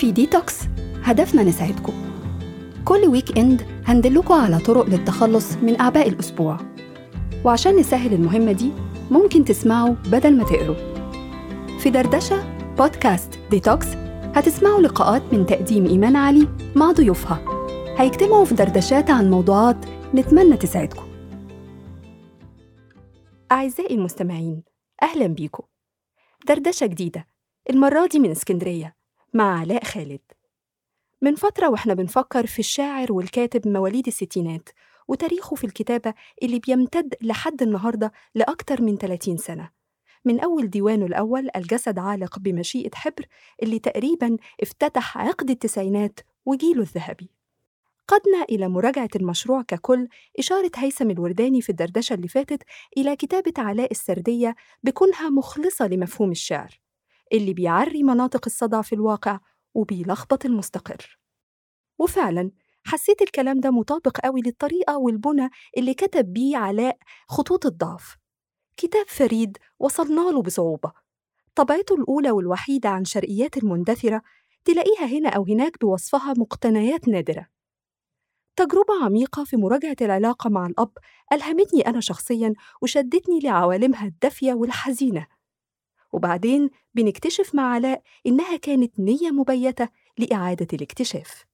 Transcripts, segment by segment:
في ديتوكس. هدفنا نساعدكم. كل weekend هندلكوا على طرق للتخلص من أعباء الأسبوع. وعشان نسهل المهمة دي ممكن تسمعوا بدل ما تقروا. في دردشة بودكاست ديتوكس هتسمعوا لقاءات من تقديم إيمان علي مع ضيوفها. هيجتمعوا في دردشات عن موضوعات نتمنى تساعدكم. أعزائي المستمعين أهلا بيكم. دردشة جديدة. المرة دي من اسكندرية. مع علاء خالد. من فترة وإحنا بنفكر في الشاعر والكاتب مواليد الستينات وتاريخه في الكتابة اللي بيمتد لحد النهاردة لأكتر من 30 سنة. من أول ديوانه الأول الجسد عالق بمشيئة حبر اللي تقريباً افتتح عقد التسعينات وجيله الذهبي. قدنا إلى مراجعة المشروع ككل إشارة هيثم الورداني في الدردشة اللي فاتت إلى كتابة علاء السردية بكونها مخلصة لمفهوم الشعر. اللي بيعري مناطق الصدع في الواقع وبيلخبط المستقر. وفعلا حسيت الكلام ده مطابق قوي للطريقة والبنى اللي كتب بيه علاء خطوط الضعف. كتاب فريد وصلنا له بصعوبة. طبعته الأولى والوحيدة عن شرقيات المندثرة تلاقيها هنا أو هناك بوصفها مقتنيات نادرة. تجربة عميقة في مراجعة العلاقة مع الأب ألهمتني أنا شخصياً وشدتني لعوالمها الدافية والحزينة. وبعدين بنكتشف مع علاء إنها كانت نية مبيتة لإعادة الاكتشاف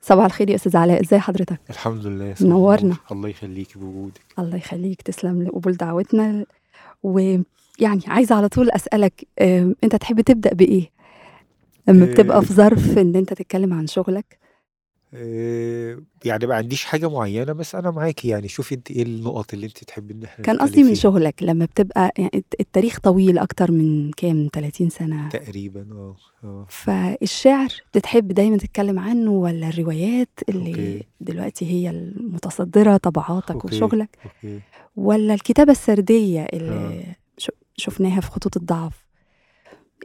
صباح الخير يا أستاذ علاء إزاي حضرتك؟ الحمد لله منورنا. الله يخليك بوجودك الله يخليك تسلم لقبول دعوتنا ويعني عايزة على طول أسألك آم، أنت تحب تبدأ بإيه؟ لما آه. بتبقى في ظرف إن أنت تتكلم عن شغلك آه، يعني ما عنديش حاجة معينة بس أنا معاكي يعني شوفي انت إيه النقط اللي انت تحبي إن إحنا كان قصدي من. شغلك لما بتبقى يعني الت- التاريخ طويل أكتر من كام 30 سنة تقريبا آه آه فالشعر بتحب دايما تتكلم عنه ولا الروايات اللي okay. دلوقتي هي المتصدرة طبعاتك okay. وشغلك okay ولا الكتابة السردية اللي آه. ش- شفناها في خطوط الضعف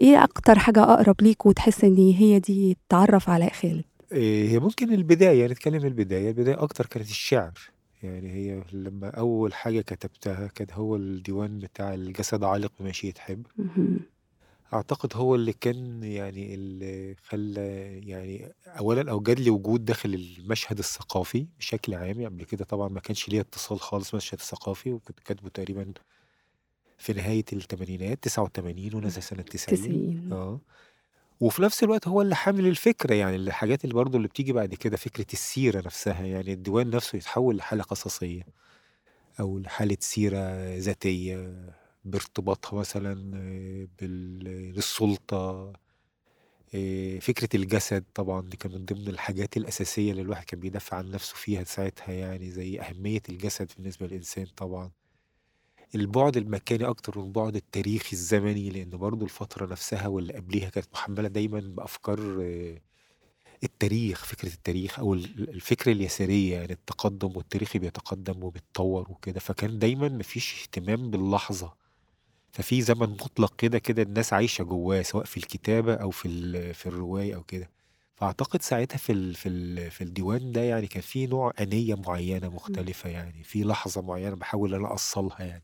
إيه أكتر حاجة أقرب ليك وتحس إن هي دي تعرف علاء خالد آه، هي ممكن البداية نتكلم البداية. البداية أكتر كانت الشعر. يعني هي لما أول حاجة كتبتها كان هو الديوان بتاع الجسد عالق بمشيئة حب مهم. أعتقد هو اللي كان يعني اللي خلى يعني أولا أوجد لي وجود داخل المشهد الثقافي بشكل عام. يعني قبل كده طبعا ما كانش ليا اتصال خالص بالمشهد الثقافي وكنت كاتبه تقريبا في نهاية الثمانينات 89 ونزل سنة 90 90 آه. وفي نفس الوقت هو اللي حامل الفكرة يعني الحاجات اللي برضو اللي بتيجي بعد كده فكرة السيرة نفسها يعني الديوان نفسه يتحول لحالة قصصية أو لحالة سيرة ذاتية بارتباطها مثلا آه، بال- بالسلطة آه، فكرة الجسد طبعا دي كان من ضمن الحاجات الأساسية اللي الواحد كان بيدافع عن نفسه فيها ساعتها يعني زي أهمية الجسد بالنسبة للإنسان طبعا. البعد المكاني أكتر من البعد التاريخي الزمني لأن برضو الفترة نفسها واللي قبليها كانت محملة دايما بأفكار آه، التاريخ فكرة التاريخ أو ال- الفكرة اليسارية يعني التقدم والتاريخ بيتقدم وبيتطور وكده. فكان دايما مفيش اهتمام باللحظة. ففي زمن مطلق كده كده الناس عايشة جواه سواء في الكتابة أو في في الرواية أو كده. فأعتقد ساعتها في ال في ال في الديوان ده يعني كان في نوع أنية معينة مختلفة يعني في لحظة معينة بحاول أنا أصلها يعني.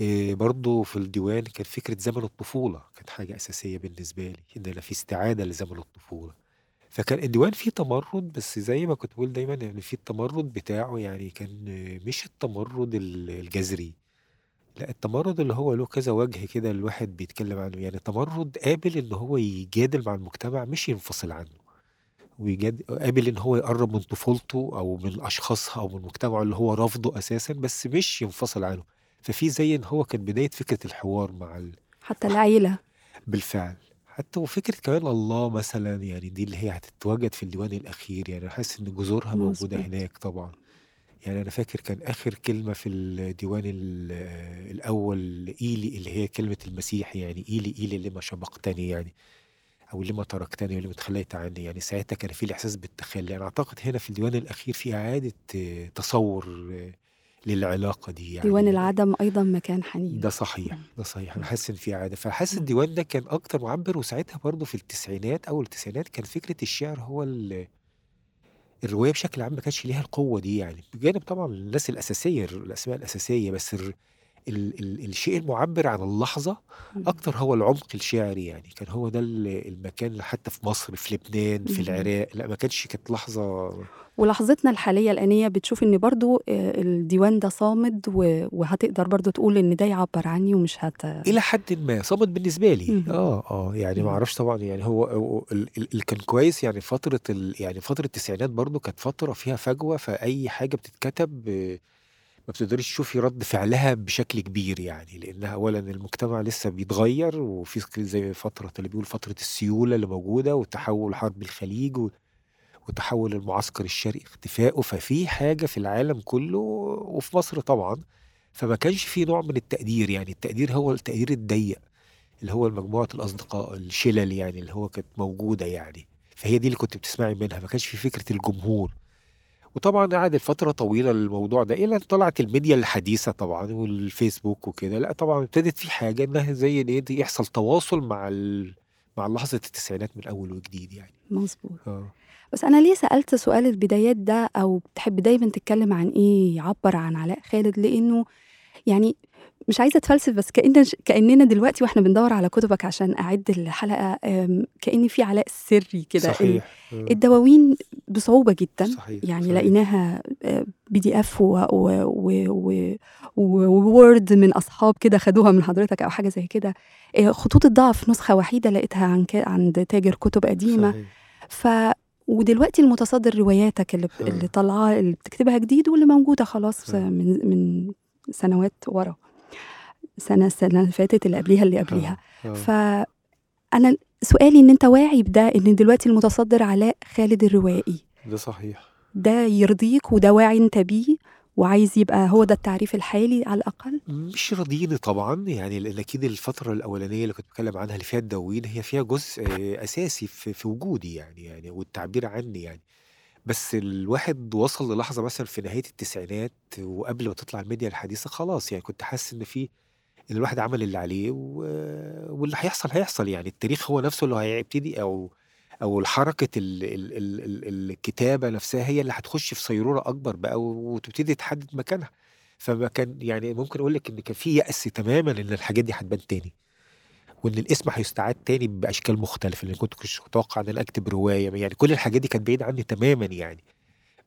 إيه برضو في الديوان كان فكرة زمن الطفولة كانت حاجة أساسية بالنسبة لي إن أنا في استعادة لزمن الطفولة. فكان الديوان فيه تمرد بس زي ما كنت بقول دايما يعني في التمرد بتاعه يعني كان آه، مش التمرد ال- الجذري. لأ التمرد اللي هو له كذا وجه كده الواحد بيتكلم عنه. يعني تمرد قابل إن هو يجادل مع المجتمع مش ينفصل عنه. ويجاد قابل إن هو يقرب من طفولته أو من أشخاصها أو من مجتمعه اللي هو رافضه أساسا بس مش ينفصل عنه. ففي زي إن هو كان بداية فكرة الحوار مع ال... حتى العيلة. بالفعل. حتى وفكرة كمان الله مثلا يعني دي اللي هي هتتواجد في الديوان الأخير يعني حاسس إن جذورها مظبوط. هناك طبعا. يعني أنا فاكر كان آخر كلمة في الديوان ال- الأول إيلي اللي هي كلمة المسيح يعني إيلي إيلي لما شبقتني يعني أو لما تركتني ولما تخليت عني يعني ساعتها كان في الإحساس بالتخلي. أنا أعتقد هنا في الديوان الأخير في إعادة آه، تصور للعلاقة دي يعني. ديوان العدم أيضا مكان حنين. ده صحيح ده صحيح. أنا حاسس إن في عاده فحاسس الديوان ده كان أكتر معبر وساعتها برضه في التسعينات أول التسعينات كان فكرة الشعر هو ال- الرواية بشكل عام ما كانش ليها القوة دي يعني. بجانب طبعا الناس الأساسية الأسماء الأساسية بس ال ال الشيء المعبر عن اللحظة. أكتر هو العمق الشعري يعني كان هو ده ال المكان حتى في مصر في لبنان في. العراق لأ ما كانش كانت لحظة ولحظتنا الحالية الآنية بتشوف إن برضه آآ الديوان ده صامد وهتقدر برضه تقول إن ده يعبّر عني ومش هت إلى حدٍ ما، صامد بالنسبة لي،. آه، آه، يعني ما. أعرفش طبعًا يعني هو هو ال ال اللي كان كويس يعني فترة ال يعني فترة التسعينات برضه كانت فترة فيها فجوة، فأي حاجة بتتكتب بتقدريش تشوفي رد فعلها بشكل كبير يعني، لإنها أولًا المجتمع لسه بيتغيّر وفي زي فترة اللي بيقولوا فترة السيولة اللي موجودة وتحوّل حرب الخليج و وتحوّل المعسكر الشرقي اختفائه، ففي حاجة في العالم كُلّه وفي مصر طبعًا، فما كانش في نوع من التقدير، يعني التقدير هو التقدير الضيّق، اللي هو لمجموعة الأصدقاء، الشِلَل يعني اللي هو كانت موجودة يعني، فهي دي اللي كنتِ بتسمعي منها، ما كانش في فكرة الجمهور. وطبعًا قعدت فترة طويلة الموضوع ده إلى أن طلعت الميديا الحديثة طبعًا والفيسبوك وكده، لأ طبعًا ابتدت في حاجة إنها زي إيه، يحصل تواصل مع ال مع لحظة التسعينات من أول وجديد يعني. مضبوط. آه. بس أنا ليه سألت سؤال البدايات ده أو بتحب دايمًا تتكلم عن إيه يعبّر عن علاء خالد، لإنه يعني مش عايزة أتفلسف بس كأن ش كأننا دلوقتي وإحنا بندوّر على كتبك عشان أعِد الحلقة آمم كأن في علاء سري كده صحيح. آه. الدواوين بصعوبة جدًا، صحيح، يعني صحيح. لقيناها آآ PDF و و و و و وWord من أصحاب كده خدوها من حضرتك أو حاجة زي كده، آآ خطوط الضعف نسخة وحيدة لقيتها عن عند تاجر كتب قديمة، صحيح. ف ودلوقتي المتصدر رواياتك اللي آه. اللي طالعة اللي بتكتبها جديد واللي موجودة خلاص آه. من من سنوات ورا، سنة السنة اللي فاتت اللي قبليها اللي قبليها، آه، آه. فأنا سؤالي إن أنت واعي بده إن دلوقتي المتصدر علاء خالد الروائي، ده صحيح. ده يرضيك وده واعي أنت بيه وعايز يبقى هو ده التعريف الحالي على الأقل؟ مش راضيني طبعًا، يعني لإن أكيد الفترة الأولانية اللي كنت باتكلم عنها اللي فيها الدواوين هي فيها جزء أساسي في في وجودي يعني يعني والتعبير عني يعني، بس الواحد وصل للحظة مثلًا في نهاية التسعينات وقبل ما تطلع الميديا الحديثة خلاص يعني كنت حاسس إن في إن الواحد عمل اللي عليه و واللي هيحصل هيحصل يعني التاريخ هو نفسه اللي هيبتدي أو أو الحركة ال ال ال ال الكتابة نفسها هي اللي هتخش في صيرورة أكبر بقى وتبتدي تحدد مكانها، فما كان يعني ممكن أقول لِك إن كان في يأس تمامًا إن الحاجات دي هتبان تاني، وإن الاسم هيستعاد تاني بأشكال مختلفة، لإن كنت كنتش متوقع إن أنا أكتب رواية، يعني كل الحاجات دي كانت بعيدة عني تمامًا يعني.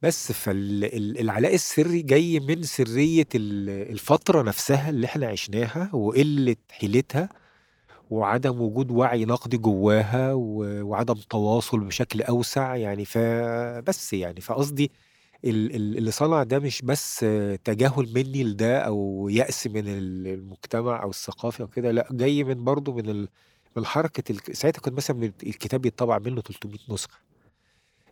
بس فال ال العلاء السري جاي من سرية ال الفترة نفسها اللي إحنا عشناها وقلة حيلتها وعدم وجود وعي نقدي جواها وعدم تواصل بشكل أوسع يعني فبس يعني، فقصدي ال ال اللي صنع ده مش بس تجاهل مني لده أو يأس من ال المجتمع أو الثقافة أو كده، لأ جاي من برضه من من الك ساعتها كان مثلًا الكتاب بيتطبع منه 300 نسخة.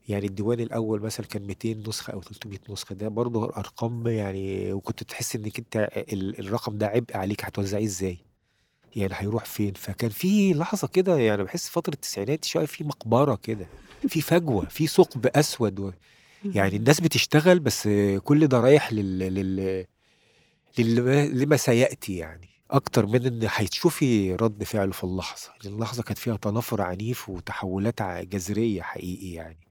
يعني الديوان الأول مثلًا كان 200 نسخة أو 300 نسخة، ده برضه أرقام يعني وكنت تحس إنِك أنت ال الرقم ده عبء عليكِ هتوزعيه إزاي؟ يعني هيروح فين؟ فكان في لحظة كده يعني باحس فترة التسعينات شوية في مقبرة كده، في فجوة، في ثقب أسود و يعني الناس بتشتغل بس كل ده رايح لل لل لل لما سيأتي يعني، أكتر من إن هتشوفي رد فعله في اللحظة، اللحظة كانت فيها تنافر عنيف وتحولات ع جذرية حقيقي يعني.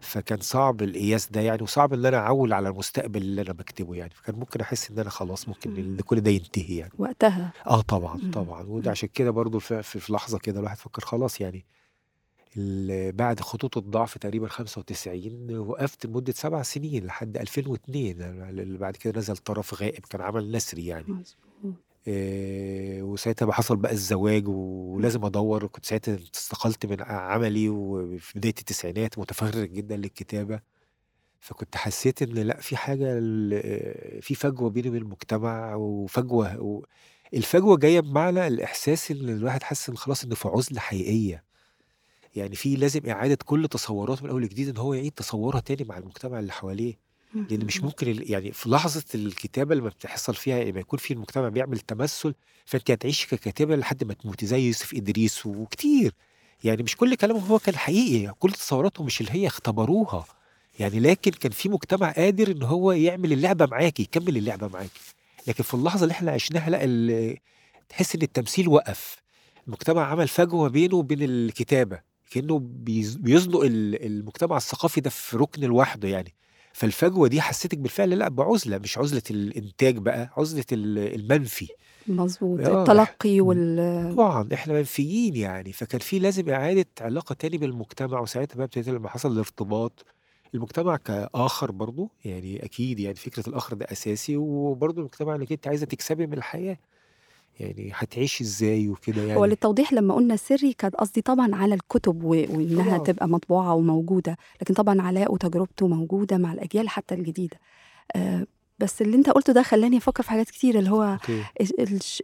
فكان صعب القياس ده يعني وصعب إن أنا أعوّل على المستقبل اللي أنا باكتبه يعني، فكان ممكن أحس إن أنا خلاص ممكن إمم. إن كل ده ينتهي يعني. وقتها. آه طبعًا، إمم، طبعًا، وده إمم. عشان كده برضه ف في في لحظة كده الواحد فكر خلاص يعني بعد خطوط الضعف تقريبًا 95 وقفت لمدة 7 سنين لحد 2002 اللي بعد كده نزل طرف غائب كان عمل نثري يعني. مضبوط. آآ وساعتها بقى حصل بقى الزواج ولازم أدوّر، وكنت ساعتها استقلت من عملي وفي بداية التسعينات متفرغ جدًا للكتابة، فكنت حسيت إن لأ في حاجة ال في فجوة بيني وبين المجتمع وفجوة و الفجوة جاية بمعنى الإحساس إن الواحد حاسس إن خلاص إنه في عُزلة حقيقية، يعني في لازم إعادة كل تصوراته من أول وجديد إن هو يعيد تصورها تاني مع المجتمع اللي حواليه، لإن مش. ممكن يعني في لحظة الكتابة لمّا بتحصل فيها لمّا يكون في المجتمع بيعمل تمثُّل، فأنتِ هتعيشي ككاتبة لحد ما تموتي زي يوسف إدريس وكتير، يعني مش كل كلامهم هو كان حقيقي، كل تصوراتهم مش اللي هي اختبروها، يعني لكن كان في مجتمع قادر إن هو يعمل اللعبة معاكِ، يكمّل اللعبة معاكِ، لكن في اللحظة اللي إحنا عشناها لأ ال تحسّي إن التمثيل وقف، المجتمع عمل فجوة بينه وبين الكتابة، كإنه بيز بيزنق ال المجتمع الثقافي ده في رُكن لوحده يعني، فالفجوة دي حسيتك بالفعل لا بعزلة مش عزلة الإنتاج بقى عزلة ال- المنفي. مظبوط آه، التلقي وال طبعا إحنا منفيين يعني فكان في لازم إعادة علاقة تاني بالمجتمع وساعتها بقى ابتديت لما حصل الارتباط. المجتمع كآخر برضه يعني أكيد يعني فكرة الآخر ده أساسي وبرضه المجتمع إنك أنت عايزة تكسبي من الحياة. يعني هتعيشي إزاي وكده هو يعني؟ للتوضيح لما قلنا سري كان قصدي طبعا على الكتب وإنها طبعا. تبقى مطبوعة وموجودة لكن طبعا علاء وتجربته موجودة مع الأجيال حتى الجديدة. آه، بس اللي أنت قلته ده خلاني أفكر في حاجات كتير اللي هو okay.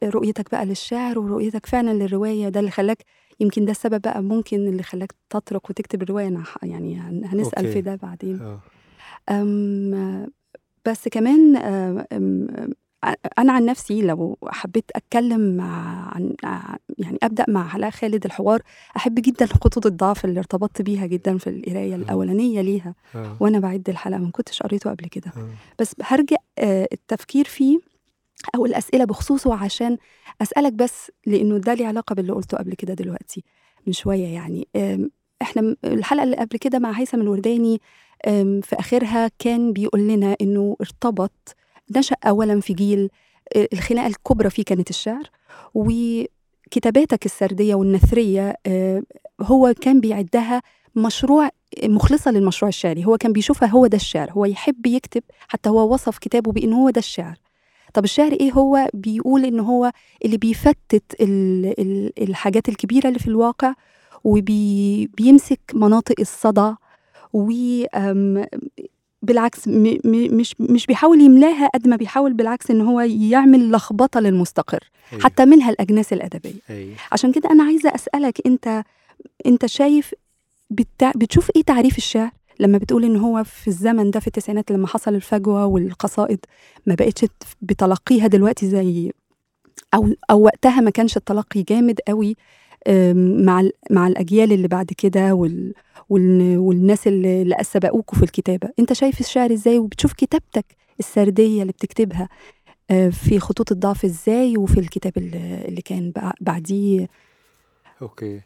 رؤيتك بقى للشعر ورؤيتك فعلا للرواية ده اللي خلاك يمكن ده السبب بقى ممكن اللي خلاك تترك وتكتب الرواية. يعني هن- هنسأل في okay ده بعدين. آه. أم بس كمان أنا عن نفسي لو حبيت أتكلم مع عن يعني أبدأ مع علاء خالد الحوار أحب جدا خطوط الضعف اللي ارتبطت بيها جدا في القراية آه. الأولانية ليها آه. وأنا بعد الحلقة ما كنتش قريته قبل كده. آه. بس هرجع التفكير فيه أو الأسئلة بخصوصه عشان أسألك بس لأنه ده ليه علاقة باللي قلته قبل كده دلوقتي من شوية يعني. م- الحلقة اللي قبل كده مع هيثم الورداني في آخرها كان بيقول لنا إنه ارتبط نشأ أولا في جيل آه، الخناقة الكبرى فيه كانت الشعر وكتاباتك السردية والنثرية آه، هو كان بيعدها مشروع مخلصة للمشروع الشعري. هو كان بيشوفها هو ده الشعر هو يحب يكتب حتى هو وصف كتابه بأنه هو ده الشعر. طب الشعر إيه هو؟ بيقول ان هو اللي بيفتت ال ال الحاجات الكبيرة اللي في الواقع وبيمسك مناطق الصدى و بالعكس م م مش مش بيحاول يملاها قد ما بيحاول بالعكس إن هو يعمل لخبطة للمستقر أيوه. حتى منها الأجناس الأدبية. أيوه. عشان كده أنا عايزة أسألك أنت أنت شايف بتع... بتشوف إيه تعريف الشعر؟ لما بتقول إن هو في الزمن ده في التسعينات لما حصل الفجوة والقصائد ما بقتش بتلقيها دلوقتي زي أو أو وقتها ما كانش التلقي جامد قوي مع مع الأجيال اللي بعد كده وال- والناس اللي سبقوكوا في الكتابة. أنت شايف الشعر إزاي؟ وبتشوف كتابتك السردية اللي بتكتبها آه، في خطوط الضعف إزاي؟ وفي الكتاب اللي كان بع- بعديه. أوكي.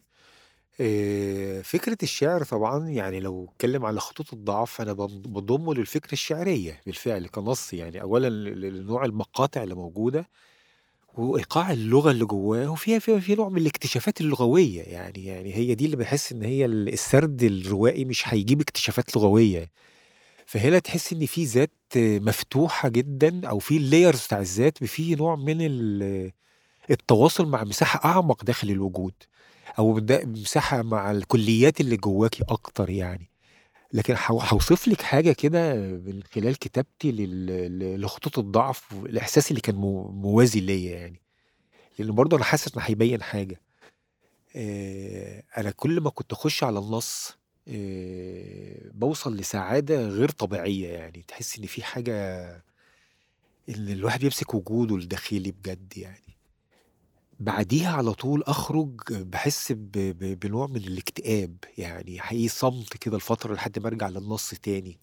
آه، فكرة الشعر طبعا يعني لو اتكلم على خطوط الضعف أنا بض- بضمه للفكرة الشعرية بالفعل كنص يعني. أولا لنوع المقاطع اللي موجودة وإيقاع اللغة اللي جواه وفيها في في نوع من الاكتشافات اللغوية يعني يعني هي دي اللي بحس إن هي ال- السرد الروائي مش هيجيب اكتشافات لغوية. فهنا تحس إن في ذات مفتوحة جدا أو في اللايرز بتاع الذات في نوع من ال- التواصل مع مساحة أعمق داخل الوجود أو بدا- مساحة مع الكليات اللي جواكي أكتر يعني. لكن هو- هوصف لك حاجة كده من خلال كتابتي لخطوط الضعف والإحساس اللي كان مو- موازي ليا يعني. لأن برضه أنا حاسس إن هيبين حاجة. آه، أنا كل ما كنت أخش على النص آه، بوصل لسعادة غير طبيعية يعني. تحس إن في حاجة إن الواحد بيمسك وجوده الداخلي بجد يعني. بعديها على طول أخرج بحس ب- ب- بنوع من الاكتئاب يعني حقيقي صمت كده الفترة لحد ما أرجع للنص تاني.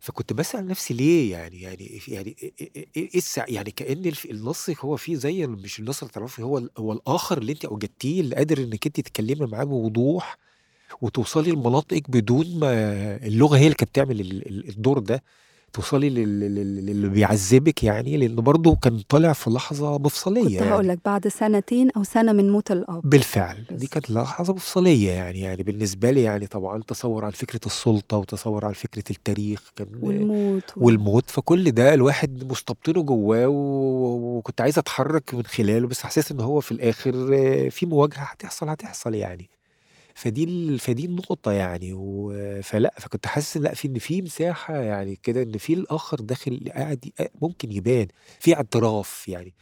فكنت بسأل نفسي ليه يعني يعني يعني إيه إيه- يعني الف- النص هو فيه زي مش النص اللي تعرفي هو هو الآخر اللي أنت أوجدتيه اللي قادر إنك أنت تتكلمي معاه بوضوح وتوصلي لمناطقك بدون ما اللغة هي اللي كانت بتعمل ال- ال- الدور ده. توصلي لل- لل- للي بيعذبك يعني لأنه برضه كان طالع في لحظة مفصلية كنت يعني. هقول لك بعد سنتين أو سنة من موت الأب. بالفعل دي بس. كانت لحظة مفصلية يعني يعني بالنسبة لي يعني طبعا تصور عن فكرة السلطة وتصور عن فكرة التاريخ كان والموت وال... والموت فكل ده الواحد مستبطنه جواه وكنت عايز أتحرك من خلاله بس حسيت إن هو في الآخر في مواجهة هتحصل هتحصل يعني. فدي فدي النقطة يعني فلأ فكنت حاسس لأ في إن في مساحة يعني كده إن في الآخر داخل قاعد ي- ممكن يبان في اعتراف يعني.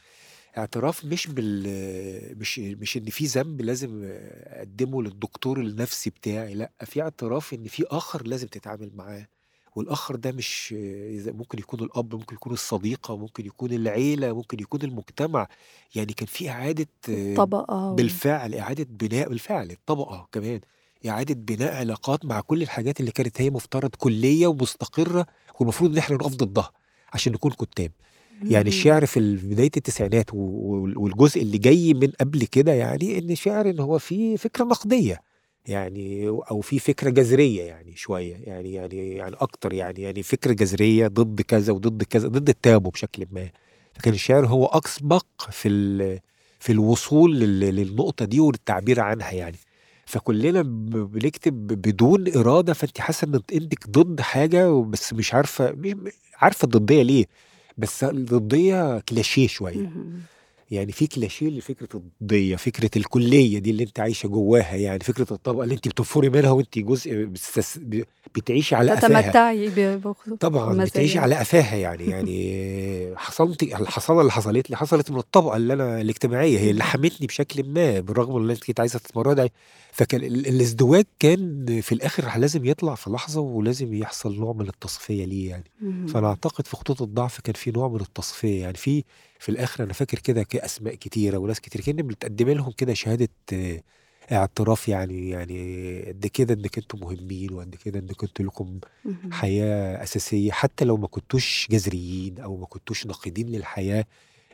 اعتراف مش بال مش مش إن في ذنب لازم أقدمه للدكتور النفسي بتاعي لأ في اعتراف إن في آخر لازم تتعامل معاه. والآخر ده مش ممكن يكون الأب ممكن يكون الصديقة ممكن يكون العيلة ممكن يكون المجتمع. يعني كان في إعادة آه، الطبقة وال... بالفعل إعادة بناء بالفعل الطبقة كمان. إعادة بناء علاقات مع كل الحاجات اللي كانت هي مفترض كلية ومستقرة والمفروض إن إحنا نقف ضدها عشان نكون كتاب. يعني. الشعر في بداية التسعينات والجزء اللي جاي من قبل كده يعني إن الشعر إن هو فيه فكرة نقدية. يعني أو في فكرة جذرية يعني شوية يعني يعني يعني أكتر يعني يعني فكرة جذرية ضد كذا وضد كذا ضد التابو بشكل ما. فكان الشعر هو أسبق في في الوصول لل- للنقطة دي والتعبير عنها يعني. فكلنا بنكتب بدون إرادة فأنت حاسة إن أنت ضد حاجة بس مش عارفة مش عارفة الضدية ليه. بس الضدية كلاشيه شوية. مهم. يعني في كلاشيه لفكرة الضديه فكرة الكلية دي اللي انت عايشة جواها يعني فكرة الطبقة اللي انت بتنفري منها وانت جزء بتستس... بتعيشي على قفاها تتمتعي طبعا. بتعيشي على قفاها يعني يعني حصلت الحصانه اللي حصلت لي حصلت من الطبقة اللي أنا الاجتماعية هي اللي حمتني بشكل ما بالرغم إن انت كنت عايزة تتمردي فكان ال- الازدواج كان في الآخر لازم يطلع في لحظة ولازم يحصل نوع من التصفية ليه يعني. فأنا أعتقد في خطوط الضعف كان في نوع من التصفية يعني في في الآخر أنا فاكر كده كأسماء كتيرة وناس كتير كأن بتقدم لهم كده شهادة آه، اعتراف يعني يعني قد كده إنك أنتم مهمين وقد كده إنك أنتوا لكم. حياة أساسية حتى لو ما كنتوش جذريين أو ما كنتوش ناقدين للحياة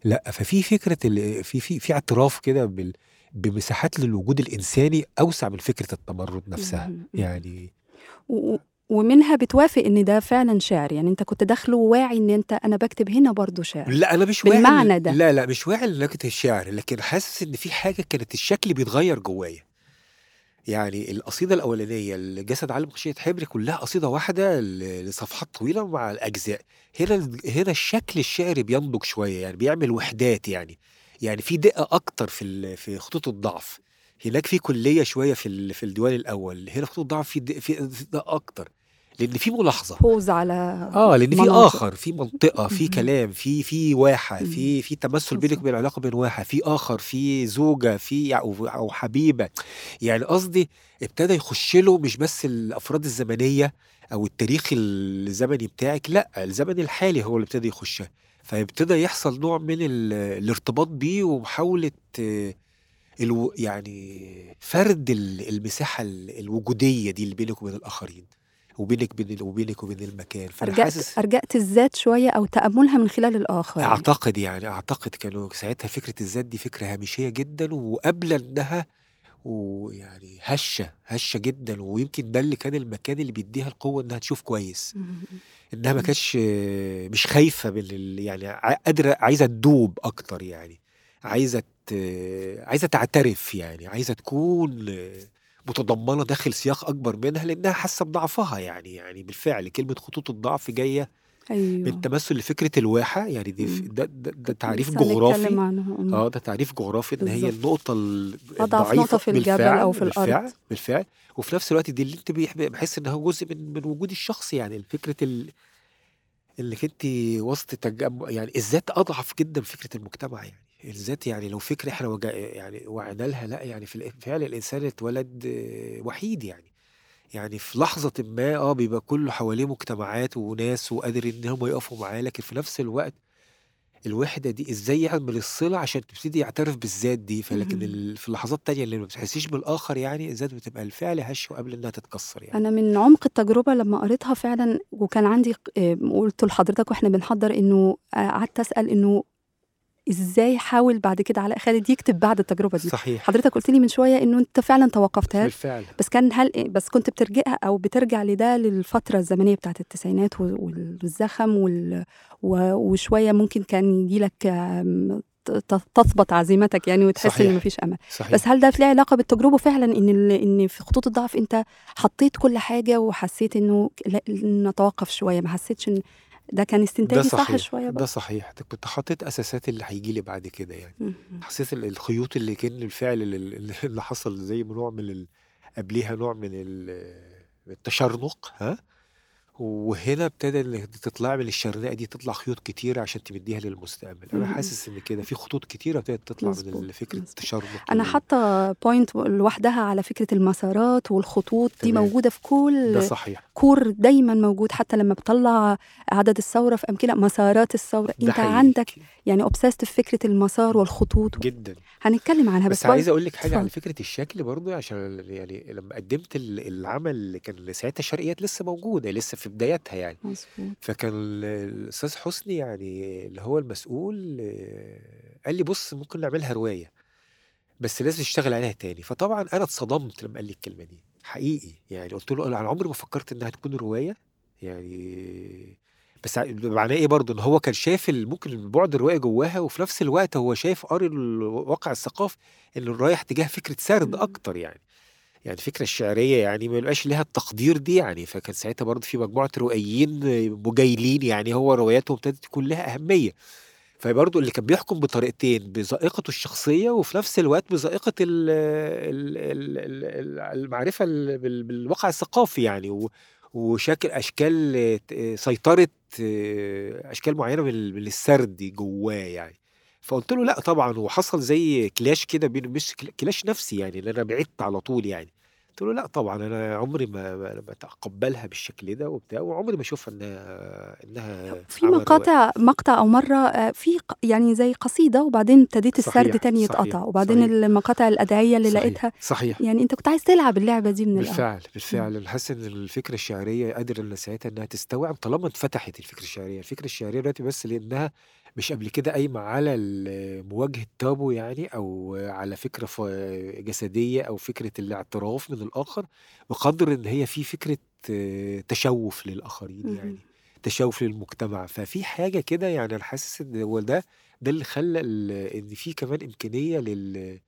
لأ ففي فكرة في في في اعتراف كده بال بمساحات للوجود الإنساني أوسع من فكرة التمرد نفسها. يعني ومنها بتوافق إن ده فعلا شعر. يعني أنت كنت داخله واعي إن أنت أنا بكتب هنا برضو شعر. لا أنا مش واعي بالمعنى ده. لا لا مش واعي لنكهه الشعر لكن حاسس إن في حاجة كانت الشكل بيتغير جوايا. يعني القصيدة الأولانية الجسد علم خشيه حبر كلها قصيدة واحدة لصفحات طويلة مع الأجزاء. هنا هنا الشكل الشعري بينضج شوية يعني بيعمل وحدات يعني. يعني في دقة أكتر في في خطوط الضعف. هناك في كلية شوية في في الديوان الأول. هنا خطوط الضعف في في دقة أكتر. لأن في ملاحظة بوز على آه لأن في. آخر في منطقة في. كلام في في واحة. في في تمثل بينك. وبين العلاقه بين واحة في آخر في زوجة في أو أو حبيبة يعني قصدي ابتدى يخش له مش بس الأفراد الزمنية أو التاريخ الزمني بتاعك لأ الزمن الحالي هو اللي ابتدى يخشها فابتدى يحصل نوع من ال- الارتباط بيه ومحاولة ألو يعني فرد ال- المساحة ال- الوجودية دي اللي بينك وبين الآخرين وبينك بين وبينك وبين المكان حاسس أرجعت الذات شوية أو تأملها من خلال الآخر. أعتقد يعني أعتقد كانوا ساعتها فكرة الذات دي فكرة هامشية جدا وقابلة انها ويعني هشة هشة جدا ويمكن ده اللي كان المكان اللي بيديها القوة إنها تشوف كويس. إنها ما. كانتش مش خايفة من يعني قادرة عايزة تدوب أكتر يعني عايزة عايزة تعترف يعني عايزة تكون متضمنة داخل سياق أكبر منها لأنها حاسة بضعفها يعني يعني بالفعل كلمة خطوط الضعف جاية من أيوه تمثل لفكرة الواحة يعني دي. ده, ده, ده تعريف جغرافي. آه ده تعريف جغرافي إن هي. النقطة الضعيفه نقطة في الجبل بالفعل أو في الأرض بالفعل بالفعل وفي نفس الوقت دي اللي أنت بحس إنها جزء من من وجود الشخص يعني فكرة ال... إنك أنت وسط تجمع يعني الذات اضعف جدا من فكرة المجتمع يعني الذات يعني لو فكرة إحنا وجا يعني وعينا لها لأ يعني في الإ- فعل الإنسان اتولد وحيد يعني. يعني في لحظة ما آه بيبقى كله حواليه مجتمعات وناس وقادر إن هم يقفوا معاه لكن في نفس الوقت الوحدة دي إزاي يعمل الصلة عشان تبتدي يعترف بالذات دي؟ فلكن في اللحظات التانية اللي ما بتحسيش بالآخر يعني الذات بتبقى الفعل هش قبل إنها تتكسر يعني. أنا من عمق التجربة لما قريتها فعلا وكان عندي آه، قلت لحضرتك وإحنا بنحضر إنه آه، قعدت أسأل إنه إزاي حاول بعد كده علاء خالد يكتب بعد التجربة دي؟ صحيح. حضرتك قلت لي من شوية إنه أنت فعلا توقفتها بالفعل. بس كان هل بس كنت بترجع أو بترجع لده للفترة الزمنية بتاعت التسعينات وال- والزخم وال و- وشوية ممكن كان يجي لك تثبط عزيمتك يعني وتحس إن صحيح. مفيش أمل. صحيح. بس هل ده ليه علاقة بالتجربة فعلا إن ال- إن في خطوط الضعف أنت حطيت كل حاجة وحسيت إنه لا نتوقف شوية؟ ما حسيتش إن ده كان ده استنتاجي صح صحيح شوية ده بقى صحيح كنت حطيت أساسات اللي هيجي لي بعد كده يعني. حسيت ال- الخيوط اللي كان الفعل اللي, اللي حصل زي ما نوع من ال... قبليها نوع من ال- التشرنق ها؟ وهنا ابتدى إن تطلع من الشرنقة دي تطلع خيوط كتيرة عشان تمديها للمستقبل أنا. حاسس إن كده في خطوط كتيرة ابتدت تطلع من فكرة مظبوط. التشرنق أنا حاطة point لوحدها على فكرة المسارات والخطوط دي تمام. موجودة في كل ده صحيح core دايما موجود حتى لما بطلع عدد الثورة في امكنه مسارات الثورة أنت حقيقي. عندك يعني obsessed في فكرة المسار والخطوط جدا هنتكلم عنها بس, بس عايز أقول لك حاجة اتفضل. على فكرة الشكل برضو عشان يعني لما قدمت ال- العمل اللي كان ساعتها الشرقيات لسه موجودة لسه في بداياتها يعني. مظبوط. فكان ال- الأستاذ حسني يعني اللي هو المسؤول آه، قال لي بص ممكن نعملها رواية بس لازم نشتغل عليها تاني. فطبعا أنا اتصدمت لما قال لي الكلمة دي حقيقي. يعني قلت له أنا عمري ما فكرت إنها تكون رواية يعني بس معناه إيه برضه؟ إن هو كان شايف ممكن بعد الرواية جواها وفي نفس الوقت هو شايف قاري الواقع الثقافي انه رايح تجاه فكرة سرد. أكتر يعني. يعني الفكرة الشعرية يعني ما يبقاش لها التقدير دي يعني فكان ساعتها برضه في مجموعة روائيين مجايلين يعني هو رواياتهم ابتدت تكون لها أهمية. فبرضه اللي كان بيحكم بطريقتين بذائقته الشخصية وفي نفس الوقت بذائقة ال- ال- ال- ال- ال- المعرفة ال- بال- بالواقع الثقافي يعني وشكل أشكال آه، سيطره آه، أشكال معينة من ال- من السرد جواه يعني. فقلت له لا طبعا وحصل زي كلاش كده بين مش كلا- كلاش نفسي يعني إن أنا بعدت على طول يعني. قلت له لا طبعا أنا عمري ما ما أتقبلها بالشكل ده وبتاع وعمري ما أشوفها إنها إنها في مقاطع مقطع أو مرة آه، في يعني زي قصيدة وبعدين ابتديت السرد تاني يتقطع وبعدين صحيح. المقاطع الأدعية اللي صحيح لقيتها. صحيح. يعني أنت كنت عايز تلعب اللعبة دي من بالفعل. بالفعل. أنا حاسس إن الفكرة الشعرية قادره إن ساعتها إنها تستوعب طالما اتفتحت الفكرة الشعرية. الفكرة الشعرية دلوقتي بس لأنها مش قبل كده قايمه على ال- مواجهه تابو يعني أو على فكرة ف- جسدية أو فكرة الاعتراف من الآخر بقدر إن هي في فكرة آه، تشوف للآخرين مهم. يعني تشوف للمجتمع ففي حاجة كده يعني أنا حاسس إن هو ده ده اللي خلى ال- إن في كمان إمكانية لل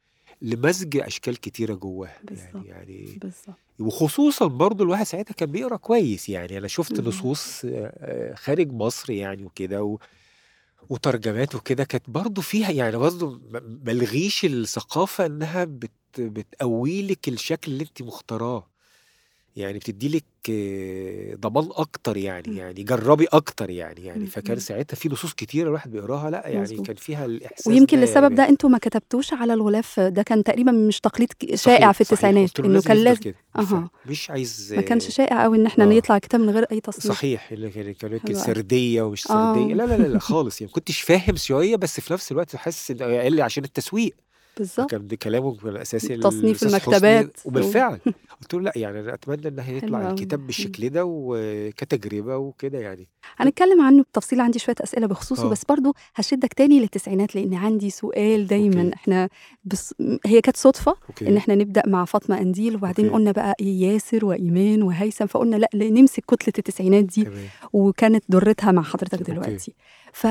لمزج أشكال كتيرة جواها يعني بالظبط يعني بالظبط وخصوصا برضو الواحد ساعتها كان بيقرأ كويس يعني أنا شفت مهم. نصوص آه، آه، خارج مصر يعني وكده و- وترجمات وكده كانت برضو فيها يعني برضو م- ملغيش الثقافة إنها بت بتقوي لك الشكل اللي انت مختاراه. يعني بتدي لك آه، ضمان أكتر يعني. يعني جربي أكتر يعني يعني فكان. ساعتها في نصوص كتيره الواحد بيقراها لأ يعني مظبوط. كان فيها الإحساس ويمكن ده للسبب ده يعني أنتوا ما كتبتوش على الغلاف ده كان تقريبا مش تقليد شائع صحيح في التسعينات إنه كان لازم أها. مش عايز ما كانش شائع قوي إن إحنا آه. يطلع كتاب من غير أي تصنيف. صحيح اللي كان كان يمكن سردية ومش سردية. آه لا لا لا لا خالص. يعني كنتش فاهم شوية بس في نفس الوقت حاسس إن قال لي عشان التسويق. بالظبط. فكان ده كلامه كان الاساسي تصنيف المكتبات. وبالفعل. قلت له لأ يعني أنا أتمنى إن هيطلع الكتاب بالشكل ده وكتجربة وكده يعني. هنتكلم عنه بتفصيل عندي شوية أسئلة بخصوصه آه. بس برضو هشدك تاني للتسعينات لأن عندي سؤال دايما. okay. إحنا بس هي كانت صدفة إن okay إحنا نبدأ مع فاطمة قنديل وبعدين okay. قلنا بقى ياسر وإيمان وهيثم فقلنا لأ نمسك كتلة التسعينات دي تمام. وكانت بدايتها مع حضرتك okay. دلوقتي. ف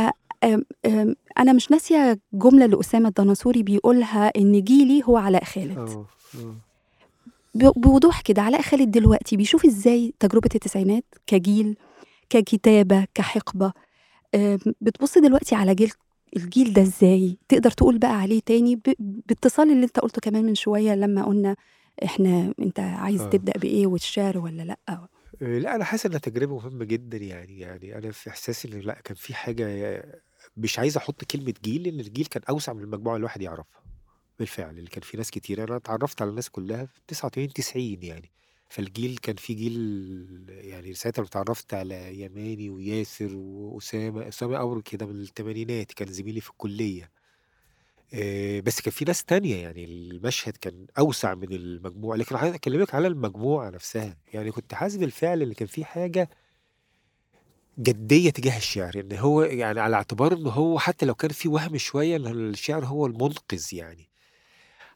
أم- أم، أنا مش ناسية جملة لأسامة الدناصوري بيقولها إن جيلي هو علاء خالد. آه ب- بوضوح كده علاء خالد دلوقتي بيشوف إزاي تجربة التسعينات كجيل ككتابة كحقبة بتبص دلوقتي على جيل الجيل ده إزاي؟ تقدر تقول بقى عليه تاني باتصال اللي أنت قلته كمان من شوية لما قلنا إحنا أنت عايز آه. تبدأ بإيه والشعر ولا لأ؟ آه، لا أنا حاسس انها تجربة مهمة جدا يعني يعني أنا في احساسي إن لأ كان في حاجة مش عايز أحط كلمة جيل لأن الجيل كان أوسع من المجموعة اللي الواحد يعرفها. بالفعل اللي كان في ناس كتير. أنا اتعرفت على الناس كلها في 89 90 يعني. فالجيل كان في جيل يعني ساعتها اتعرفت على يماني وياسر وأسامة أسامة أورو كده من الثمانينات كان زميلي في الكلية. بس كان في ناس تانية يعني المشهد كان أوسع من المجموعة لكن عايز أكلمك على المجموعة نفسها. يعني كنت حاسس بالفعل إن كان في حاجة جدية تجاه الشعر. إن هو يعني على اعتبار إن هو حتى لو كان في وهم شوية إن الشعر هو المنقذ يعني.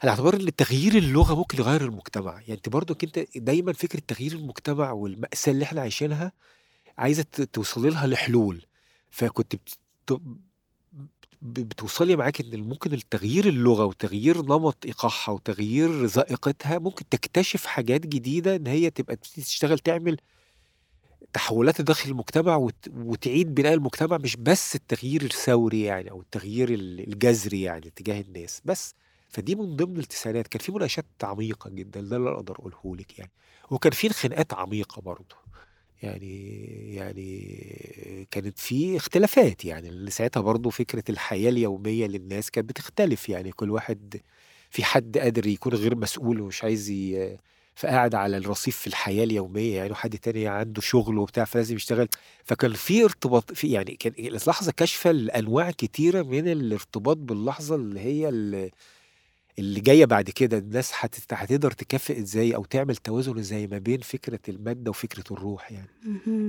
على اعتبار إن تغيير اللغة ممكن يغير المجتمع. يعني أنت برضو أنت دايما فكرة تغيير المجتمع والمأساة اللي إحنا عايشينها عايزة ت- توصلي لها لحلول. فكنت بت... بتوصلي معاك إن ممكن التغيير اللغة وتغيير نمط إيقاعها وتغيير ذائقتها ممكن تكتشف حاجات جديدة إن هي تبقى تشتغل تعمل تحولات داخل المجتمع وت... وتعيد بناء المجتمع مش بس التغيير الثوري يعني أو التغيير ال- الجذري يعني تجاه الناس. بس فدي من ضمن التسعينات كان في مناقشات عميقة جدا ده اللي أقدر أقوله لك يعني. وكان في خناقات عميقة برضه. يعني يعني كانت في اختلافات يعني اللي ساعتها برضو فكرة الحياة اليومية للناس كانت بتختلف يعني. كل واحد في حد قادر يكون غير مسؤول ومش عايز ي... فقاعد على الرصيف في الحياة اليومية يعني وحد تاني عنده شغل وبتاع فلازم يشتغل. فكان في ارتباط في يعني كان اللحظة كاشفة لأنواع كتيرة من الارتباط باللحظة اللي هي اللي اللي جاية بعد كده الناس هتقدر تكافئ إزاي أو تعمل توازن إزاي ما بين فكرة المادة وفكرة الروح يعني.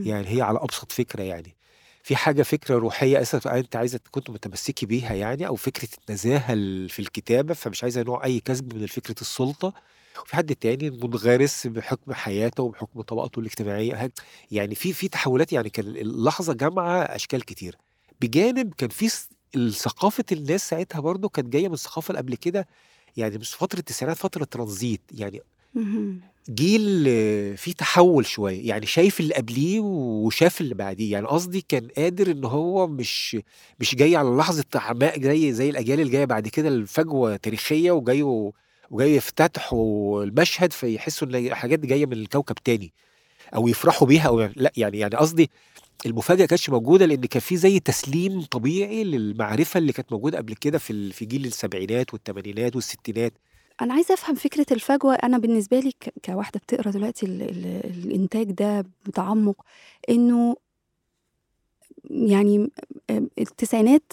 يعني هي على أبسط فكرة يعني. في حاجة فكرة روحية أساسًا أنتِ عايزة كنتِ متمسكي بيها يعني أو فكرة النزاهة ال في الكتابة، فمش عايزة نوع أي كسب من فكرة السُلطة، وفي حد تاني منغرس بحكم حياته وبحكم طبقته الاجتماعية. هك يعني في في تحولات يعني كان اللحظة جامعة أشكال كتيرة، بجانب كان في ث ثقافة الناس ساعتها برضه كانت جاية من الثقافة اللي قبل كده، يعني مش فترة التسعينات فترة ترانزيت يعني. جيل فيه تحوّل شوية، يعني شايف اللي قبليه وشاف اللي بعديه، يعني قصدي كان قادر إن هو مش مش جاي على لحظة عماء زي زي الأجيال اللي جاية بعد كده الفجوة تاريخية وجاي وجاي يفتتحوا المشهد فيحسّوا إن الحاجات دي جاية من كوكب تاني، أو يفرحوا بيها أو لأ يعني يعني قصدي المفاجأة ما كانتش موجودة لإن كان في زي تسليم طبيعي للمعرفة اللي كانت موجودة قبل كده في في جيل السبعينات والتمانينات والستينات. أنا عايزة أفهم فكرة الفجوة، أنا بالنسبة لي ك كواحدة بتقرأ دلوقتي ال ال الإنتاج ده بتعمُّق، إنه يعني التسعينات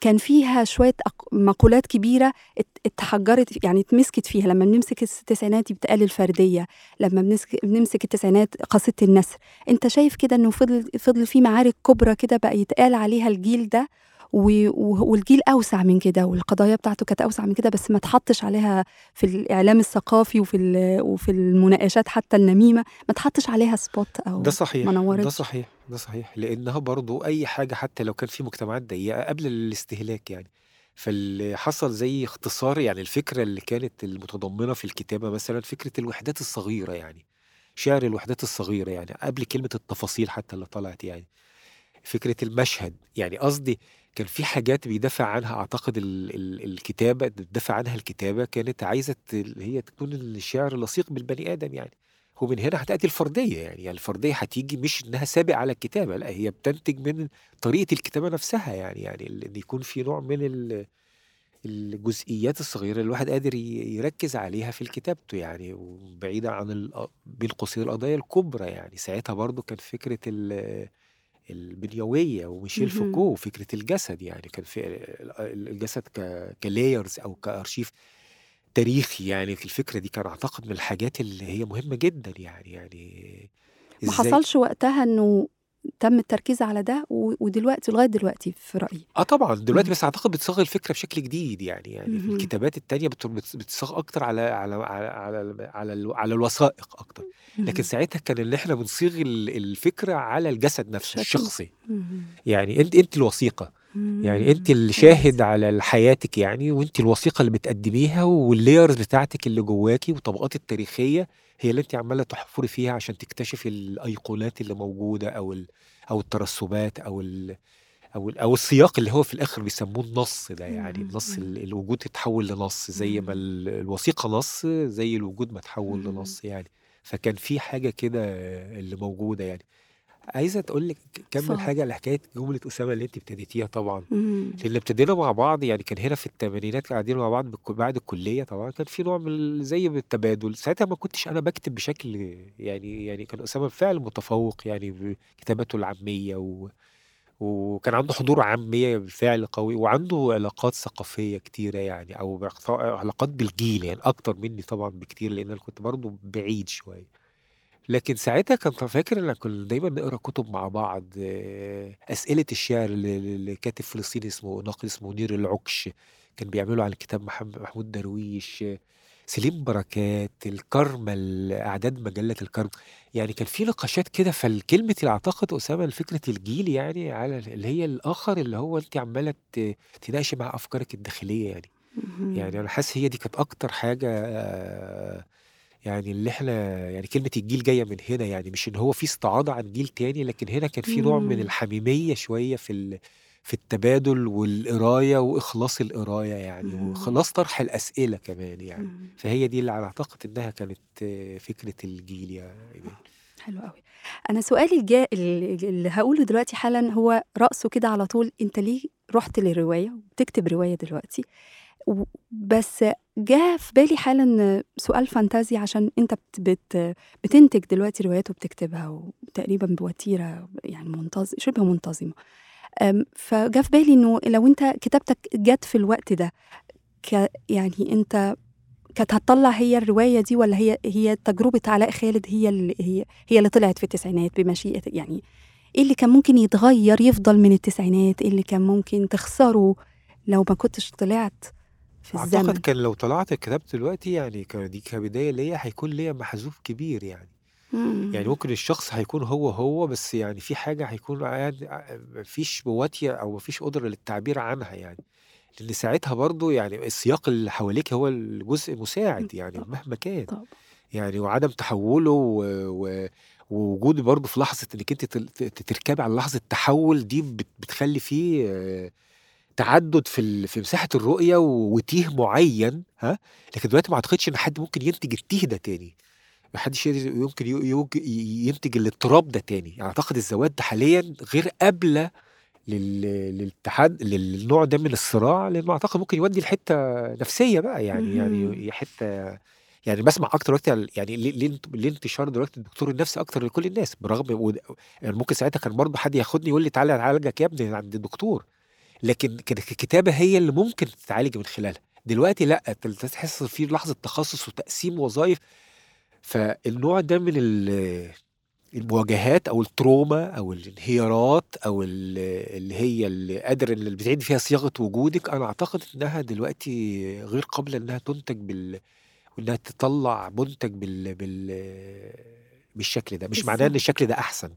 كان فيها شوية أق مقولات كبيرة ات اتحجّرت يعني اتمسكت فيها، لمّا بنمسك التسعينات بتقال الفردية، لمّا بنسك بنمسك التسعينات قصيدة النسر، أنت شايف كده إنه فضل فضل في معارك كُبرى كده بقى يتقال عليها الجيل ده؟ والجيل أوسع من كده والقضايا بتاعته كانت أوسع من كده، بس ما اتحطّش عليها في الإعلام الثقافي وفي ال وفي المناقشات حتى النميمة، ما اتحطّش عليها spot أو ده صحيح، ما ده. صحيح، ده صحيح، لإنها برضه أي حاجة حتى لو كان في مجتمعات ضيّقة قبل الاستهلاك يعني، فاللي حصل زي اختصار يعني الفكرة اللي كانت المتضمنة في الكتابة مثلًا فكرة الوحدات الصغيرة يعني، شِعر الوحدات الصغيرة يعني قبل كلمة التفاصيل حتى اللي طلعت يعني، فكرة المشهد، يعني قصدي كان في حاجات بيدافع عنها أعتقد ال ال الكتابة بتدافع عنها الكتابة كانت اللي هي تكون الشعر لصيق بالبني آدم يعني، ومن هنا هتأتي الفردية يعني، يعني الفردية هتيجي مش إنها سابق على الكتابة، لأ هي بتنتج من طريقة الكتابة نفسها يعني، يعني ال إن يكون في نوع من ال الجزئيات الصغيرة اللي الواحد قادر يركّز عليها في كتابته يعني، وبعيدًا عن بين قوسين القضايا الكُبرى يعني، ساعتها برضه كان فكرة البنيوية وميشيل. فوكو فكرة الجسد يعني كان في ال الجسد ك كlayers أو كأرشيف تاريخي يعني الفكرة دي كان أعتقد من الحاجات اللي هي مهمة جدًا يعني، يعني ما حصلش وقتها إنه تم التركيز على ده ودلوقتي لغاية دلوقتي في رأيي. آه طبعًا، دلوقتي. بس أعتقد بتصاغ الفكرة بشكل جديد يعني، يعني في. الكتابات التانية بت بت بتصاغ أكتر على على على على على على الوثائق أكتر، لكن. ساعتها كان اللي إحنا بنصيغ ال الفكرة على الجسد نفسه الشخصي،. يعني أنتِ أنتِ الوثيقة، يعني إمم، اللي. شاهد على حياتِك يعني وأنتِ الوثيقة اللي بتقدّميها والlayers بتاعتِك اللي جواكِ والطبقات التاريخية هي اللي أنتِ عمّالة تحفري فيها عشان تكتشفي الأيقونات اللي موجودة أو ال أو الترسبات أو ال أو ال أو السياق اللي هو في الآخر بيسموه النص ده يعني، النص الوجود اتحوّل لنص زي ما اهم. ال الوثيقة نص زي الوجود ما اتحوّل اهم. لنص يعني، فكان في حاجة كده اللي موجودة يعني. عايزة أقول لِك كمّل اتفضل. حاجة لحكاية جملة أسامة اللي أنتِ ابتديتيها طبعًا، اهم. لإن ابتدينا مع بعض يعني كان هنا في التمانينات قاعدين مع بعض بعد الكلية طبعًا كان في نوع من زي بالتبادل، ساعتها ما كنتش أنا باكتب بشكل يعني يعني كان أسامة بالفعل متفوّق يعني بكتاباته العامية و وكان عنده حضور عامية بالفعل قوي وعنده علاقات ثقافية كتيرة يعني أو علاقات بالجيل يعني أكتر منّي طبعًا بكتير لإن أنا كنت برضه بعيد شوية. لكن ساعتها كان فاكر إن كنا دايمًا نقرأ كُتب مع بعض، أسئلة الشعر لكاتب فلسطيني اسمه ناقد اسمه منير العُكش، كان بيعمله على كتاب محم محمود درويش، سليم بركات، الكرمل، أعداد مجلة الكرم، يعني كان في نقاشات كده فالكلمة اللي أعتقد أسامة لفكرة الجيل يعني على ال اللي هي الآخر اللي هو أنتِ عمّالة تناقشي معاه أفكارِك الداخلية يعني، يعني. أنا حاسس هي دي كانت أكتر حاجة يعني اللي إحنا يعني كلمة الجيل جاية من هنا يعني، مش إن هو في استعاضة عن جيل تاني، لكن هنا كان في نوع من إمم. الحميمية شوية في ال في التبادل والقراية وإخلاص القراية يعني، اهم. وإخلاص طرح الأسئلة كمان يعني، اهم. فهي دي اللي على أعتقد إنها كانت فكرة الجيل يا إيمان. حلو أوي. أنا سؤالي الجا ال اللي هاقوله دلوقتي حالًا هو رأسه كده على طول، أنت ليه رُحت للرواية وبتكتب رواية دلوقتي؟ بس جه في بالي حالًا سؤال فانتازي عشان أنت بت بت بتنتج دلوقتي روايات وبتكتبها وتقريبًا بوتيرة يعني منتظ شبه منتظمة. آمم، فجه في بالي إنه لو أنت كتابتك جات في الوقت ده ك يعني أنت كانت هتطلّع هي الرواية دي والّا هي هي تجربة علاء خالد هي ال هي هي اللي طلعت في التسعينات بمشيئة يعني إيه اللي كان ممكن يتغير يفضل من التسعينات إيه اللي كان ممكن تخسره لو ما كنتش طلعت في الزمن. كان لو طلعت كتبت دلوقتي يعني كان دي كبدايه ليا هيكون ليا محذوف كبير يعني. مم. يعني ممكن الشخص هيكون هو هو بس يعني في حاجة هيكون قاعد مفيش مواتية أو مفيش قدرة للتعبير عنها يعني. لأن ساعتها برضو يعني السياق اللي حواليك هو الجزء مساعد يعني طبعا مهما كان. طبعا. يعني وعدم تحوله و... و... ووجود برضه في لحظة إنك أنت تركبي على لحظة تحول دي بت- بتخلي فيه آه، تعدد في. في مساحة الرؤية و- وتيه معين ها لكن دلوقتي ما أعتقدش إن حد ممكن ينتج التيه ده تاني ما حدش يمكن ينتج الاضطراب ده تاني يعني أعتقد الزواج ده حاليا غير قابلة لل... للاتحاد للنوع ده من الصراع لأنه أعتقد ممكن يودي لحتة نفسية بقى يعني. يعني حتة يعني بسمع أكتر على- يعني ليه ليه انت- ليه انتشار دلوقتي الدكتور النفسي أكتر لكل الناس برغم يعني ممكن ساعتها كان برضه حد ياخدني يقول لي تعالى اعالجك يا ابني عند الدكتور لكن كانت الكتابه هي اللي ممكن تتعالج من خلالها. دلوقتي لأ تحس في لحظة تخصص وتقسيم وظائف فالنوع ده من ال- المواجهات أو التروما أو الانهيارات أو ال- اللي هي اللي قادر اللي بتعيد فيها صياغة وجودك أنا أعتقد إنها دلوقتي غير قابلة إنها تنتج بال وإنها تطلع منتج بال بال بالشكل ده. مش معناه إن الشكل ده أحسن.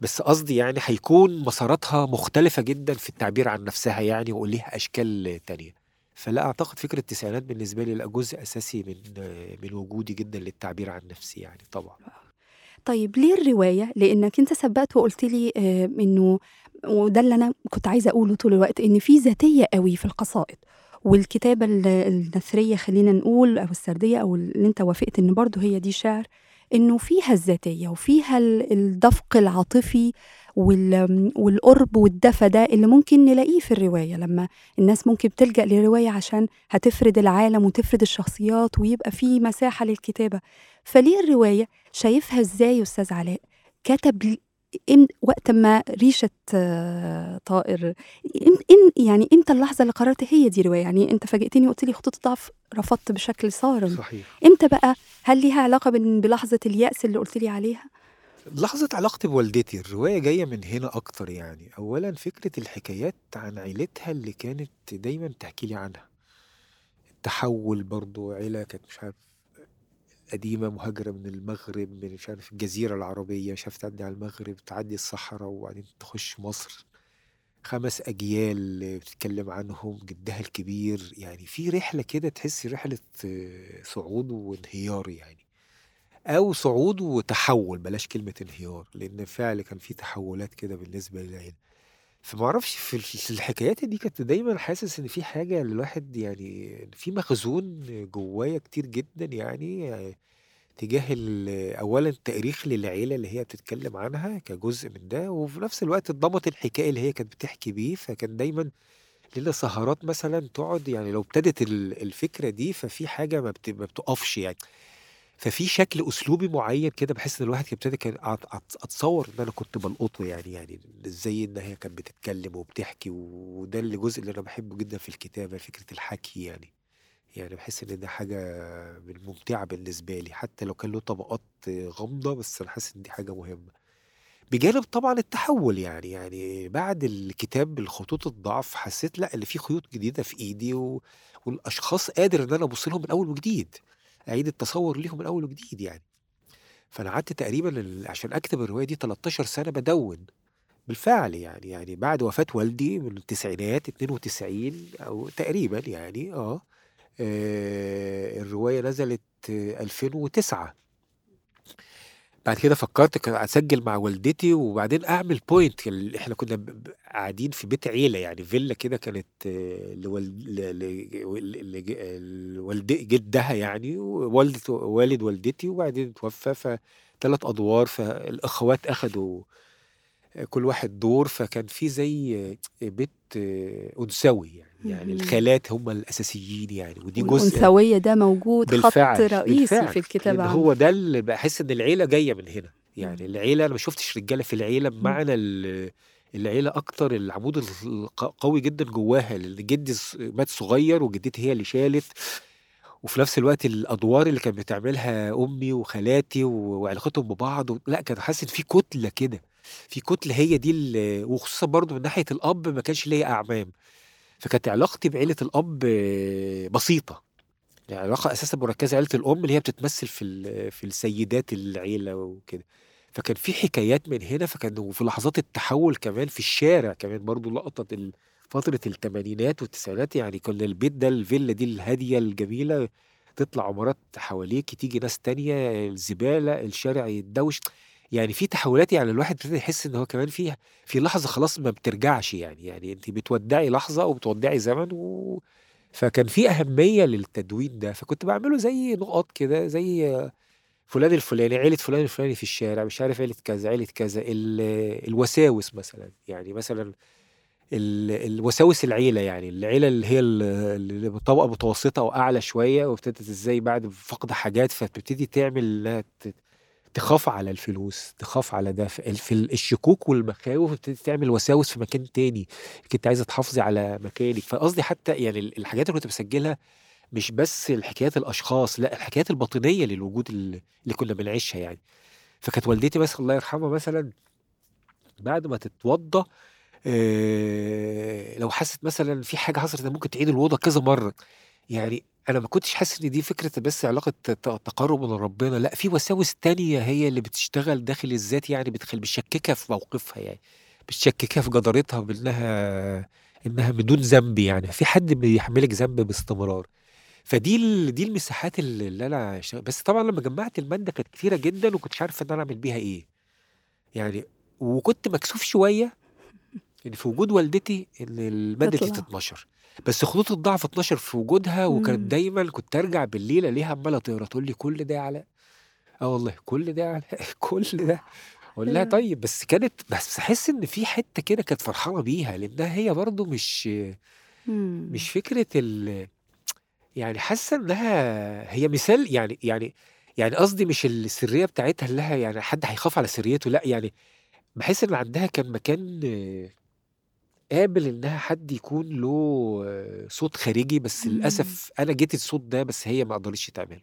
بس قصدي يعني هيكون مساراتها مختلفة جدا في التعبير عن نفسها يعني وليها أشكال تانية. فلا أعتقد فكرة التسعينات بالنسبة لي لا جزء أساسي من من وجودي جدا للتعبير عن نفسي يعني طبعا. طيب ليه الرواية؟ لأنك أنت سبقت وقلت لي آه، إنه وده اللي أنا كنت عايزة أقوله طول الوقت إن في ذاتية قوي في القصائد. والكتابة ال- النثرية خلينا نقول أو السردية أو اللي أنت وافقت إن برضو هي دي شعر إنه فيها الذاتية وفيها ال- الدفق العاطفي وال- والقرب والدفى ده اللي ممكن نلاقيه في الرواية. لما الناس ممكن بتلجأ للرواية عشان هتفرد العالم وتفرد الشخصيات ويبقى في مساحة للكتابة. فليه الرواية شايفها إزاي أستاذ علاء؟ كتب وقت ما ريشة آه، طائر إم يعني إمتى اللحظة اللي قررت هي دي رواية؟ يعني أنت فاجئتني وقلت لي خطوط الضعف رفضت بشكل صارم. صحيح. إمتى بقى هل ليها علاقة بال- بلحظة اليأس اللي قلت لي عليها؟ لحظة علاقتي بوالدتي الرواية جاية من هنا أكتر يعني. أولا فكرة الحكايات عن عيلتها اللي كانت دايما تحكي لي عنها. التحول برضو عيلة كانت مش عارف قديمة مهاجرة من المغرب من مش عارف الجزيرة العربية مش عارف تعدي على المغرب تعدي الصحراء وبعدين تخش مصر. خمس أجيال بتتكلم عنهم جدها الكبير يعني في رحلة كده تحسي رحلة صعود وانهيار يعني. أو صعود وتحول بلاش كلمة انهيار لأن فعلا كان في تحولات كده بالنسبة للعيلة. فما أعرفش في الحكايات دي كنت دايما حاسس إن في حاجة الواحد يعني في مخزون جوايا كتير جدا يعني تجاه ال- اولا تاريخ للعيلة اللي هي بتتكلم عنها كجزء من ده وفي نفس الوقت النمط الحكائي اللي هي كانت بتحكي بيه فكان دايما لنا سهرات مثلا تقعد يعني لو ابتدت ال- الفكرة دي ففي حاجة ما بت- ما بتقفش يعني. ففي شكل أسلوبي معين كده بحس إن الواحد ابتدى كان أت- أت- أتصور إن أنا كنت بلقطه يعني يعني إزاي إن هي كانت بتتكلم وبتحكي وده اللي جزء اللي أنا بحبه جدا في الكتابة فكرة الحكي يعني. يعني بحس إن ده حاجة ممتعة بالنسبة لي حتى لو كان له طبقات غامضة بس أنا حاسس إن دي حاجة مهمة. بجانب طبعا التحول يعني يعني بعد الكتاب الخطوط الضعف حسيت لأ اللي في خيوط جديدة في إيدي و... والأشخاص قادر إن أنا أبص لهم من أول وجديد أعيد التصور ليهم من أول وجديد يعني. فأنا قعدت تقريبا عشان أكتب الرواية دي 13 سنة بدون بالفعل يعني يعني بعد وفاة والدي من التسعينات 92 أو تقريبا يعني آه, الرواية نزلت آه 2009 بعد كده فكرت كان أسجل مع والدتي وبعدين أعمل بوينت إحنا كنا قاعدين في بيت عيلة يعني فيلا كده كانت آه، لوالد جدها يعني ووالدة والد والدتي وبعدين توفى فثلاث أدوار فالأخوات أخدوا كل واحد دور فكان في زي بيت أنثوي يعني يعني. الخالات هم الأساسيين يعني ودي جزء والأنثوية ده موجود خط بالفعل رئيسي بالفعل في الكتابة لأن عنه هو ده اللي بحس إن العيلة جاية من هنا يعني. العيلة أنا ما شفتش رجالة في العيلة. بمعنى ال- العيلة أكتر العمود القوي جدا جواها لأن جدي مات صغير وجدتي هي اللي شالت وفي نفس الوقت الأدوار اللي كانت بتعملها أمي وخالاتي وعلاقتهم ببعض لأ كان حاسس إن في كُتلة كده، في كُتلة هي دي وخصوصًا برضه من ناحية الأب ما كانش ليّا أعمام، فكانت علاقتي بعيلة الأب بسيطة، العلاقة أساسًا مركّزة عيلة الأم اللي هي بتتمثّل في في السيدات العيلة وكده، فكان في حكايات من هنا فكان وفي لحظات التحوّل كمان في الشارع كمان برضه لقطة فترة التمانينات والتسعينات. يعني كان البيت ده الفيلا دي الهادية الجميلة، تطلع عمارات حواليكِ، تيجي ناس تانية، الزبالة، الشارع يتدوِّش، يعني في تحوّلات يعني الواحد ابتدى يحس إن هو كمان في في لحظة خلاص ما بترجعش يعني، يعني أنتِ بتودّعي لحظة وبتودّعي زمن و فكان في أهمية للتدوين ده، فكنت باعمله زي نقط كده، زي فلان الفلاني، عيلة فلان الفلاني في الشارع، مش عارف عيلة كذا، عيلة كذا، ال الوساوس مثلًا، يعني مثلًا ال الوساوس العيلة يعني، العيلة اللي هي ال اللي بطبقة متوسطة أو أعلى شوية وابتدت إزاي بعد فقد حاجات فبتبتدي تعمل تخاف على الفلوس، تخاف على ده، في ال في ال الشكوك والمخاوف ابتدت تعمل وساوس في مكان تاني، إنِّك أنتِ عايزة تحافظي على مكانِك، فقصدي حتى يعني ال الحاجات اللي كنت باسجّلها مش بس الحكايات الأشخاص، لأ الحكايات الباطنية للوجود ال اللي كنا بنعيشها يعني، فكانت والدتي مثلًا الله يرحمها مثلًا بعد ما تتوضّى آآ، لو حست مثلًا في حاجة حصلت ممكن تعيد الوضوء كذا مرّة، يعني أنا ما كنتش حاسس إن دي فكرة بس علاقة ت تقرُّب من ربنا، لأ في وساوس تانية هي اللي بتشتغل داخل الذات يعني بتخل بتشكّكها في موقفها يعني، بتشكّكها في جدارتها بإنها إنها بدون ذنب يعني، في حد بيحملِك ذنب باستمرار، فدي دي المساحات ال اللي أنا اشت بس طبعًا لمّا جمّعت المادة كانت كتيرة جدًا وما كنتش عارف إن أنا أعمل بيها إيه، يعني وكنت مكسوف شوية إن في وجود والدتي إن المادة دي. تتنشر، بس خطوط الضعف اتنشر في وجودها وكانت إمم. دايمًا كنت أرجع بالليل ألاقيها عمّالة تقرا، تقول لي: "كل ده يا علاء؟" آه والله، "كل ده يا علاء، كل ده؟" أقول لها: أيوه. "طيب." بس كانت بس أحس إن في حتّة كده كانت فرحانة بيها، لإنها هي برضه مش. مش فكرة ال يعني حاسة إنها هي مثال يعني يعني يعني قصدي مش السرية بتاعتها إنها يعني حد هيخاف على سريته، لأ يعني باحس إن عندها كان مكان قابل إنها حد يكون له صوت خارجي، بس إمم. للأسف أنا جيت الصوت ده بس هي ما قدرتش تعمله،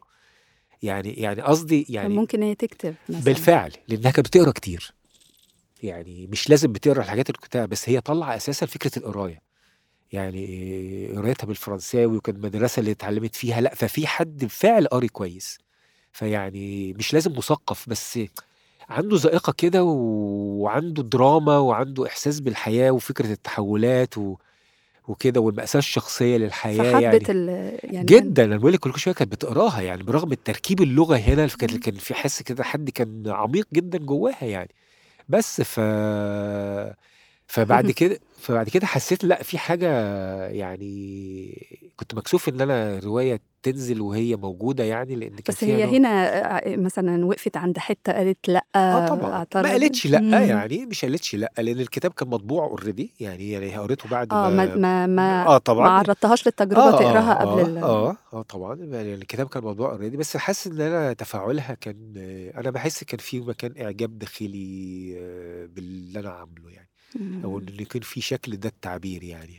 يعني يعني قصدي يعني ممكن هي تكتب مثلًا. بالفعل، لإنها كانت بتقرأ كتير، يعني مش لازم بتقرأ الحاجات اللي كتبتها، بس هي طالعة أساسًا فكرة القراية، يعني قرايتها بالفرنساوي وكانت المدرسة اللي اتعلمت فيها، لأ ففي حد بالفعل قاري كويس، فيعني مش لازم مثقف، بس عنده ذائقة كده وعنده دراما وعنده إحساس بالحياة وفكرة التحولات و وكده والمأساة الشخصية للحياة فحبِّت يعني يعني جدًا، أنا باقول لِك كل شوية كانت بتقراها يعني برغم التركيب اللغة هنا كان. كان في حس كده حد كان عميق جدًا جواها يعني، بس ف فبعد كده فبعد كده حسيت لأ في حاجة يعني كنت مكسوف إن أنا الرواية تنزل وهي موجودة يعني، لإن كان بس هي نوع هنا آآ مثلًا وقفت عند حتّة قالت لأ، آه طبعًا، ما؟ قالتش لأ إمم. يعني، مش قالتش لأ، لإن الكتاب كان مطبوع already يعني يعني قريته بعد آه، ما ما ما ما آه ما طبعًا، عرّضتهاش للتجربة آه، تقراها آه، قبل آه، ال آه، آه طبعًا، يعني الكتاب كان مطبوع already بس حاسس إن أنا تفاعلها كان أنا باحس كان في مكان إعجاب داخلي باللي أنا عامله يعني، أو إمم. إن يكون في شكل ده التعبير يعني،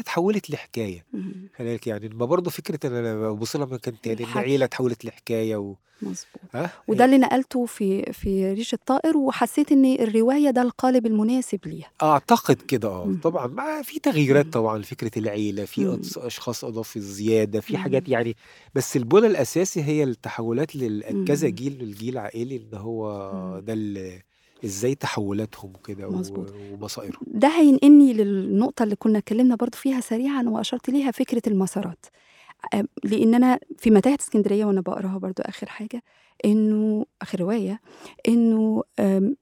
اتحولت لحكاية، إمم. خلي بالِك يعني ما برضه فكرة إن أنا بابُص لها من مكان تاني، إن الحكي. عيلة اتحولت لحكاية و مضبوط. ها، وده اللي نقلته في في ريش الطائر وحسيت إن الرواية ده القالب المناسب ليها. أعتقد كده اهم. طبعًا مع في تغييرات. طبعًا لفكرة العيلة، في أشخاص أضافوا زيادة، في. حاجات يعني بس البُنى الأساسي هي التحولات لل كذا إمم. جيل للجيل عائلي، إن هو. ده ال إزاي تحولاتهم مضبوط. ومصائرهم. ده هينقلني للنقطة اللي كنا اتكلمنا برضه فيها سريعًا وأشرت ليها فكرة المسارات، آآ لإن أنا في متاهة إسكندرية وأنا باقراها برضه آخر حاجة، إنه آخر رواية، إنه آمم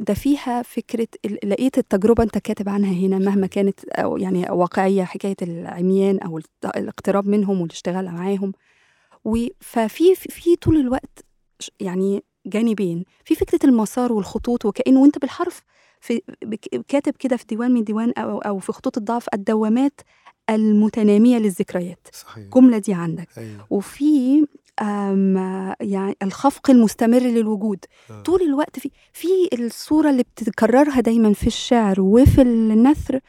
ده فيها فكرة لقيت التجربة أنت كاتب عنها هنا مهما. كانت أو يعني واقعية، حكاية العميان أو الاقتراب منهم والاشتغال معاهم، ففي في طول الوقت يعني جانبين، في فكرة المسار والخطوط وكأنه وأنت بالحرف في كاتب كده في ديوان من ديوان أو أو في خطوط الضعف الدوامات المتنامية للذكريات، صحيح. الجملة دي عندك، أيوه. وفي يعني الخفق المستمر للوجود، آه. طول الوقت في في الصورة اللي بتكررها دايمًا في الشعر وفي النثر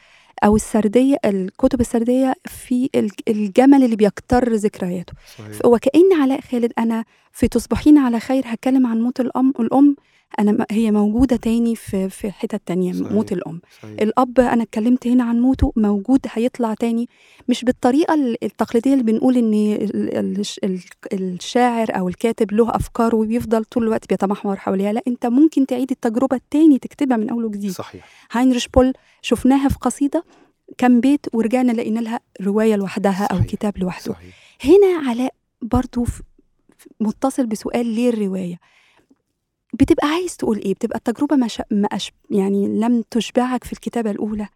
أو السردية الكتب السردية في الج- الجمل اللي بيكتر ذكرياته. صحيح. وكأن علاء خالد أنا في تصبحين على خير هتكلم عن موت الأم الأم أنا م- هي موجودة تاني في في حتة تانية صحيح. موت الأم. صحيح. الأب أنا اتكلمت هنا عن موته موجود هيطلع تاني مش بالطريقة ال- التقليدية اللي بنقول ال- الشاعر أو الكاتب له أفكار وبيفضل طول الوقت بيتمحور حواليها. لا أنت ممكن تعيد التجربة التاني تكتبها من أول وجديد. صحيح. هاينريش بول شفناها في قصيدة كم بيت ورجعنا لقينا لها رواية لوحدها أو صحيح. كتاب لوحده. صحيح. هنا علاء برضو متصل بسؤال ليه الرواية؟ بتبقى عايز تقول إيه بتبقى التجربة ما, شا... ما أش... يعني لم تشبعك في الكتابة الأولى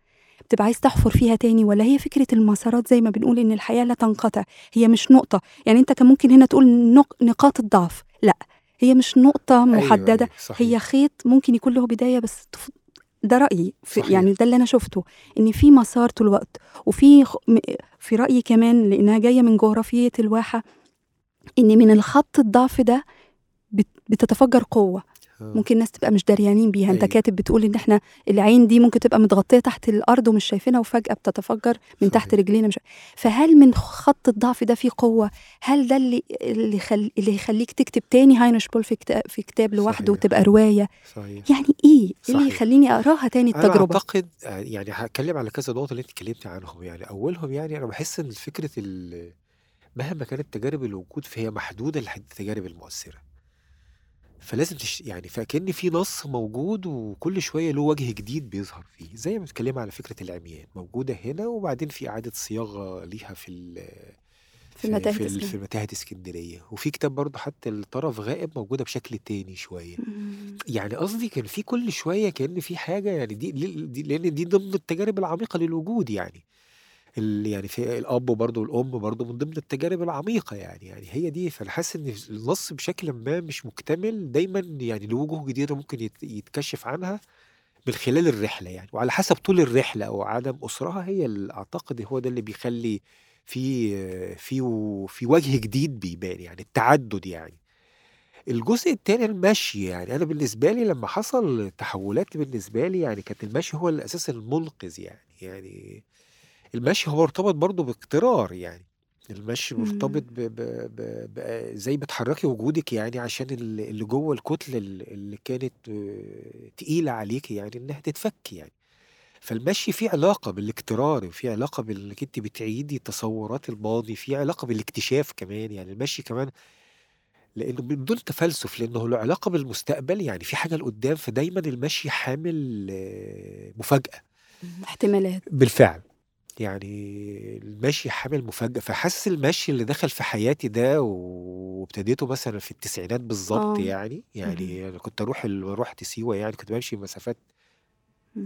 بتبقى عايز تحفر فيها تاني ولا هي فكرة المسارات زي ما بنقول إن الحياة لا تنقطع هي مش نقطة يعني أنت كان ممكن هنا تقول نق... نقاط الضعف لأ هي مش نقطة محددة أيوة أيوة. صحيح. هي خيط ممكن يكون له بداية بس تف- ده رأيي في صحيح. يعني ده اللي أنا شفته إن في مسار طول الوقت وفي في رأيي كمان لأنها جاية من جغرافية الواحة إن من الخط الضعف ده بت- بتتفجر قوة آه. ممكن الناس تبقى مش دريانين بيها. انت أيوة. كاتب بتقول ان إحنا العين دي ممكن تبقى متغطية تحت الأرض ومش شايفينها وفجأة بتتفجر من تحت صحيح. رجلينا مش فهل من خط الضعف ده في قوة؟ هل ده اللي اللي, خل... اللي يخليك تكتب تاني هاينش بول في كتاب, في كتاب لوحده صحيح. وتبقى رواية؟ صحيح. يعني إيه؟ إيه اللي صحيح. يخليني أقراها تاني أنا التجربة؟ أعتقد آه، يعني هتكلم على كذا نقطة اللي أنت اتكلمتي عنهم. يعني أولهم يعني أنا بحس إن فكرة ال- مهما كانت تجارب الوجود فهي محدودة لحد التجارب المؤثرة. فلازم تش... يعني فكأن في نص موجود وكل شوية له وجه جديد بيظهر فيه زي ما بنتكلم على فكرة العميان موجودة هنا وبعدين في إعادة صياغة ليها في ال... في المتاهة في. في متاهة إسكندرية وفي كتاب برضه حتى الطرف غائب موجودة بشكل تاني شوية مم. يعني قصدي كان في كل شوية كأن في حاجة يعني دي, دي لأن دي ضمن التجارب العميقة للوجود يعني يعني في الأب برضه والام برضه من ضمن التجارب العميقة يعني يعني هي دي فأنا حاسس إن النص بشكل ما مش مكتمل دايما يعني له وجوه جديدة ممكن يت- يتكشف عنها من خلال الرحلة يعني وعلى حسب طول الرحلة أو عدم أسرها هي اللي أعتقد هو ده اللي بيخلي في في في وجه جديد بيبان يعني التعدد يعني. الجزء التاني المشي يعني أنا بالنسبة لي لما حصل تحولات بالنسبة لي يعني كانت المشي هو الأساس المنقذ يعني يعني المشي هو مرتبط برضه باقترار يعني المشي. مرتبط ب ب ب ب زي بتحركي وجودك يعني عشان ال- اللي جوه الكتلة ال- اللي كانت تقيلة عليك يعني إنها تتفك يعني. فالمشي فيه علاقة بالاقترار وفيه علاقة بإنك انت بتعيدي تصورات الماضي فيه علاقة بالاكتشاف كمان يعني. المشي كمان لأنه بدون تفلسف لأنه له علاقة بالمستقبل يعني. في حاجة لقدام فدايما المشي حامل مفاجأة. احتمالات. بالفعل. يعني المشي حامل مفاجأة فحاسس المشي اللي دخل في حياتي ده وابتديته مثلا في التسعينات بالظبط آه. يعني يعني أنا كنت أروح ال- رحت سيوة يعني كنت بمشي مسافات.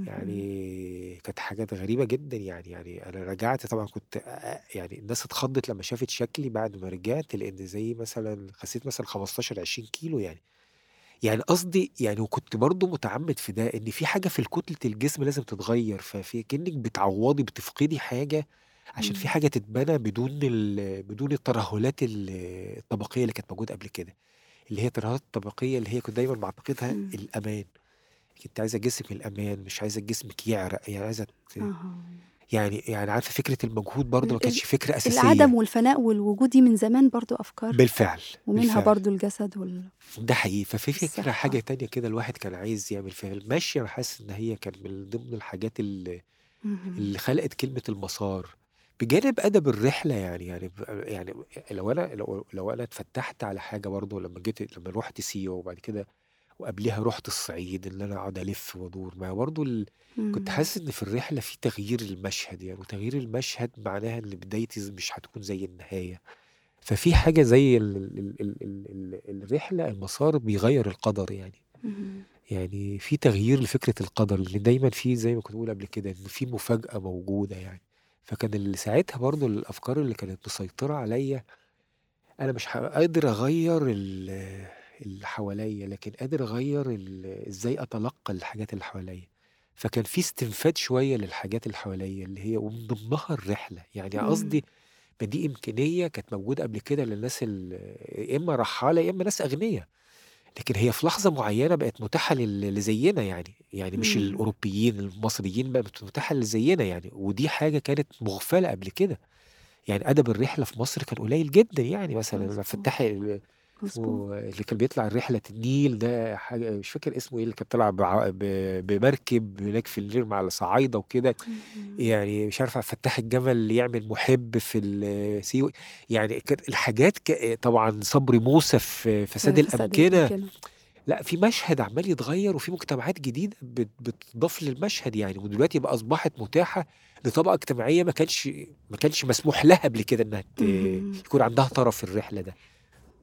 يعني كانت حاجات غريبة جدا يعني يعني أنا رجعت طبعا كنت يعني الناس اتخضت لما شافت شكلي بعد ما رجعت لأن زي مثلا خسيت مثلا 15 20 كيلو يعني. يعني قصدي يعني وكنت برضو متعمد في ده إن في حاجة في كتلة الجسم لازم تتغير ففي كأنك بتعوضي بتفقدي حاجة عشان في مم. حاجة تتبنى بدون ال- بدون الترهلات ال- الطبقية اللي كانت موجودة قبل كده اللي هي الترهلات الطبقية اللي هي كنت دايما بعتقدها مم. الأمان كنت عايزة جسمك الأمان مش عايزة جسمك يعرق يعني عايزة ت-. يعني يعني عارفة فكرة المجهود برضو ما كانتش فكرة أساسية. العدم والفناء والوجود دي من زمان برضو أفكار. بالفعل ومنها بالفعل. برضو الجسد وال... ده حقيقي. ففي فكرة الصحة. حاجة تانية كده الواحد كان عايز يعمل فيها المشي أنا حاسس إن هي كان من ضمن الحاجات اللي. اللي خلقت كلمة المسار. بجانب أدب الرحلة يعني يعني يعني لو أنا لو, لو أنا اتفتحت على حاجة برضه لما جيت لما رحت سيوة وبعد كده وقبلها رحت الصعيد إن أنا أقعد ألف وأدور ما برضه ال... كنت مم. حاسس إن في الرحلة في تغيير المشهد يعني وتغيير المشهد معناها إن بدايتي مش هتكون زي النهاية ففي حاجة زي ال ال ال ال ال ال الرحلة المسار بيغير القدر يعني. يعني في تغيير لفكرة القدر اللي دايما في زي ما كنت بقول قبل كده إن في مفاجأة موجودة يعني فكان اللي ساعتها برضو الأفكار اللي كانت مسيطرة عليا أنا مش قادر أغير ال- اللي حواليا لكن قادر أغير إزاي أتلقى الحاجات اللي حواليا. فكان في استنفاد شوية للحاجات اللي حواليا اللي هي ومن ضمنها الرحلة. يعني. قصدي ما دي إمكانية كانت موجودة قبل كده للناس يا إما رحالة يا إما ناس أغنياء. لكن هي في لحظة معينة بقت متاحة لل- اللي زينا يعني. يعني مش مم. الأوروبيين المصريين بقت متاحة اللي زينا يعني. ودي حاجة كانت مغفلة قبل كده. يعني أدب الرحلة في مصر كان قليل جدا يعني. مثلا لما مظبوط. فتح ال- مظبوط اسمه اللي كان بيطلع رحلة النيل ده حاجة مش فاكر اسمه إيه اللي كان طالع بع- ب- بمركب هناك في النيل مع الصعايدة وكده. يعني مش عارف الفتاح الجمل اللي يعمل محب في السيو يعني كانت الحاجات ك... طبعا صبري موسى في فساد فساد الأمكنة. لا في مشهد عمال يتغير وفي مجتمعات جديدة بت- بتضاف للمشهد يعني ودلوقتي بقى أصبحت متاحة لطبقة اجتماعية ما كانش ما كانش مسموح لها قبل كده ت... مم. يكون عندها طرف في الرحلة ده.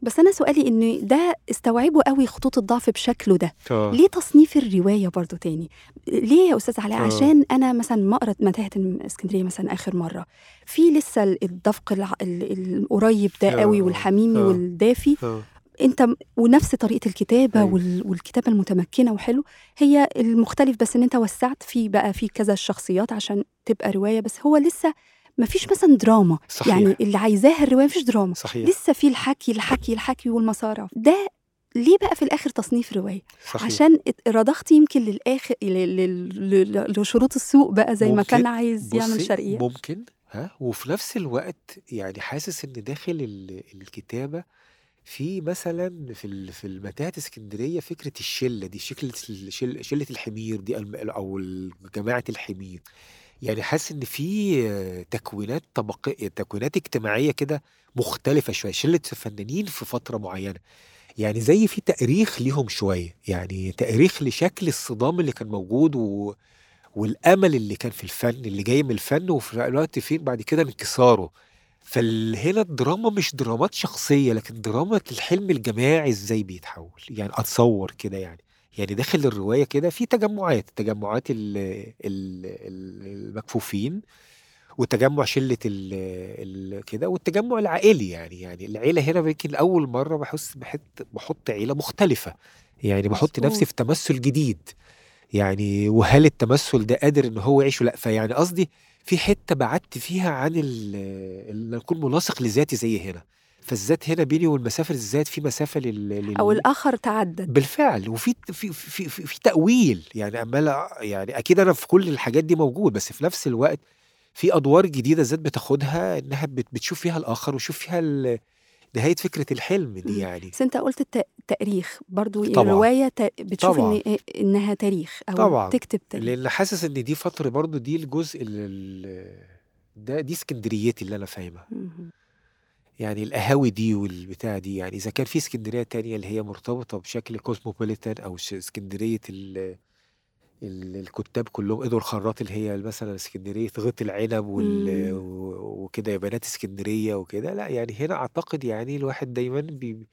بس أنا سؤالي إن ده استوعبوا قوي خطوط الضعف بشكله ده. آه. ليه تصنيف الرواية برضو تاني؟ ليه يا أستاذ علاء؟ آه. عشان أنا مثلا ما قرأت متاهة اسكندرية مثلا آخر مرة. في لسه ال- الدفق الع- ال- القريب ده قوي آه. والحميمي آه. والدافي. آه. أنت ونفس طريقة الكتابة وال- والكتابة المتمكنة وحلو. هي المختلف بس إن أنت وسعت في بقى في كذا الشخصيات عشان تبقى رواية بس هو لسه ما فيش مثلا دراما. يعني صحيح اللي عايزاها الرواية مفيش دراما. صحيح. لسه في الحكي الحكي الحكي والمسارع ده ليه بقى في الآخر تصنيف رواية؟ صحيح. عشان رضختي يمكن للآخر لشروط السوق بقى زي ما كان عايز يعمل شرقية. ممكن. ها؟ وفي نفس الوقت يعني حاسس إن داخل ال- الكتابة في مثلا في في المتاهة اسكندرية فكرة الشلة دي الشل- شلة الحمير دي أو جماعة الحمير. يعني حاسس إن في تكوينات طبقية تكوينات اجتماعية كده مختلفة شوية شلة فنانين في فترة معينة. يعني زي في تأريخ ليهم شوية يعني تأريخ لشكل الصدام اللي كان موجود و... والأمل اللي كان في الفن اللي جاي من الفن وفي الوقت فين بعد كده انكساره. فهنا الدراما مش درامات شخصية لكن دراما الحلم الجماعي إزاي بيتحول؟ يعني أتصور كده يعني. يعني داخل الرواية كده في تجمعات تجمعات ال ال ال- المكفوفين وتجمع ال ال كده والتجمع العائلي يعني يعني العيلة هنا يمكن أول مرة بحس بحط بحط عيلة مختلفة يعني بحط نفسي مظبوط. في تمثل جديد يعني وهل التمثل ده قادر إن هو يعيش؟ ولا لأ فيعني قصدي في حتة بعدت فيها عن ال- أكون ملاصق لذاتي زي هنا. فالذات هنا بيني والمسافة الذات في مسافة لل, أو لل... الآخر تعدد بالفعل. وفي في في في, في تأويل. يعني عمال يعني أكيد أنا في كل الحاجات دي موجود بس في نفس الوقت في أدوار جديدة الذات بتاخدها إنها بت- بتشوف فيها الآخر وشوف فيها ال- نهاية فكرة الحلم دي. يعني. بس أنت قلت الت- التاريخ برضو طبعا. الرواية ت- بتشوف طبعا. إن إنها تاريخ أو طبعا. تكتب تاريخ. لأن حاسس إن دي فترة برضو دي الجزء ده دي اسكندريتي اللي أنا فاهمها. يعني القهاوي دي والبتاع دي يعني إذا كان في إسكندرية تانية اللي هي مرتبطة بشكل كوزموبوليتان أو ش- إسكندرية ال ال- الكتاب كلهم إدوار الخراط اللي هي مثلا إسكندرية غيط العنب وال مم. و- وكده يا بنات إسكندرية وكده لأ يعني هنا أعتقد يعني الواحد دايما بي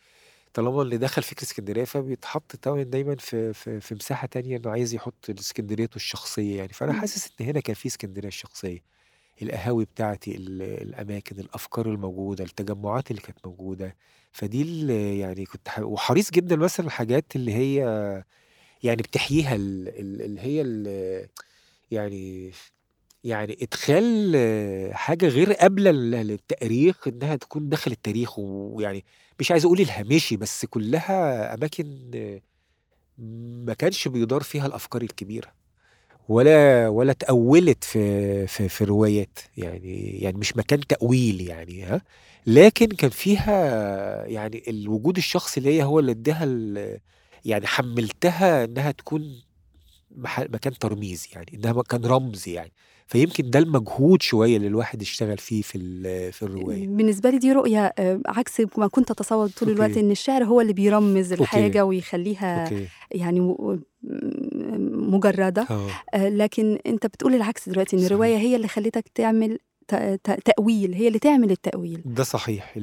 طالما اللي دخل فكر إسكندرية فبيتحط طبعا دايما في في في مساحة تانية إنه عايز يحط إسكندريته الشخصية يعني فأنا مم. حاسس إن هنا كان في إسكندرية الشخصية القهاوي بتاعتي ال- الأماكن الأفكار الموجودة التجمعات اللي كانت موجودة. فدي اللي يعني كنت وحريص جدا مثلا الحاجات اللي هي يعني بتحييها ال- ال- اللي هي ال- يعني يعني إدخال حاجة غير قابلة لل- للتاريخ إنها تكون داخل التاريخ. ويعني مش عايز أقول الهامشي بس كلها أماكن ما كانش بيدار فيها الأفكار الكبيرة. ولا ولا تأولت في في في روايات. يعني يعني مش مكان تأويل يعني ها. لكن كان فيها يعني الوجود الشخصي ليا هو اللي اداها يعني حملتها إنها تكون مكان ترميز يعني إنها مكان رمز يعني. فيمكن ده المجهود شوية اللي الواحد اشتغل فيه في في الرواية. بالنسبة لي دي رؤية آه، عكس ما كنت أتصور طول الوقت إن الشعر هو اللي بيرمز okay. الحاجة ويخليها okay. يعني م- م- مجردة. آه آه، لكن أنت بتقول العكس دلوقتي إن صحيح. الرواية هي اللي خلتك تعمل تأويل هي اللي تعمل التأويل. ده صحيح.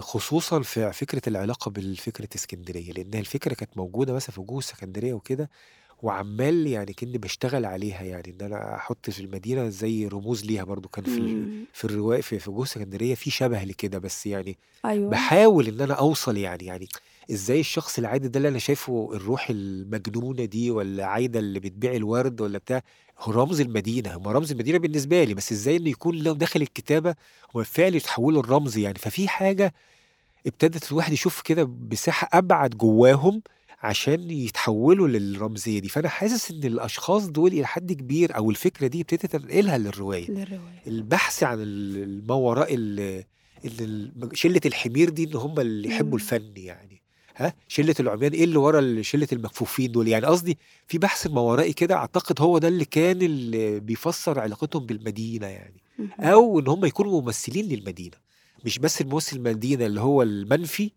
خصوصا في فكرة العلاقة بالفكرة اسكندريه لأن الفكرة كانت موجودة مثلا في وجوه اسكندريه وكده وعمال يعني كني بشتغل عليها يعني إن أنا أحط في المدينة زي رموز ليها برضو. كان في مم. في الرواية في في وجوه اسكندريه في شبه لكده بس يعني أيوه. بحاول إن أنا أوصل يعني يعني إزاي الشخص العادي ده اللي أنا شايفه الروح المجنونة دي ولا عايدة اللي بتبيع الورد ولا بتاع هو رمز المدينة هم رمز المدينة بالنسبة لي بس إزاي إنه يكون لو داخل الكتابة هو بالفعل يتحولوا الرمز يعني. ففي حاجة ابتدت الواحد يشوف كده بساحة أبعد جواهم عشان يتحولوا للرمزية دي. فأنا حاسس إن الأشخاص دول إلى حد كبير أو الفكرة دي ابتديت أنقلها للرواية. للرواية. البحث عن ما وراء شلة الحمير دي إن هم اللي يحبوا مم. الفن يعني. ها شلة العميان إيه اللي ورا شلة المكفوفين دول يعني قصدي في بحث ما ورائي كده أعتقد هو ده اللي كان اللي بيفسر علاقتهم بالمدينة يعني. أو إن هم يكونوا ممثلين للمدينة مش بس الممثل المدينة اللي هو المنفي.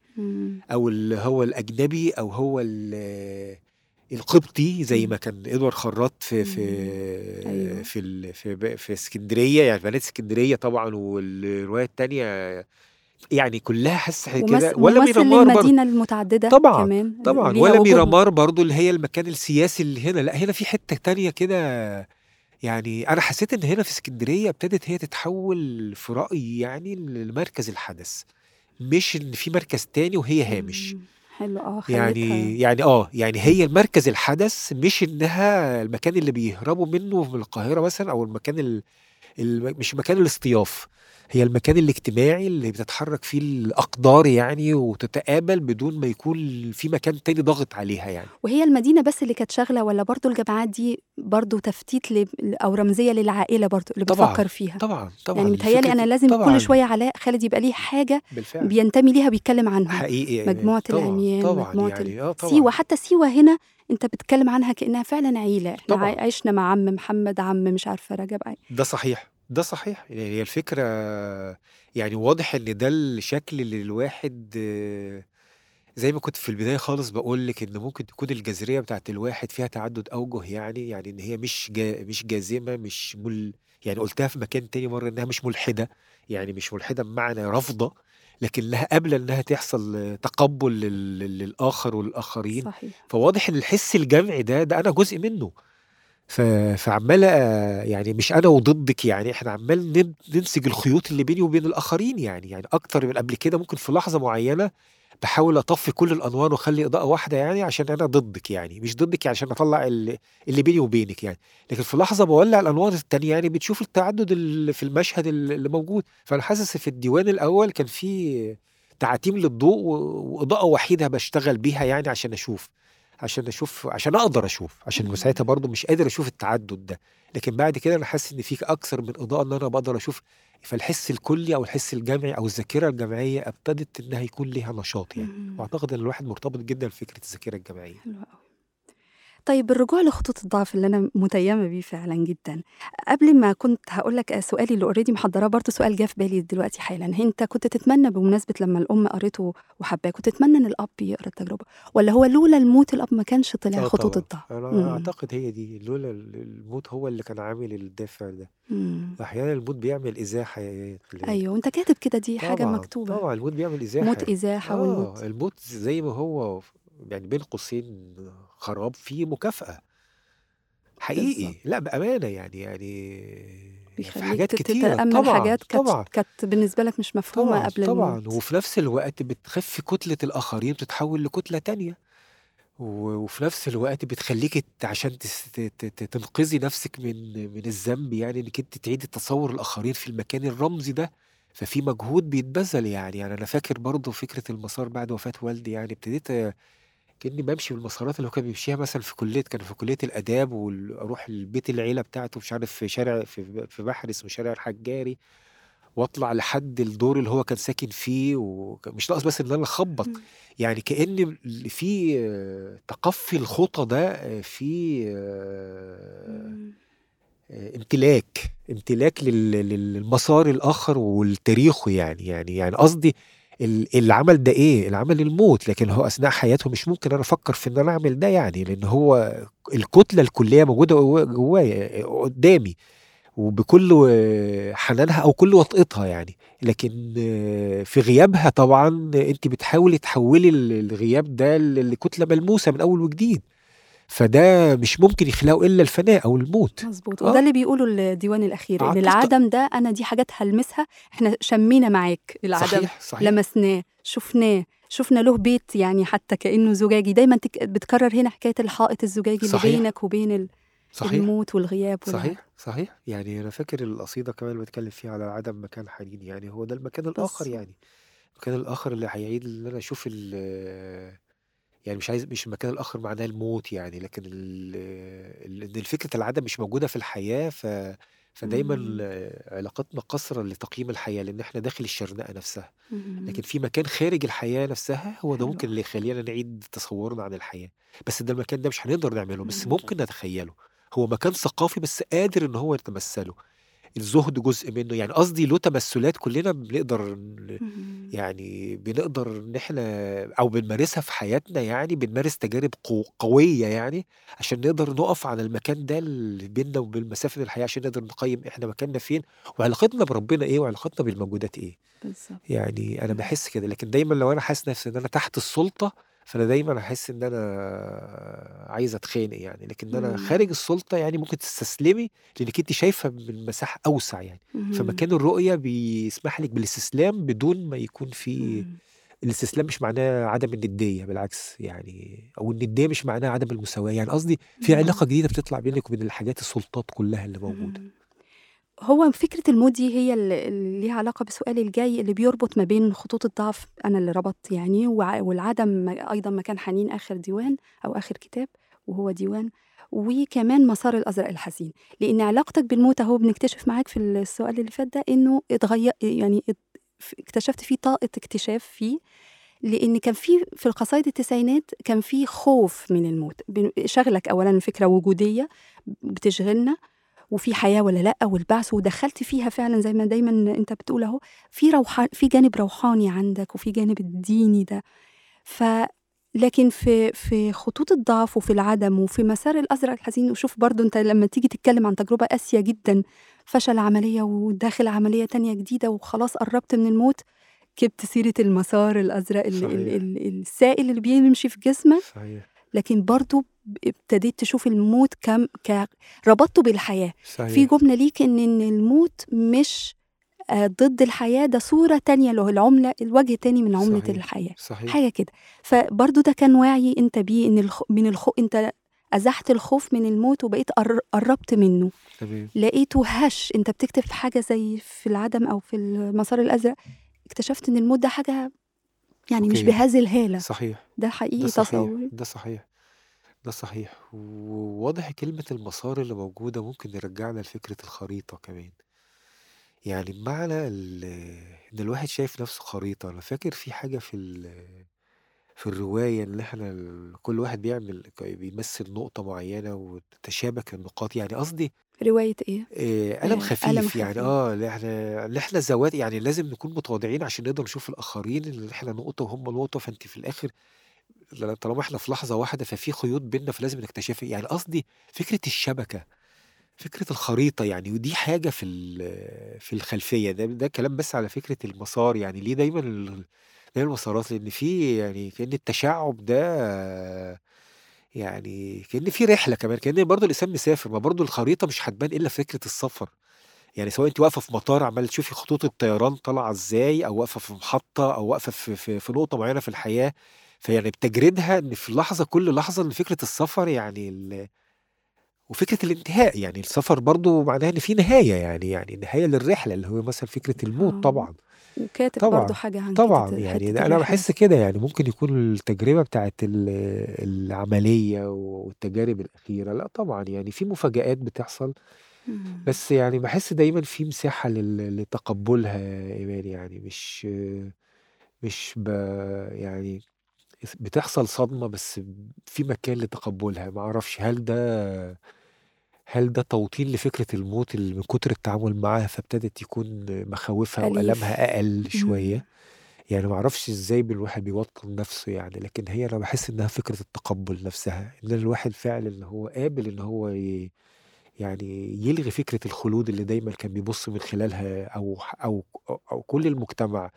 أو اللي هو الأجنبي أو هو ال- القبطي زي ما كان إدوارد خراط في في أيوة. في في, في اسكندرية يعني بنات اسكندرية طبعا والرواية الثانية يعني كلها حاسس كده ولا ميرامار برضه. للمدينة المتعددة طبعا كمان طبعا. ولا ميرامار برضو اللي هي المكان السياسي اللي هنا. لا هنا في حتة تانية كده يعني أنا حسيت إن هنا في اسكندرية ابتدت هي تتحول في رأيي يعني لمركز الحدث مش إن في مركز تاني وهي هامش. حلو. آه يعني يعني آه يعني هي المركز الحدث مش إنها المكان اللي بيهربوا منه من القاهرة مثلا أو المكان ال... ال... مش مكان الاصطياف هي المكان الاجتماعي اللي بتتحرك فيه الأقدار يعني وتتقابل بدون ما يكون في مكان تاني ضاغط عليها يعني. وهي المدينة بس اللي كانت شاغلة ولا برضو الجامعات دي برضو تفتيت ل... أو رمزية للعائلة برضو اللي طبعا بتفكر فيها؟ طبعا طبعا. يعني متهيألي أنا لازم طبعا. كل شوية علاء خالد يبقى ليه حاجة بالفعل. بينتمي ليها بيتكلم عنها. حقيقي يعني مجموعة طبعا العميان طبعا مجموعة يعني. طبعا. سيوة حتى سيوة هنا أنت بتتكلم عنها كأنها فعلا عيلة. إحنا طبعا. عشنا مع عم محمد عم مش عارفة رجب ده صحيح. ده صحيح يعني هي الفكرة يعني واضح إن ده الشكل اللي الواحد آه، زي ما كنت في البداية خالص بقول لك إن ممكن تكون الجذرية بتاعت الواحد فيها تعدد أوجه يعني يعني إن هي مش جا مش جازمة مش مل يعني قلتها في مكان تاني مرة إنها مش ملحدة يعني مش ملحدة بمعنى رافضة لكنها قابلة إنها تحصل آه، تقبل لل- لل- للآخر والآخرين صحيح فواضح إن الحس الجمعي ده ده أنا جزء منه. فعمال يعني مش أنا وضدك يعني إحنا عمال نن- ننسج الخيوط اللي بيني وبين الآخرين يعني يعني أكتر من قبل كده ممكن في لحظة معينة بحاول أطفي كل الأنوار وأخلي إضاءة واحدة يعني عشان أنا ضدك يعني مش ضدك يعني عشان أطلع اللي, اللي بيني وبينك يعني لكن في لحظة بولع الأنوار التانية يعني بتشوف التعدد اللي في المشهد اللي موجود. فأنا حاسس في الديوان الأول كان في تعتيم للضوء وإضاءة وحيدة بشتغل بيها يعني عشان أشوف. عشان أشوف عشان أقدر أشوف عشان ساعتها برضو مش قادر أشوف التعدد ده. لكن بعد كده أنا حاسس إن في أكثر من إضاءة إن أنا بقدر أشوف فالحس الكلي أو الحس الجمعي أو الذاكرة الجمعية ابتدت إنها يكون ليها نشاط يعني. وأعتقد إن الواحد مرتبط جدا بفكرة الذاكرة الجماعيه حلو قوي طيب الرجوع لخطوط الضعف اللي أنا متيمة بيه فعلا جدا قبل ما كنت هقول لك سؤالي اللي اوريدي محضراه برضه سؤال جه في بالي دلوقتي حالا أنت كنت تتمنى بمناسبة لما الأم قريته وحباه كنت تتمنى إن الأب يقرأ التجربة ولا هو لولا الموت الأب ما كانش طلع آه خطوط طبعا. الضعف؟ أنا مم. أعتقد هي دي لولا ال- الموت هو اللي كان عامل الدافع ده. أحيانا الموت بيعمل إزاحة يا أيوه وأنت كاتب كده دي حاجة طبعا مكتوبة. طبعا الموت بيعمل إزاحة. موت إزاحة والموت آه الموت زي ما هو يعني بين قوسين خراب فيه مكافأة. حقيقي لا بأمانة يعني يعني في حاجات تتأمل طبعا حاجات كانت كانت بالنسبة لك مش مفهومة طبعا قبل طبعا. الموت. وفي نفس الوقت بتخفي كتلة الآخرين بتتحول لكتلة تانية. وفي نفس الوقت بتخليك عشان تنقذي نفسك من من الذنب يعني إنك أنت تعيدي تصور الآخرين في المكان الرمزي ده. ففي مجهود بيتبذل يعني. يعني أنا فاكر برضو فكرة المسار بعد وفاة والدي يعني ابتديت كأني بمشي بالمسارات اللي هو كان بيمشيها مثلا في كلية كان في كلية الآداب وأروح البيت العيلة بتاعته مش عارف في شارع في في بحر اسمه شارع الحجاري واطلع لحد الدور اللي هو كان ساكن فيه ومش ناقص بس إن أنا أخبط. يعني كأن في تقفي الخطى ده في آه، امتلاك امتلاك لل- لل- للمسار الآخر والتاريخه يعني يعني يعني قصدي العمل ده إيه؟ العمل الموت. لكن هو أثناء حياته مش ممكن أنا أفكر في إن أنا أعمل ده يعني لأن هو الكتلة الكلية موجودة جوا- جوايا قدامي وبكل حنانها أو كل وطئتها يعني. لكن في غيابها طبعا انت بتحاولي تحولي ال- الغياب ده لكتلة ملموسة من أول وجديد. فده مش ممكن يخلقه إلا الفناء أو الموت. مظبوط. وده آه اللي بيقوله الديوان الأخير إن العدم ده أنا دي حاجات هلمسها إحنا شمينا معاك العدم صحيح صحيح. لمسناه شفناه شفنا له بيت يعني حتى كأنه زجاجي. دايما تك... بتكرر هنا حكاية الحائط الزجاجي اللي صحيح. بينك وبين ال- صحيح. الموت والغياب وال... صحيح صحيح. يعني أنا فاكر القصيدة كمان بتكلم فيها على عدم مكان حنين يعني هو ده المكان الآخر يعني. المكان الآخر اللي هيعيد إن أنا أشوف ال- يعني مش عايز مش المكان الآخر معناه الموت يعني لكن ال ال إن فكرة العدم مش موجودة في الحياة ف فدايمًا إمم. علاقاتنا قاصرة لتقييم الحياة، لإن إحنا داخل الشرنقة نفسها، لكن. في مكان خارج الحياة نفسها هو ده ممكن. اللي يخلّينا نعيد تصوُّرنا عن الحياة، بس ده المكان ده مش هنقدر نعمله، بس. ممكن نتخيّله، هو مكان ثقافي بس قادر إن هو يتمثّله، الزُهد جزء منه، يعني قصدي له تمثُّلات كلّنا بنقدر. يعني بنقدر إن إحنا أو بنمارسها في حياتنا يعني، بنمارس تجارب قو قوية يعني، عشان نقدر نُقف على المكان ده اللي بيننا وبين مسافة الحياة، عشان نقدر نقيّم إحنا مكاننا فين، وعلاقتنا بربنا إيه، وعلاقتنا بالموجودات إيه. بالضبط. يعني أنا إمم. باحس كده، لكن دايمًا لو أنا حاسس نفسي إن أنا تحت السُلطة، فأنا دايمًا هاحس إن أنا عايز أتخانق يعني، لكن خارج إمم. السُلطة يعني ممكن تستسلمي لإنِّك أنتِ شايفة من مساحة أوسع يعني،. فمكان الرؤية بيسمح لِك بالاستسلام بدون ما يكون في إمم. الاستسلام مش معناه عدم الندية بالعكس يعني أو الندية مش معناها عدم المساواة، يعني قصدي في إمم. علاقة جديدة بتطلع بينِك وبين الحاجات السُلطات كلّها اللي موجودة. هو فكرة الموت دي هي ال اللي ليها علاقة بسؤالي الجاي اللي بيربط ما بين خطوط الضعف أنا اللي ربطت يعني والعدم أيضًا مكان حنين آخر ديوان أو آخر كتاب وهو ديوان، وكمان مسار الأزرق الحزين، لإن علاقتك بالموت أهو بنكتشف معاك في السؤال اللي فات ده إنه اتغي يعني اكتشفت في طاقة اكتشاف فيه، لإن كان في في القصايد التسعينات كان في خوف من الموت، ب شاغلك أولًا فكرة وجودية بتشغلنا، وفي حياة والّا لأ، والبعث ودخّلت فيها فعلًا زي ما دايمًا أنت بتقول أهو، في روحا في جانب روحاني عندك وفي جانب الديني ده، ف لكن في في خطوط الضعف وفي العدم وفي مسار الأزرق الحزين وشوف برضه أنت لمّا تيجي تتكلم عن تجربة قاسية جدًا، فشل عملية وداخل عملية تانية جديدة وخلاص قرّبت من الموت، جِبت سيرة المسار الأزرق ال ال صحيح. ال السائل اللي بيمشي في جسمك، صحيح. لكن برضه ب ابتديت تشوف الموت كم ك ربطته بالحياة، في صحيح. جملة ليك إن إن الموت مش آآ ضد الحياة، ده صورة تانية له العملة الوجه تاني من عملة صحيح. الحياة، صحيح. حاجة كده، فبرضه ده كان وعي أنت بيه إن الخ من الخ أنت أزحت الخوف من الموت وبقيت قر قرّبت منه، تمام. لقيته هَش أنت بتكتب في حاجة زي في العدم أو في المسار الأزرق، اكتشفت إن الموت ده حاجة يعني مش. بهذه الهالة، صحيح. ده ده حقيقي صحيح، تصوُّري؟ ده صحيح، ده صحيح، وواضح كلمة المسار اللي موجودة ممكن يرجّعنا لفكرة الخريطة كمان. يعني بمعنى إن الواحد شايف نفسه خريطة، أنا فاكر في حاجة في ال في الرواية إن إحنا كل واحد بيعمل بيمثّل نقطة معيّنة وتتشابك النقاط، يعني قصدي رواية إيه؟ آآ ألم ألم خفيف، يعني خفيف. آه، اللي إحنا اللي ذوات يعني لازم نكون متواضعين عشان نقدر نشوف الآخرين إن إحنا نقطة وهُم نقطة، فأنتِ في الآخر ل طالما إحنا في لحظة واحدة ففي خيوط بيننا فلازم نكتشفها، يعني قصدي فكرة الشبكة، فكرة الخريطة يعني ودي حاجة في ال في الخلفية، ده ده كلام بس على فكرة المسار، يعني ليه دايمًا ال دايمًا المسارات؟ لإن في يعني كأن التشعُّب ده يعني كأن في رحلة كمان، كأن برضه الإنسان مسافر، ما برضه الخريطة مش هتبان إلا فكرة السفر، يعني سواء أنتِ واقفة في مطار عمّالة تشوفي خطوط الطيران طالعة إزاي، أو واقفة في محطة، أو واقفة في في في نقطة معيّنة في الحياة، فيعني بتجريدها إن في لحظة كل لحظة إن فكرة السفر يعني ال وفكرة الانتهاء، يعني السفر برضه معناها إن في نهاية يعني يعني نهاية للرحلة، اللي هو مثلًا فكرة الموت آه، طبعًا. وكاتب طبعًا، حاجة عن طبعًا، يعني ده أنا. باحس كده، يعني ممكن يكون التجربة بتاعة ال العملية والتجارب الأخيرة، لأ طبعًا، يعني في مفاجآت بتحصل، إمم. بس يعني باحس دايمًا في مساحة لل لتقبُّلها يا إيمان، يعني مش مش ب يعني بتحصل صدمة بس في مكان لتقبُّلها، ما أعرفش هل ده هل ده توطين لفكرة الموت اللي من كتر التعامل معاها فابتدت يكون مخاوفها أليف. وآلامها أقل. شوية؟ يعني إزاي ب الواحد بيوطّن نفسه يعني، لكن هي أنا باحس إنها فكرة التقبُّل نفسها، إن الواحد فعلًا إن هو قابل إن هو ي يعني يلغي فكرة الخلود اللي دايمًا كان بيبُص من خلالها أو أو أو كل المجتمع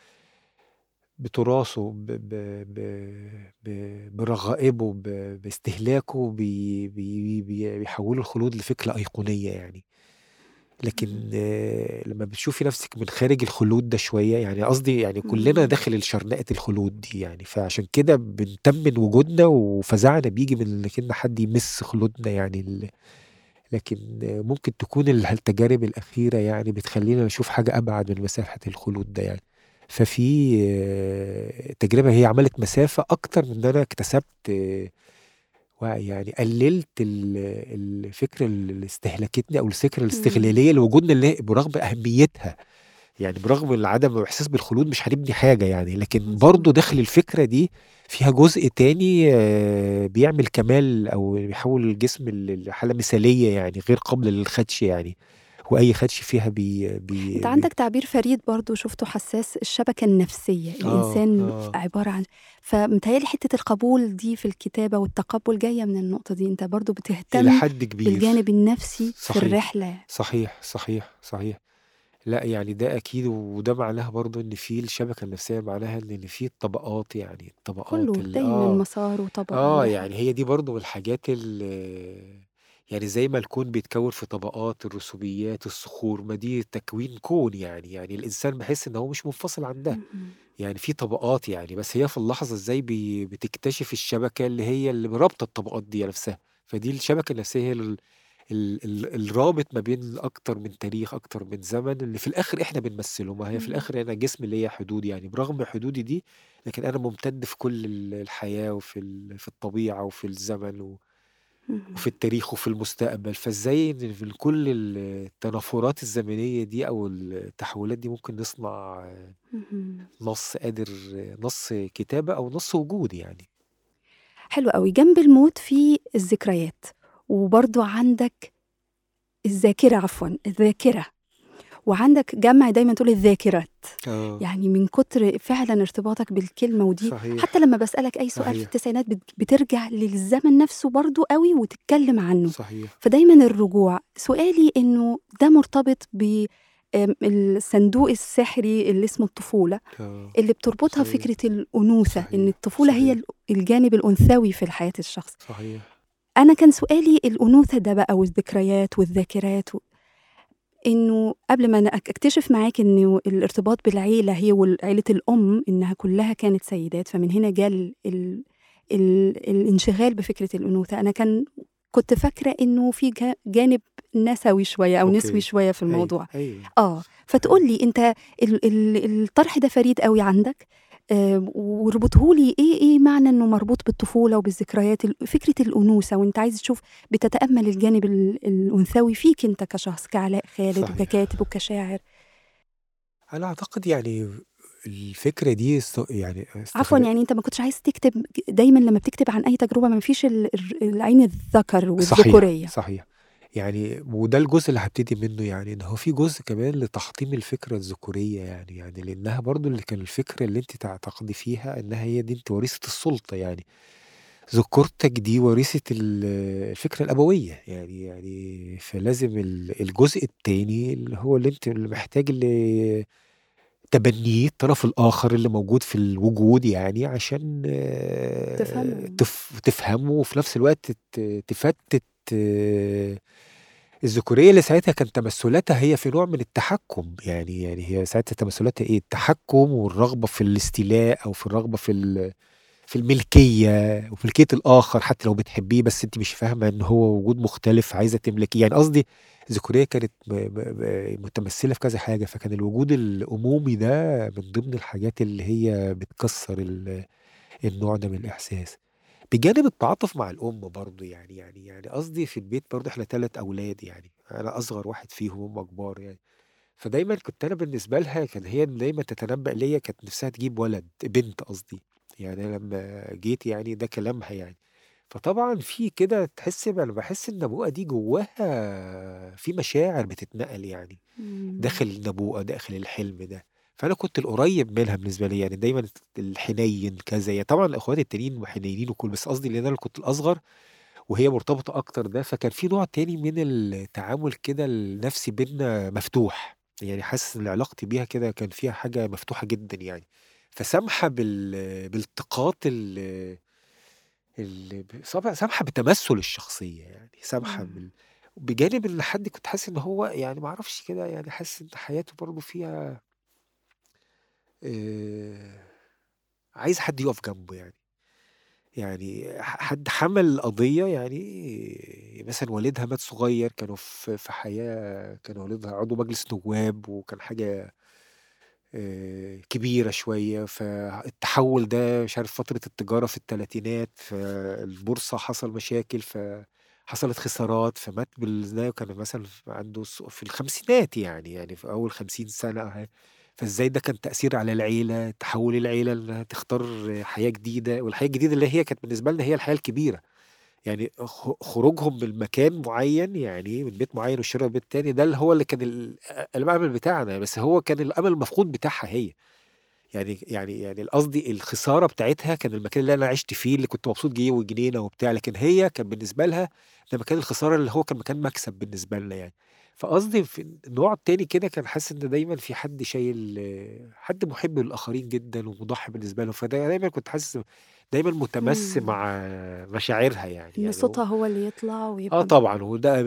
بتراثه ب ب ب ب برغائبه ب باستهلاكه بي بي بي بيحوّلوا الخلود لفكرة أيقونية يعني. لكن. لمّا بتشوفي نفسِك من خارج الخلود ده شوية، يعني قصدي يعني كلنا. داخل الشرنقة الخلود دي يعني، فعشان كده بنتمِّن وجودنا وفزعنا بييجي من إن حد يمِس خلودنا يعني ال لكن ممكن تكون ال التجارب الأخيرة يعني بتخلّينا نشوف حاجة أبعد من مساحة الخلود ده يعني. ففي تجربة هي عملت مسافة أكتر من إن أنا اكتسبت وعي يعني قللت ال- الفكرة اللي استهلكتني أو الفكرة مم. الاستغلالية لوجودنا اللي برغم أهميتها. يعني برغم عدم الإحساس بالخلود مش هنبني حاجة يعني لكن مظبوط داخل الفكرة دي فيها جزء تاني آه، بيعمل كمال أو بيحول الجسم ل- لحالة مثالية يعني غير قابلة للخدش يعني. وأي خدش فيها بي بي انت عندك تعبير فريد برضو شفته حساس الشبكة النفسية. آه الإنسان آه. عبارة عن فمتهيألي حتة القبول دي في الكتابة والتقبل جاية من النقطة دي. انت برضو بتهتم حد كبير. بالجانب النفسي في صحيح. الرحلة. صحيح صحيح صحيح. لا يعني ده أكيد وده معناها برضو إن في الشبكة النفسية معناها إن في الطبقات يعني الطبقات كله دايما آه. مسار آه ورحلة يعني هي دي برضو من الحاجات اللي يعني زي ما الكون بيتكون في طبقات الرسوبيات الصخور ما دي تكوين كون يعني يعني الإنسان بحس إن هو مش منفصل عن ده مهم. يعني في طبقات يعني بس هي في اللحظة إزاي بي بتكتشف الشبكة اللي هي اللي رابطة الطبقات دي نفسها فدي الشبكة النفسية هي ال ال ال الرابط ما بين أكتر من تاريخ أكتر من زمن اللي في الآخر إحنا بنمثله ما هي في مم. الآخر أنا جسم ليا حدود يعني برغم حدودي دي لكن أنا ممتد في كل ال- الحياة وفي ال- في الطبيعة وفي الزمن و-. وفي التاريخ وفي المستقبل. فازاي في كل التنافرات الزمنية دي أو التحولات دي ممكن نصنع. نص قادر نص كتابة أو نص وجود يعني؟ حلو قوي جنب الموت في الذكريات. وبرضو عندك الذاكرة عفوا الذاكرة. وعندك جمع دايما تقول الذاكرات. آه. يعني من كتر فعلا ارتباطك بالكلمة ودي صحيح. حتى لما بسألك أي سؤال في صحيح. التسعينات بت- بترجع للزمن نفسه برضو قوي وتتكلم عنه. صحيح. فدايما الرجوع. سؤالي إنه ده مرتبط ب الصندوق السحري اللي اسمه الطفولة آه. اللي بتربطها صحيح. فكرة الأنوثة إن صحيح الطفولة هي صحيح. ال- الجانب الأنثوي في حياة الشخص. صحيح. أنا كان سؤالي الأنوثة ده بقى والذكريات والذاكرات و... إنه قبل ما أنا أك- أكتشف معاك إنه الارتباط بالعيلة هي وعيلة الأم إنها كلها كانت سيدات فمن هنا جاء ال... ال... ال... الانشغال بفكرة الأنوثة. أنا كان كنت فاكرة إنه في جا- جانب نسوي شوية أو نسوي okay. شوية في الموضوع. أيوه آه فتقول لي أنت ال ال الطرح ده فريد قوي عندك؟ وربطه لي إيه إيه معنى إنه مربوط بالطفولة وبالذكريات؟ ال- فكرة الأنوثة وأنت عايز تشوف بتتأمل الجانب ال- الأنثوي فيك أنت كشخص كعلاء خالد صحيح. وككاتب وكشاعر. أنا أعتقد يعني الفكرة دي است- يعني عفوا استخدام يعني أنت ما كنتش عايز تكتب دايما لما بتكتب عن أي تجربة ما فيش ال- ال- العين الذكر صحيح والذكورية. صحيح. يعني وده الجزء اللي هبتدي منه يعني إن هو في جزء كمان لتحطيم الفكرة الذكورية يعني يعني لأنها برضو اللي كان الفكرة اللي أنت تعتقدي فيها إنها هي دي أنت وريثه السلطة يعني. ذكورتك دي ال- الفكرة الأبوية يعني يعني فلازم ال- الجزء التاني اللي هو اللي أنت اللي محتاج اللي تبنيه الطرف الآخر اللي موجود في الوجود يعني عشان تفهمه. تف تفهمه وفي نفس الوقت تفتت الذكورية اللي ساعتها كان تمثلاتها هي في نوع من التحكم يعني يعني هي ساعتها تمثلاتها إيه؟ التحكم والرغبة في الاستيلاء أو في الرغبة في في الملكية وفي ملكية الآخر حتى لو بتحبيه بس أنت مش فاهمة إن هو وجود مختلف عايزة تملكيه. يعني قصدي الذكورية كانت متمثلة في كذا حاجة فكان الوجود الأمومي ده من ضمن الحاجات اللي هي بتكسر ال- النوع ده من الإحساس. بجانب التعاطف مع الأم برضو يعني يعني يعني قصدي في البيت برضو إحنا ثلاث أولاد يعني أنا أصغر واحد فيهم هم كبار يعني. فدايما كنت أنا بالنسبة لها كان هي دايما تتنبأ ليا كانت نفسها تجيب ولد بنت قصدي. يعني أنا لما جيت يعني ده كلامها يعني. فطبعا في كده تحس أنا بحس النبوءه دي جواها في مشاعر بتتنقل يعني. مم. داخل النبوءة داخل الحلم ده. فأنا كنت القريب منها بالنسبة لي يعني دايما الحنين كذا يعني طبعا الإخوات التانيين حنينين وكل بس قصدي لأن أنا كنت الأصغر وهي مرتبطة أكتر ده فكان في نوع تاني من التعامل كده النفسي بينا مفتوح يعني حاسس إن علاقتي بيها كده كان فيها حاجة مفتوحة جدا يعني فسامحة بال بالتقاط ال ال سامحة بتمثل الشخصية يعني سامحة مم. بال بجانب إن حد كنت حاسس إن هو يعني ما أعرفش كده يعني حاسس إن حياته برضه فيها عايز حد يقف جنبه يعني. يعني حد حمل قضية يعني مثلا والدها مات صغير كانوا في في حياة كان والدها عضو مجلس نواب وكان حاجة آآ كبيرة شوية، فالتحوّل ده مش عارف فترة التجارة في التلاتينات، فالبورصة حصل مشاكل، فحصلت خسارات، فمات بال كان مثلًا عنده في الخمسينات يعني، يعني في أول 50 سنة فإزاي ده كان تأثير على العيلة، تحوّل العيلة إنها تختار حياة جديدة، والحياة الجديدة اللي هي كانت بالنسبة لنا هي الحياة الكبيرة، يعني خروجهم من مكان معيّن يعني من بيت معيّن وشِرا بيت تاني، ده اللي هو اللي كان ال الأمل بتاعنا، بس هو كان الأمل المفقود بتاعها هي، يعني يعني يعني قصدي الخسارة بتاعتها كان المكان اللي أنا عِشت فيه، اللي كنت مبسوط بيه وجنينة وبتاع، لكن هي كان بالنسبة لها ده مكان الخسارة اللي هو كان مكان مكسب بالنسبة لنا يعني، فقصدي في النوع التاني كده كان حاسس إن دايمًا في حد شايل حد مُحِب للآخرين جدًا ومُضحّي بالنسبة لهم، فده دايمًا كنت حاسس دايمًا مُتمَسّي إمم. مع مشاعرها يعني، إن يعني هو صوتها هو اللي يطلع آه ويبقى م طبعًا، وده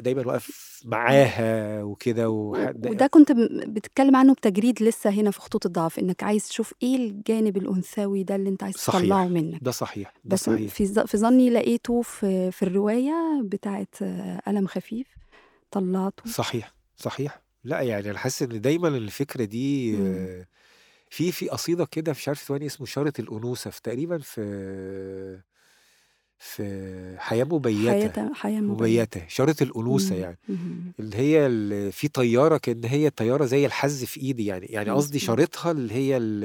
دايمًا واقف إمم. معاها وكده وده كنت بتتكلم عنه بتجريد لسه هنا في خطوط الضعف، إنك عايز تشوف إيه الجانب الأنثوي ده اللي أنت عايز تطلّعه منك، ده صحيح، ده بس صحيح. في في ظني لقيته في في الرواية بتاعة ألم خفيف، طلّعته. صحيح، صحيح. لأ، يعني أنا حاسس إن دايمًا الفكرة دي إمم. في في قصيدة كده مش عارف ثواني اسمه إشارة الأنوثة في تقريبًا في في حياة مبيّتة، حياة حياة مبيّتة. مبيّتة، إشارة الأنوثة إمم، يعني، اهم. اللي هي ال في طيارة كأن هي طيارة زي الحَزّ في إيدي يعني، يعني قصدي مضبوط. شارتها اللي هي ال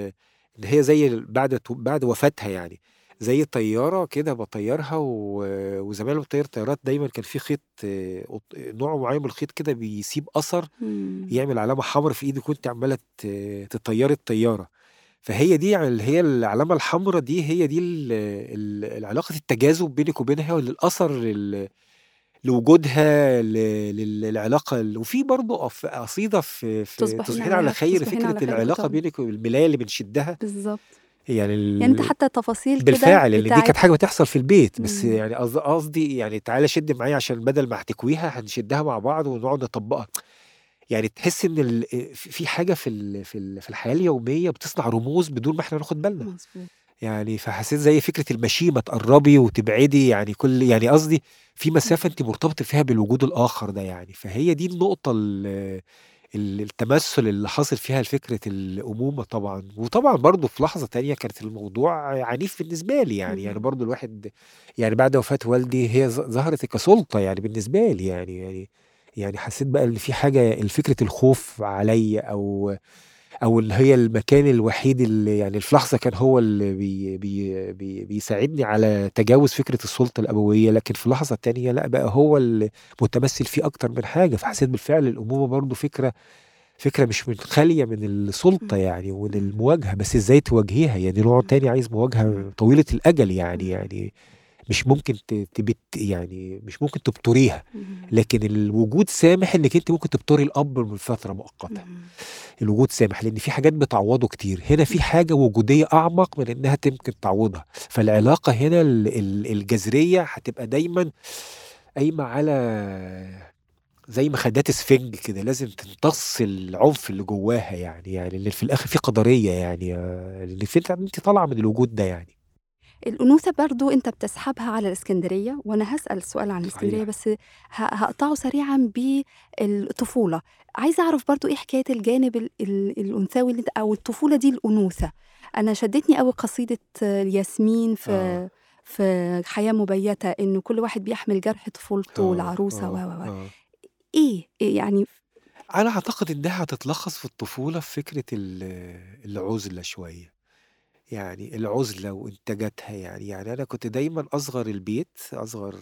اللي هي زي بعد بعد وفاتها يعني، زي طيارة كده باطيّرها و وزمان لمّا بتطيّر الطيارات دايمًا كان في خيط نوع معيّن من الخيط كده بيسيب أثر إمم. يعمل علامة حمرا في إيدِك وأنتِ عمّالة تطيّري الطيارة، فهي دي يعني اللي هي العلامة الحمرا دي هي دي ال ال العلاقة التجاذب بينِك وبينها وللأثر ل لوجودها ل لل للعلاقة ال وفي برضه قف قصيدة في في تصبحين تصبحين على خير، تصبحين على فكرة خير العلاقة وتغ بينِك والملاية اللي بنشدّها بالضبط. يعني يعني ال حتى تفاصيل كده بالفعل، لإن دي كانت حاجة بتحصل في البيت، بس إمم. يعني قصد قصدي يعني تعالي شدّي معايا عشان بدل ما هتكويها هنشدّها مع بعض ونقعد نطبّقها، يعني تحسّي إن ال في حاجة في ال في ال في الحياة اليومية بتصنع رموز بدون ما إحنا ناخد بالنا، مضبوط. يعني فحسيت زي فكرة المشيمة تقرّبي وتبعدي يعني كل يعني قصدي في إمم. مسافة أنتِ مرتبطة فيها بالوجود الآخر ده يعني، فهي دي النقطة ال ال التمثُّل اللي حاصل فيها لفكرة الأمومة طبعًا، وطبعًا برضه في لحظة تانية كانت الموضوع عنيف بالنسبة لي يعني، يعني. برضه الواحد يعني بعد وفاة والدي هي ظهرت كسُلطة يعني بالنسبة لي يعني يعني يعني حسيت بقى إن في حاجة فكرة الخوف عليّا أو أو إن هي المكان الوحيد اللي يعني في لحظة كان هو اللي بي بي بي بيساعدني على تجاوز فكرة السُلطة الأبوية، لكن في اللحظة التانية لأ، بقى هو اللي متمثّل فيه أكتر من حاجة، فحسيت بالفعل الأمومة برضه فكرة فكرة مش من خالية من السُلطة إمم، يعني ومن إمم. المواجهة، بس إزاي تواجهيها، يعني نوع. تاني عايز مواجهة إمم. طويلة الأجل يعني،. يعني مش ممكن تبت يعني مش ممكن تبتريها،. لكن الوجود سامح إنِّك أنتِ ممكن تبتري الأب من فترة مؤقتة، اهم. الوجود سامح، لإن في حاجات بتعوّضه كتير، هنا في إمم. حاجة وجودية أعمق من إنها تمكن تعوّضها، فالعلاقة هنا ال ال الجذرية هتبقى دايمًا قايمة على زي مخدات إسفنج كده، لازم تمتص العنف اللي جواها يعني، يعني اللي في الآخر في قدرية يعني لإن في أنتِ أنتِ طالعة من الوجود ده يعني. الأنوثة برضه أنت بتسحبها على الإسكندرية، وأنا هاسأل سؤال عن الإسكندرية. بس ه هاقطعه سريعًا بالطفولة، عايزة أعرف برضه إيه حكاية الجانب ال ال الأنثوي اللي أو الطفولة دي الأنوثة، أنا شدّتني أوي قصيدة ياسمين في آه. في حياة مبيّتة، إنه كل واحد بيحمل جرح طفولته آه، والعروسة و، آه، و، و، آه. إيه؟ إيه يعني أنا أعتقد إنها هتتلخّص في الطفولة في فكرة ال العُزلة شوية، يعني العُزلة وإنتاجاتها يعني، يعني أنا كنت دايمًا أصغر البيت، أصغر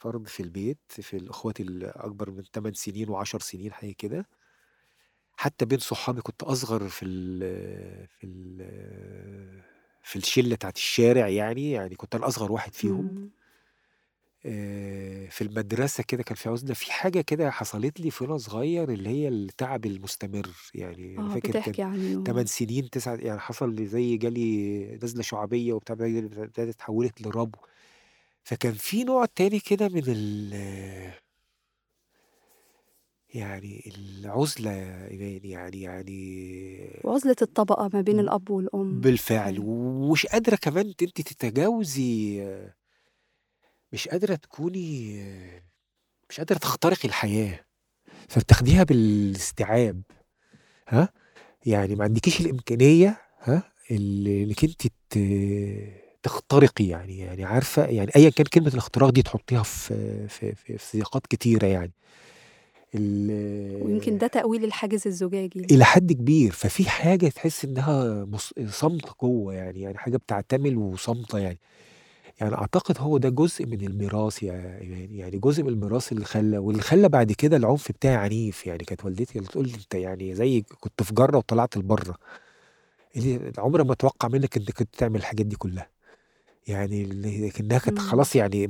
فرد في البيت في الأخوات الأكبر من 8 سنين و10 سنين حاجة كده. حتى بين صحابي كنت أصغر في ال في ال في الشلة بتاعة الشارع يعني، يعني كنت أنا أصغر واحد فيهم. آآ في المدرسة كده كان في عُزلة، في حاجة كده حصلت لي في وأنا صغير اللي هي التعب المستمر، يعني أنا آه، فاكر كان بتحكي عنه. 8 سنين 9 يعني حصل لي زي جالي نزلة شعبية وبتاع ابتدت اتحوّلت لربو، فكان في نوع تاني كده من ال يعني العُزلة يعني يعني يعني وعُزلة الطبقة ما بين الأب والأم. بالفعل، أيوه. ومش قادرة كمان أنتِ تتجاوزي مش قادرة تكوني مش قادرة تخترقي الحياة، فبتاخديها بالاستيعاب، ها؟ يعني ما عندكيش الإمكانية ها ال إنِّك أنتِ ت تخترقي يعني يعني عارفة يعني أيًا كان كلمة الاختراق دي تحطيها في في في في سياقات كتيرة يعني. ويمكن ده تأويل الحاجز الزجاجي. إلى حد كبير، ففي حاجة تحسّي إنها صامتة جوّه يعني، يعني حاجة بتعتمل وصامتة يعني. يعني أعتقد هو ده جزء من الميراث يع يعني يعني جزء من الميراث اللي خلّى واللي خلّى بعد كده العنف بتاعي عنيف، يعني كانت والدتي اللي تقول لي: "أنت يعني زي كنت في جَرّة وطلعت لبرّة." اللي عمري ما أتوقّع منّك إنّك أنت تعمل الحاجات دي كلّها. يعني لكنها كانت إمم. خلاص يعني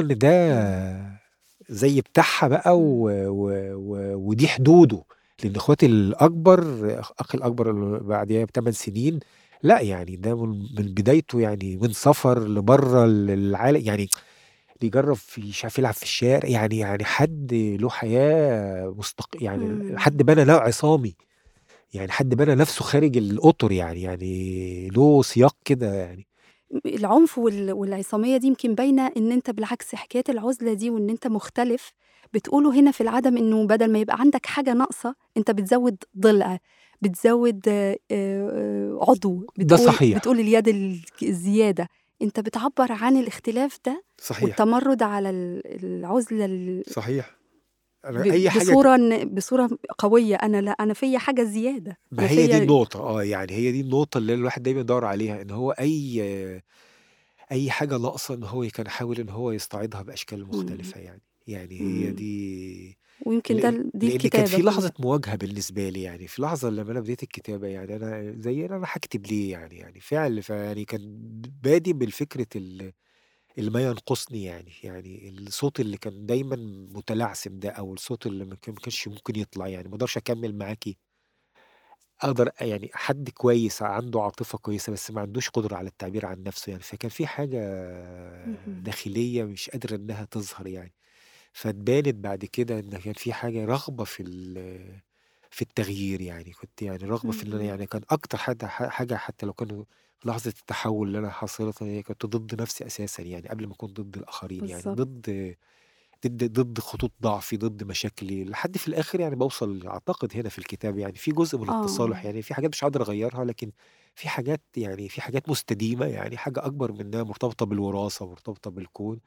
إن إمم. ده زي بتاعها بقى و إمم. و و ودي حدوده، لإن أخواتي الأكبر أخي الأكبر اللي بعديّا ب8 سنين، لأ يعني ده من بدايته يعني من سفر لبرّه للعال يعني بيجرّب في مش عارف يلعب في الشارع، يعني يعني حد له حياة مستق يعني إمم. حد بنى له عصامي، يعني حد بنى نَفْسه خارج الأطر يعني، يعني له سياق كده يعني. العنف وال والعصامية دي يمكن باينة إن أنت بالعكس حكاية العُزلة دي وإن أنت مختلف، بتقوله هنا في العدم إنه بدل ما يبقى عندك حاجة ناقصة، أنت بتزوّد ضلع، بتزوّد آآ عضو، ده بتقول صحيح. بتقول اليد الك الزيادة، أنت بتعبّر عن الاختلاف ده صحيح. والتمرُّد على ال العُزلة ال صحيح. أنا ب أي حاجة ت بصورة إن بصورة قوية، أنا لأ، أنا فيّا حاجة زيادة، ما هي دي فيّا النقطة آه، يعني هي دي النقطة اللي الواحد دايمًا يدوّر عليها، إن هو أي أي حاجة ناقصة إن هو كان يحاول إن هو يستعيضها بأشكال إمم. مختلفة يعني، يعني هي. دي ويمكن ده دي لإن كان الكتابة في لحظة كلّها. مواجهة بالنسبة لي يعني، في لحظة لمّا أنا بديت الكتابة يعني أنا زي أنا هاكتب ليه يعني، يعني فعل فيعني كان بادئ بالفكرة ال اللي ما ينقصني يعني، يعني الصوت اللي كان دايمًا متلعثم ده أو الصوت اللي ما كان ما كانش ممكن يطلع يعني، ما أقدرش أكمّل معاكِ أقدر يعني حد كويس عنده عاطفة كويسة، بس ما عندوش قدرة على التعبير عن نَفْسه يعني، فكان في حاجة اهم. داخلية مش قادرة إنها تظهر يعني، فاتبانت بعد كده إن كان في حاجة رغبة في في التغيير يعني، كنت يعني رغبة في إن أنا اهم. يعني كان أكتر حاجة ح حاجة حتى لو كانوا في لحظة التحوّل اللي أنا حاصلتها هي كنت ضد نَفْسي أساسًا يعني قبل ما أكون ضد الآخرين يعني،. ضد ضد ضد خطوط ضعفي، ضد مشاكلي، لحد في الآخر يعني باوصل أعتقد هنا في الكتاب يعني في جزء من التصالح، آه. يعني في حاجات مش هاقدر أغيّرها، لكن في حاجات يعني في حاجات مستديمة، يعني حاجة أكبر من إنها مرتبطة بالوراثة، مرتبطة بالكون،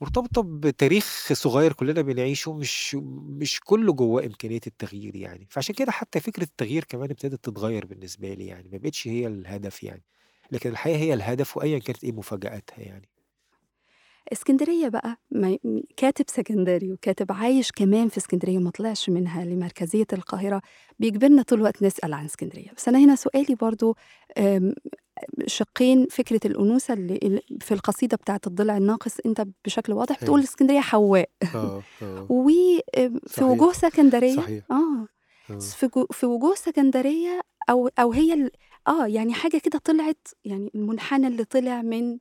مرتبطة بتاريخ صغير كلنا بنعيشه مش مش كُلّه جوّاه إمكانية التغيير يعني، فعشان كده حتى فكرة التغيير كمان ابتدت تتغيّر بالنسبة لي يعني، ما بقتش هي الهدف يعني، لكن الحياة هي الهدف وأيًا كانت إيه مفاجآتها يعني. إسكندرية بقى ما كاتب سكندري وكاتب عايش كمان في إسكندرية وما طلعش منها لمركزية القاهرة، بيجبرنا طول الوقت نسأل عن إسكندرية، بس أنا هنا سؤالي آمم شقين فكرة الأنوثة اللي ال في القصيدة بتاعة الضلع الناقص أنت بشكل واضح بتقول حلو. إسكندرية حواء آه، آه. و آمم في وجوه سكندرية صحيح. آه، آه. في جو في وجوه سكندرية أو أو هي ال آه، يعني حاجة كده طلعت يعني المنحنى اللي طلع من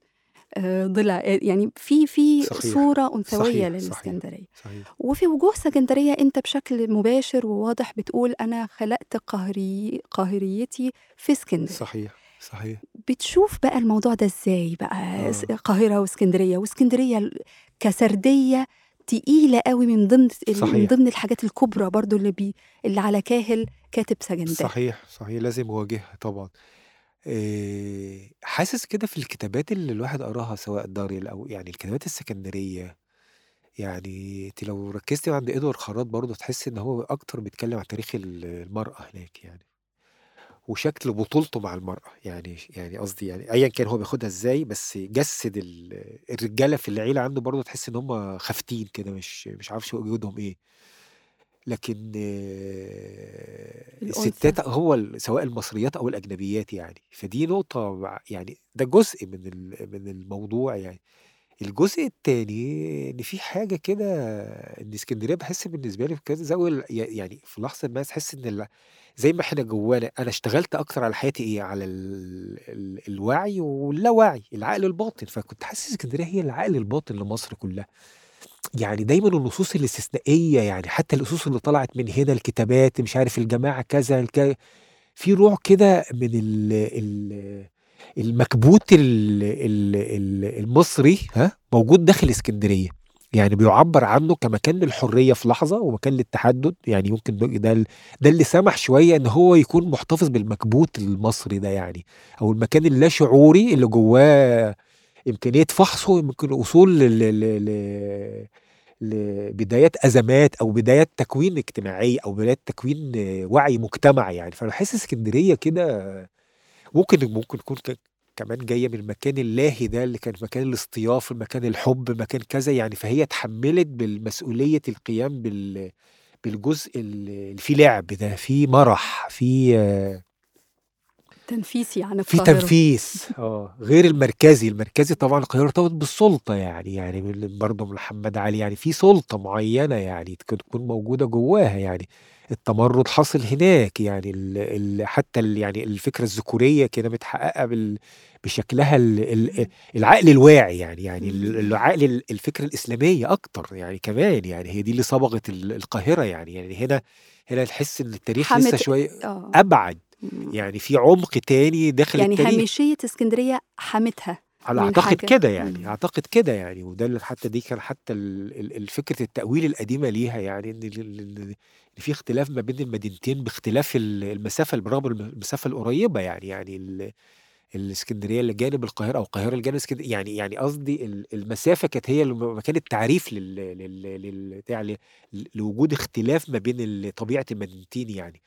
ضلع آآ يعني في في صحيح، صورة أنثوية صحيح، صحيح، للإسكندرية، صحيح. وفي وجوه سكندرية أنت بشكل مباشر وواضح بتقول أنا خلقت قاهري قاهريتي في إسكندرية. صحيح، صحيح. بتشوف بقى الموضوع ده إزاي بقى آه. القاهرة وإسكندرية، وإسكندرية ال كسردية تقيلة أوي من ضمن ال من صحيح. ضمن الحاجات الكبرى برضه اللي بي اللي على كاهل كاتب سكندري. صحيح، صحيح، لازم أواجهها طبعًا. حاسس كده في الكتابات اللي الواحد قراها سواء داريل أو يعني الكتابات السكندرية، يعني أنتِ لو ركزتِ عند إدوارد خراط برضه هتحسي إن هو أكتر بيتكلم عن تاريخ ال المرأة هناك يعني. وشكل بطولته مع المرأة، يعني يعني قصدي يعني أيًا كان هو بياخدها إزاي، بس جسّد ال الرجالة في العيلة عنده برضه تحس إن هم خافتين كده مش مش عارف وجودهم إيه. لكن. الستات هو سواء المصريات أو الأجنبيات يعني، فدي نقطة مع يعني ده جزء من من الموضوع يعني. الجزء التاني إن في حاجة كده إن إسكندرية باحس بالنسبة لي في كذا زاوية ال ي يعني في لحظة ما تحس ال زي ما إحنا جوانا أنا اشتغلت أكتر على حياتي إيه، على ال ال الوعي واللاوعي، العقل الباطن، فكنت حاسس إسكندرية هي العقل الباطن لمصر كلها. يعني دايمًا النصوص الاستثنائية، يعني حتى النصوص اللي طلعت من هنا الكتابات مش عارف الجماعة كذا في نوع كده من ال ال المكبوت ال ال ال المصري ها، موجود داخل إسكندرية. يعني بيعبر عنه كمكان للحريه في لحظة ومكان للتحدد يعني يمكن ده ده اللي سمح شوية إن هو يكون محتفظ بالمكبوت المصري ده يعني أو المكان اللاشعوري اللي جواه إمكانية فحصه يمكن وصول لبدايات أزمات أو بدايات تكوين اجتماعي أو بدايات تكوين وعي مجتمعي يعني. فأنا بحس إسكندرية كده ممكن ممكن تكون كمان جاية من المكان اللاهي ده اللي كان مكان الاصطياف مكان الحب مكان كذا يعني. فهي اتحملت بالمسؤولية القيام بال بالجزء اللي فيه لعب ده فيه مرح فيه تنفيسي عن في القاهرة. تنفيذ آه غير المركزي. المركزي طبعا القاهرة ارتبط بالسلطة يعني يعني برضه محمد علي يعني في سلطة معينة يعني تكون موجودة جواها يعني. التمرد حاصل هناك يعني ال ال حتى ال يعني الفكرة الذكورية كده متحققة بال بشكلها ال ال العقل الواعي يعني يعني ال- العقل ال- الفكرة الإسلامية أكتر يعني كمان يعني. هي دي اللي صبغت ال- القاهرة يعني. يعني هنا هنا تحس إن التاريخ لسه آه. أبعد. مم. يعني في عمق تاني داخل يعني التاريخ. هامشية اسكندرية حمتها على أعتقد كده يعني مم. أعتقد كده يعني وده اللي حتى دي كان حتى فكرة التأويل القديمة ليها يعني إن في اختلاف ما بين المدينتين باختلاف ال- المسافة برغم الم- المسافة القريبة يعني يعني ال- الإسكندرية اللي جانب القاهرة أو القاهرة اللي جانب اسكندريه يعني يعني قصدي ال- المسافة كانت هي مكان التعريف لل لل لل لوجود اختلاف ما بين طبيعة المدينتين يعني.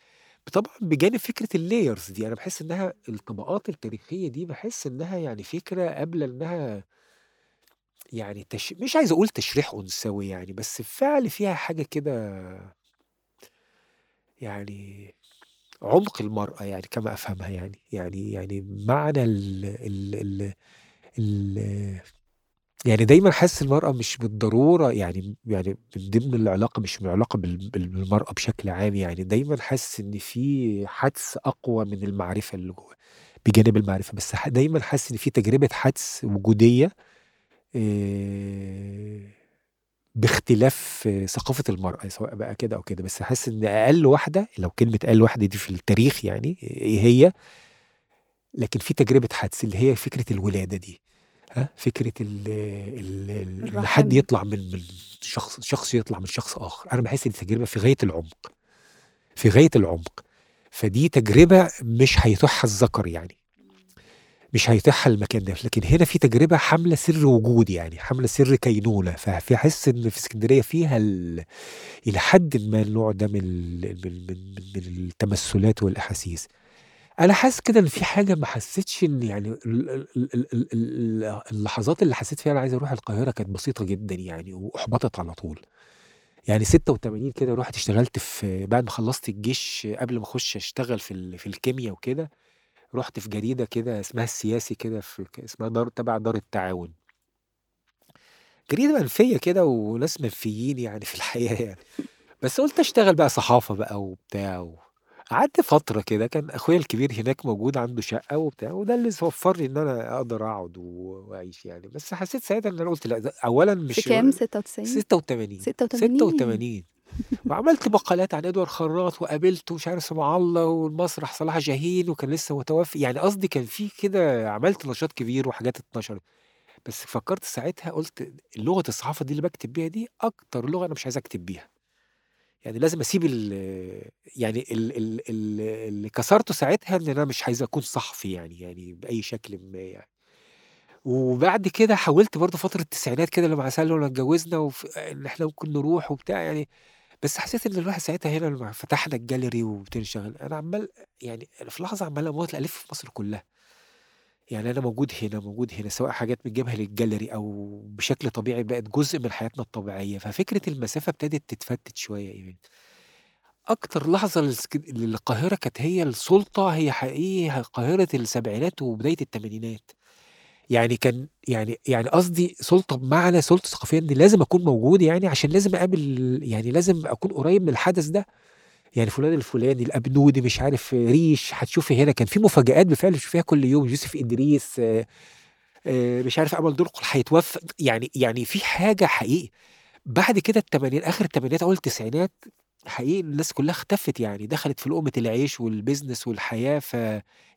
طبعا بجانب فكرة اللايرز دي أنا بحس إنها الطبقات التاريخية دي بحس إنها يعني فكرة قبل إنها يعني تش... مش عايز أقول تشريح أنثوي يعني بس فعل فيها حاجة كده يعني عمق المرأة يعني كما أفهمها يعني يعني يعني معنى ال ال ال ال يعني دايما حاسس المرأة مش بالضرورة يعني يعني من ضمن العلاقة مش من العلاقة بال- بال- بالمرأة بشكل عام يعني دايما حاسس إن في حدس أقوى من المعرفة اللي جوه بجانب المعرفة. بس دايما حاسس إن في تجربة حدس وجودية آه، باختلاف آه، ثقافة المرأة سواء بقى كده أو كده. بس حاسس إن أقل واحدة لو كلمة أقل واحدة دي في التاريخ يعني إيه هي؟ لكن في تجربة حدس اللي هي فكرة الولادة دي. ها فكرة ال ال ال إن حد يطلع من من شخص شخص يطلع من شخص آخر. أنا بحس إن التجربة في غاية العمق في غاية العمق. فدي تجربة مش هيتوحها الذكر يعني مش هيتوحها المكان ده. لكن هنا في تجربة حاملة سر وجود يعني حاملة سر كينونة. ففي حس إن في اسكندرية فيها ال... إلى حد ما النوع ده. من من من من التمثلات والأحاسيس. أنا حاسس كده إن في حاجة ما حسيتش إن يعني ال- ال- ال- ال- ال- ال- اللحظات اللي حسيت فيها أنا عايز أروح القاهرة كانت بسيطة جدا يعني وأحبطت على طول. يعني 86 كده رحت اشتغلت في بعد ما خلصت الجيش قبل ما أخش أشتغل في في الكيمياء وكده رحت في جريدة كده اسمها السياسي كده في اسمها دار تبع دار التعاون. جريدة منفية كده وناس منفيين يعني في الحياة يعني. بس قلت أشتغل بقى صحافة بقى وبتاع و... قعدت فترة كده كان أخويا الكبير هناك موجود عنده شقة وبتاع وده اللي وفر لي إن أنا أقدر أقعد و- وأعيش يعني. بس حسيت ساعتها إن أنا قلت لأ ده اولا في مش كام؟ 96 86 86 86 وعملت مقالات عن ادوار خراط وقابلته مش عارف اسمه الله والمسرح صلاح جاهين وكان لسه متوفي. يعني قصدي كان في كده عملت نشاط كبير وحاجات اتنشرت. بس فكرت ساعتها قلت لغة الصحافة دي اللي بكتب بيها دي أكتر لغة أنا مش عايز أكتب بيها. يعني لازم أسيب ال يعني ال ال ال اللي كسرته ساعتها إن أنا مش عايز أكون صحفي يعني يعني بأي شكل ما يعني وبعد كده حاولت برضه فترة التسعينات كده لما سالوا لما اتجوزنا. إن إحنا ممكن نروح وبتاع يعني بس حسيت إن الواحد ساعتها هنا لما فتحنا الجاليري وبتنشغل أنا عمال يعني في لحظة عمال أموت الف في مصر كلها يعني أنا موجود هنا موجود هنا سواء حاجات بتجيبها للجاليري أو بشكل طبيعي بقت جزء من حياتنا الطبيعية. ففكرة المسافة ابتدت تتفتت شوية يعني أكتر لحظة للقاهرة كانت هي السلطة هي حقيقي قاهرة السبعينات وبداية الثمانينات يعني كان يعني يعني قصدي سلطة بمعنى سلطة ثقافية إن لازم أكون موجود يعني عشان لازم أقابل يعني لازم أكون قريب من الحدث ده. يعني فلان الفلاني الأبنودي مش عارف ريش هتشوفي هنا. كان في مفاجآت بالفعل بتشوفيها كل يوم يوسف إدريس آه، آه، مش عارف امل درقل هيتوفى. يعني يعني في حاجة حقيقي. بعد كده الثمانينات آخر الثمانينات أول التسعينات حقيقي الناس كلها اختفت يعني. دخلت في لقمة العيش والbusiness والحياة. ف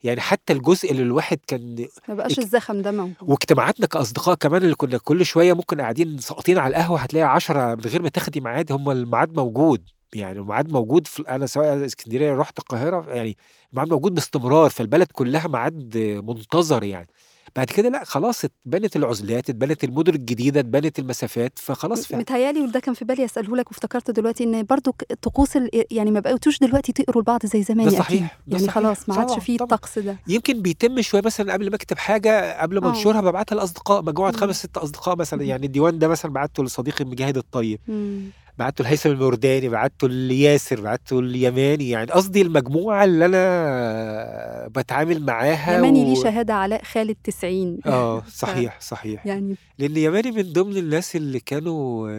يعني حتى الجزء اللي الواحد كان ما بقاش الزخم ده موجود. واجتماعاتنا كأصدقاء كمان اللي كنا كل شوية ممكن قاعدين ساقطين على القهوة هتلاقي 10 من غير ما تاخدي ميعاد هم الميعاد موجود، يعني الميعاد موجود في أنا سواء إسكندرية رُحت القاهرة يعني الميعاد موجود باستمرار، فالبلد كلها ميعاد منتظر يعني. بعد كده لأ خلاص اتبنت العزلات، اتبنت المدن الجديدة، اتبنت المسافات، فخلاص م ف متهيأ لي وده كان في بالي أسأله لك وافتكرت دلوقتي إن برضُك طقوس يعني ما بقيتوش دلوقتي تقروا لبعض زي زمان ده أكيد، صحيح، ده يعني صحيح، خلاص ما عادش طبعًا، في طبعًا. الطقس ده. يمكن بيتم شوية مثلًا قبل ما أكتب حاجة قبل ما آه. أنشرها بابعتها لأصدقاء، مجموعة إمم. 5، 6 أصدقاء مثلًا،. يعني الديوان ده مثلًا بعتّه لصديقي مجاهد الطيب، إمم. بعتّه لهيثم المورداني، بعتّه لياسر، بعتّه ليماني، يعني قصدي المجموعة اللي أنا باتعامل معاها يماني ليه و شهادة علاء خالد 90 آه، ف صحيح، صحيح. يعني لإن يماني من ضمن الناس اللي كانوا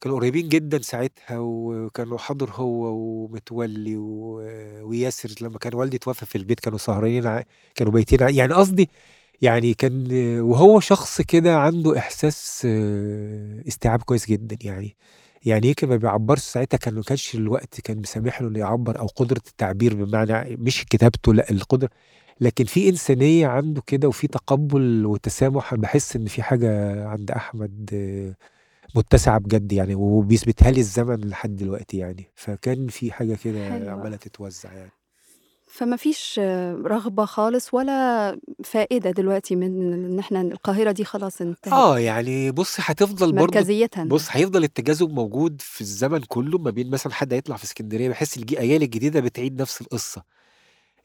كانوا قريبين جدًا ساعتها وكانوا حاضر هو ومتولي و وياسر لمّا كان والدي اتوفى في البيت كانوا سهرانين ع كانوا بايتين ع يعني قصدي يعني كان وهو شخص كده عنده إحساس استيعاب كويس جدًا يعني، يعني يمكن ما بيعبّرش ساعتها كان ما كانش الوقت كان مسامح له إنه يعبّر أو قدرة التعبير بمعنى مش كتابته لأ القدرة لكن في إنسانية عنده كده وفي تقبُّل وتسامح، باحس إن في حاجة عند أحمد متسعة بجد يعني وبيثبتها لي الزمن لحد دلوقتي يعني، فكان في حاجة كده أوي. تتوزّع يعني. فما فيش رغبة خالص ولا فائدة دلوقتي من إن إحنا القاهرة دي خلاص انتهت. آه، يعني بُصّي هتفضل برضه مركزيتها بُص. هيفضل التجاذب موجود في الزمن كلّه ما بين مثلًا حد هيطلع في إسكندرية باحس الج الأجيال الجديدة بتعيد نفس القصة.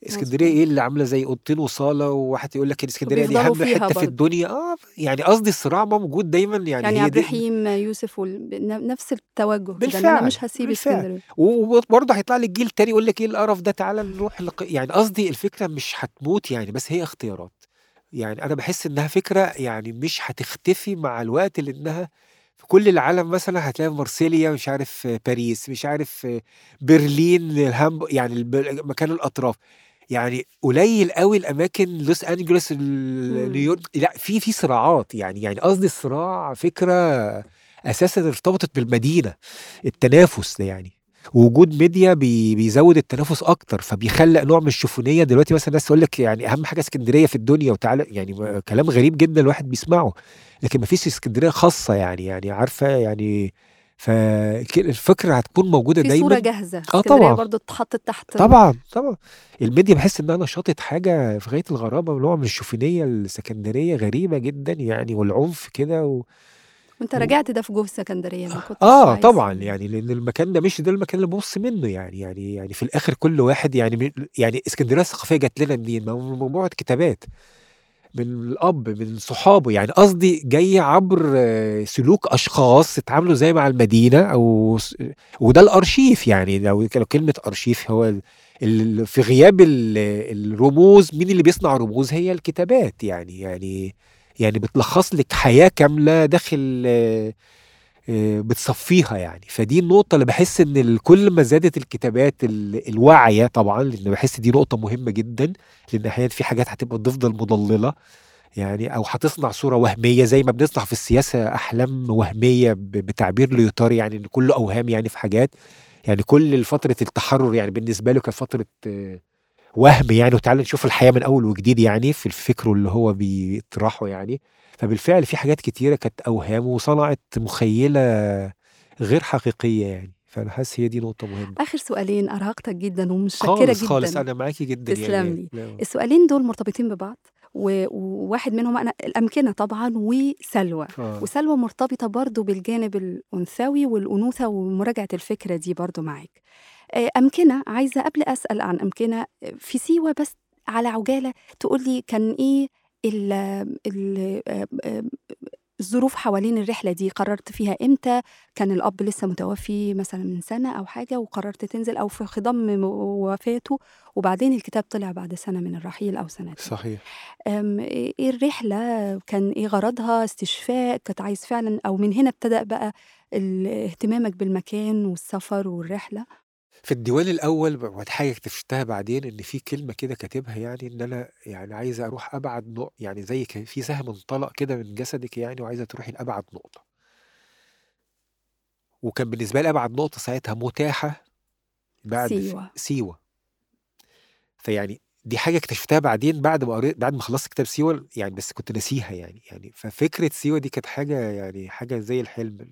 إسكندرية مضبوط. إيه اللي عاملة زي أوضتين وصالة وواحد يقول لك الإسكندرية دي أهم فيها حتّة في برضه. الدنيا آه، يعني قصدي الصراع موجود دايمًا يعني يعني هي عبد الرحيم يوسف وال نفس التوجه بالفعل، مش هاسيب بالفعل. إسكندرية. و وبرضه هيطلع لِك جيل تاني يقول لِك إيه القرف ده تعالَ نروح لق يعني قصدي الفكرة مش هتموت يعني بس هي اختيارات. يعني أنا باحس إنها فكرة يعني مش هتختفي مع الوقت لإنها في كل العالم مثلًا هتلاقي في مارسيليا مش عارف باريس، مش عارف برلين، هامب يعني مكان الأطراف. يعني قليل أوي الأماكن لوس إمم. نيويورك لأ في في صراعات يعني يعني قصدي الصراع فكرة أساسًا ارتبطت بالمدينة، التنافس يعني. ووجود ميديا بي بيزوّد التنافس أكتر، فبيخلّق نوع من الشوفينية، دلوقتي مثلًا الناس تقول لك يعني أهم حاجة إسكندرية في الدنيا وتعالَ يعني كلام غريب جدًا الواحد بيسمعه، لكن ما فيش إسكندرية خاصة يعني يعني عارفة يعني ف ك الفكرة هتكون موجودة في دايمًا جاهزة، آه إسكندرية طبعًا. برضه اتحطت تحت طبعًا، طبعًا. الميديا باحس إنها نشّطت حاجة في غاية الغرابة ونوع من الشوفونية السكندرية غريبة جدًا يعني والعنف كده و وأنت و راجعت ده في جوه السكندرية ما كنتش آه عايز طبعًا، يعني لإن المكان ده مش ده المكان اللي بابُص منّه يعني يعني يعني في الآخر كل واحد يعني يعني إسكندرية الثقافية جات لنا منين؟ من مجموعة كتابات، من الأب، من صحابه، يعني قصدي جاية عبر سلوك أشخاص اتعاملوا إزاي مع المدينة أو س وده الأرشيف يعني. لو ك لو كلمة أرشيف هو في غياب ال الرموز مين اللي بيصنع رموز؟ هي الكتابات يعني. يعني يعني بتلخّص لِك حياة كاملة داخل آآ بتصفّيها يعني، فدي النقطة اللي باحس إن كل ما زادت الكتابات ال الواعية طبعًا، لإن باحس دي نقطة مهمة جدًا، لإن أحيانًا في حاجات هتبقى تفضل مُضلِّلة، يعني أو هتصنع صورة وهمية زي ما بنصنع في السياسة أحلام وهمية ب بتعبير ليوتاري يعني إن كُلّه أوهام يعني في حاجات، يعني كل فترة التحرُّر يعني بالنسبة له كانت فترة وَهْم يعني. وتعالَ نشوف الحياة من أول وجديد يعني في فكره اللي هو بيطرحه يعني، فبالفعل في حاجات كتيرة كانت أوهام وصنعت مُخيّلة غير حقيقية يعني، فأنا حاسس هي دي نقطة مهمة. آخر سؤالين أرهقتك جدًا ومتشكرة خالص، خالص، جدًا. أنا معاكِ جدًا تسلم. لي. لا السؤالين دول مرتبطين ببعض وواحد منهم أنا الأمكنة طبعًا وسلوى، آه. وسلوى مرتبطة برضه بالجانب الأنثوي والأنوثة ومراجعة الفكرة دي برضه معاك. آآ أمكنة عايزة قبل أسأل عن أمكنة في سيوة بس على عُجالة تقول لي كان إيه ال ال الظروف حوالين الرحلة دي، قررت فيها إمتى؟ كان الأب لسه متوفي مثلًا من سنة أو حاجة وقررت تنزل أو في خضم وفاته وبعدين الكتاب طلع بعد سنة من الرحيل أو سنتين. صحيح. إيه الرحلة كان إيه غرضها؟ استشفاء، كنت عايز فعلًا أو من هنا ابتدأ بقى اهتمامك بالمكان والسفر والرحلة؟ في الديوان الأول ب ودي حاجة اكتشفتها بعدين إن في كلمة كده كاتبها يعني إن أنا يعني عايز أروح أبعد نق يعني زي في سهم انطلق كده من جسدِك يعني وعايزة تروحي لأبعد نقطة. وكان بالنسبة لي أبعد نقطة ساعتها متاحة بعد ف سيوة. سيوة. فيعني دي حاجة اكتشفتها بعدين بعد ما قريت بعد ما خلصت كتاب سيوة يعني بس كنت ناسيها يعني يعني ففكرة سيوة دي كانت حاجة يعني حاجة زي الحلم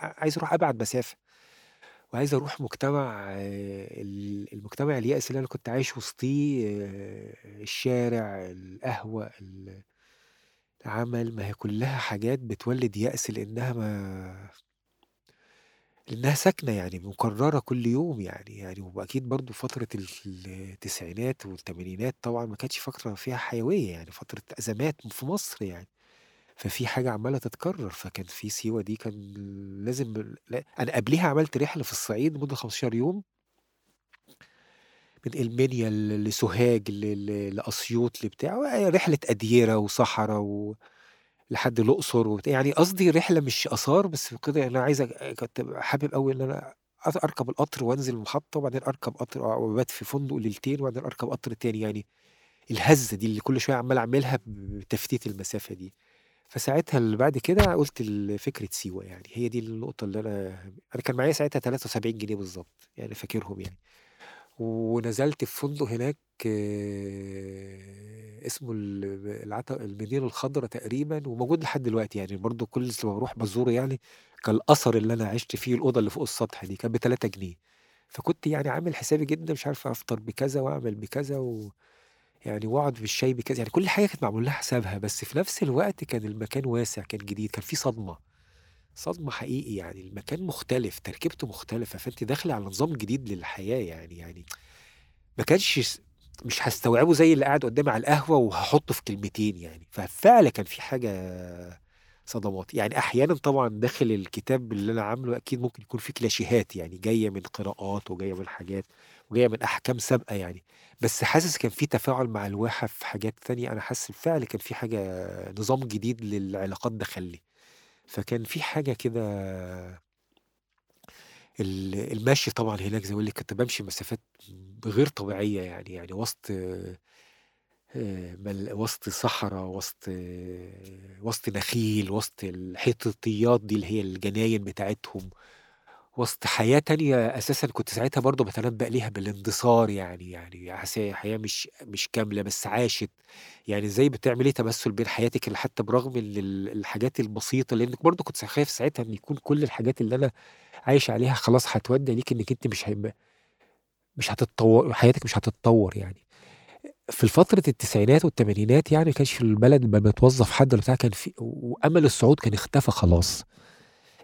عايز أروح أبعد مسافة، وعايز أروح مجتمع ال المجتمع اليائس اللي أنا كنت عايش وسطيه الشارع، القهوة، ال العمل، ما هي كلها حاجات بتولد يأس لإنها ما لإنها ساكنة يعني مكررة كل يوم يعني يعني وأكيد برضه فترة ال التسعينات والتمانينات طبعًا ما كانتش فترة فيها حيوية يعني فترة أزمات في مصر يعني، ففي حاجة عمّالة تتكرر، فكان في سيوة دي كان لازم ل أنا قبليها عملت رحلة في الصعيد لمدة 15 يوم. من المنيا لسوهاج ل ل لأسيوط لبتاع رحلة أديرة وصحرا و لحد الأقصر وبتاع، يعني قصدي رحلة مش آثار بس كده أنا عايز كنت حابب أوي إن أنا أ أركب القطر وأنزل المحطة وبعدين أركب قطر وأبات في فندق ليلتين وبعدين أركب قطر تاني، يعني الهزة دي اللي كل شوية عمّال أعملها بتفتيت المسافة دي. فساعتها اللي بعد كده قُلت ال فكرة سيوة يعني، هي دي النقطة اللي أنا أنا كان معايا ساعتها 73 جنيه بالضبط، يعني فاكرهم يعني. ونزلت في فندق هناك اسمه ال العت المدينة الخضرا تقريبًا وموجود لحد دلوقتي يعني برضه كل ما باروح بازوره يعني كالأثر اللي أنا عِشت فيه، الأوضة اللي فوق السطح دي كانت ب3 جنيه. فكنت يعني عامل حسابي جدًا مش عارف أفطر بكذا وأعمل بكذا و يعني وأقعد بالشاي بكذا، يعني كل حاجة كانت معمول لها حسابها، بس في نفس الوقت كان المكان واسع، كان جديد، كان في صدمة. صدمة حقيقي يعني المكان مختلف، تركيبته مختلفة، فأنتِ داخلة على نظام جديد للحياة يعني يعني ما كانش مش هاستوعبه زي اللي قاعد قدامي على القهوة وهاحطه في كلمتين يعني، ففعلًا كان في حاجة صدمات. يعني أحيانًا طبعًا داخل الكتاب اللي أنا عامله أكيد ممكن يكون في كلاشيهات يعني جاية من قراءات وجاية من حاجات وجاية من أحكام سابقة يعني، بس حاسس كان في تفاعل مع الواحة في حاجات تانية، أنا حاسس بالفعل كان في حاجة نظام جديد للعلاقات دخل لي. فكان في حاجة كده ال المشي طبعًا هناك زي ما لِك كنت بامشي مسافات غير طبيعية يعني، يعني وسط مل وسط صحرا، وسط وسط نخيل، وسط الحيطيات دي اللي هي الجناين بتاعتهم، وسط حياة تانية أساسًا كنت ساعتها برضه باتنبأ ليها بالاندثار يعني يعني حياة مش مش كاملة بس عاشت، يعني إزاي بتعملي تمثُّل بين حياتِك اللي حتى برغم ال الحاجات البسيطة لإنِّك برضه كنت خايف ساعتها إن يكون كل الحاجات اللي أنا عايش عليها خلاص هتودّي ليكِ إنِّك أنتِ مش هيبقى مش هتتطو حياتِك مش هتتطور يعني. في فترة التسعينات والتمانينات يعني ما كانش في البلد ب متوظّف حد بتاع كان في وأمل الصعود كان اختفى خلاص.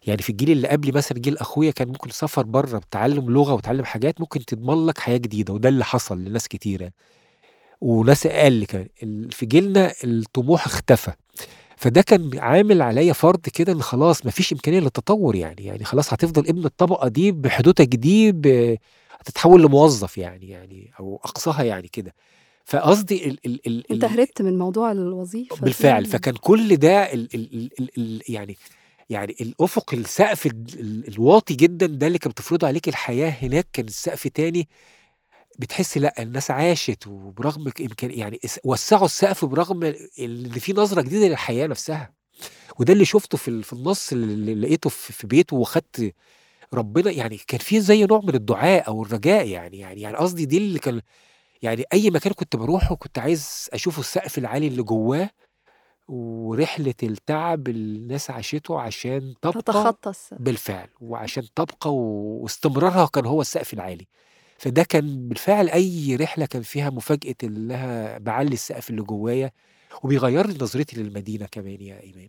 يعني في الجيل اللي قبلي مثلًا جيل أخويا كان ممكن سفر برّه بتعلُّم لغة وتعلُّم حاجات ممكن تضمن لك حياة جديدة وده اللي حصل لناس كتيرة. وناس أقل كمان، في جيلنا الطموح اختفى، فده كان عامل عليّا فرض كده إن خلاص ما فيش إمكانية للتطوّر يعني، يعني خلاص هتفضل ابن الطبقة دي بحدوتك دي ب هتتحوّل لموظّف يعني يعني أو أقصاها يعني كده. فقصدي ال ال ال ال هربت من موضوع الوظيفة دي. بالفعل، فكان كل ده ال ال ال ال يعني يعني الأفق السقف ال ال الواطي جدًا ده اللي كانت بتفرضه عليكِ الحياة هناك كان السقف تاني، بتحسّي لأ الناس عاشت وبرغم ك إمكان يعني وسّعوا السقف برغم إن في نظرة جديدة للحياة نفسها، وده اللي شُفته في في النص اللي لقيته في بيته وخدت ربنا يعني كان في زي نوع من الدعاء أو الرجاء يعني يعني يعني قصدي دي اللي كان يعني أي مكان كنت باروحه كنت عايز أشوف السقف العالي اللي جوّاه، ورحلة التعب اللي الناس عاشته عشان تبقى تتخطى. بالفعل، وعشان تبقى واستمرارها كان هو السقف العالي. فده كان بالفعل أي رحلة كان فيها مفاجأة إنها باعلّي السقف اللي جوايا، وبيغيّر لي نظرتي للمدينة كمان يا إيمان.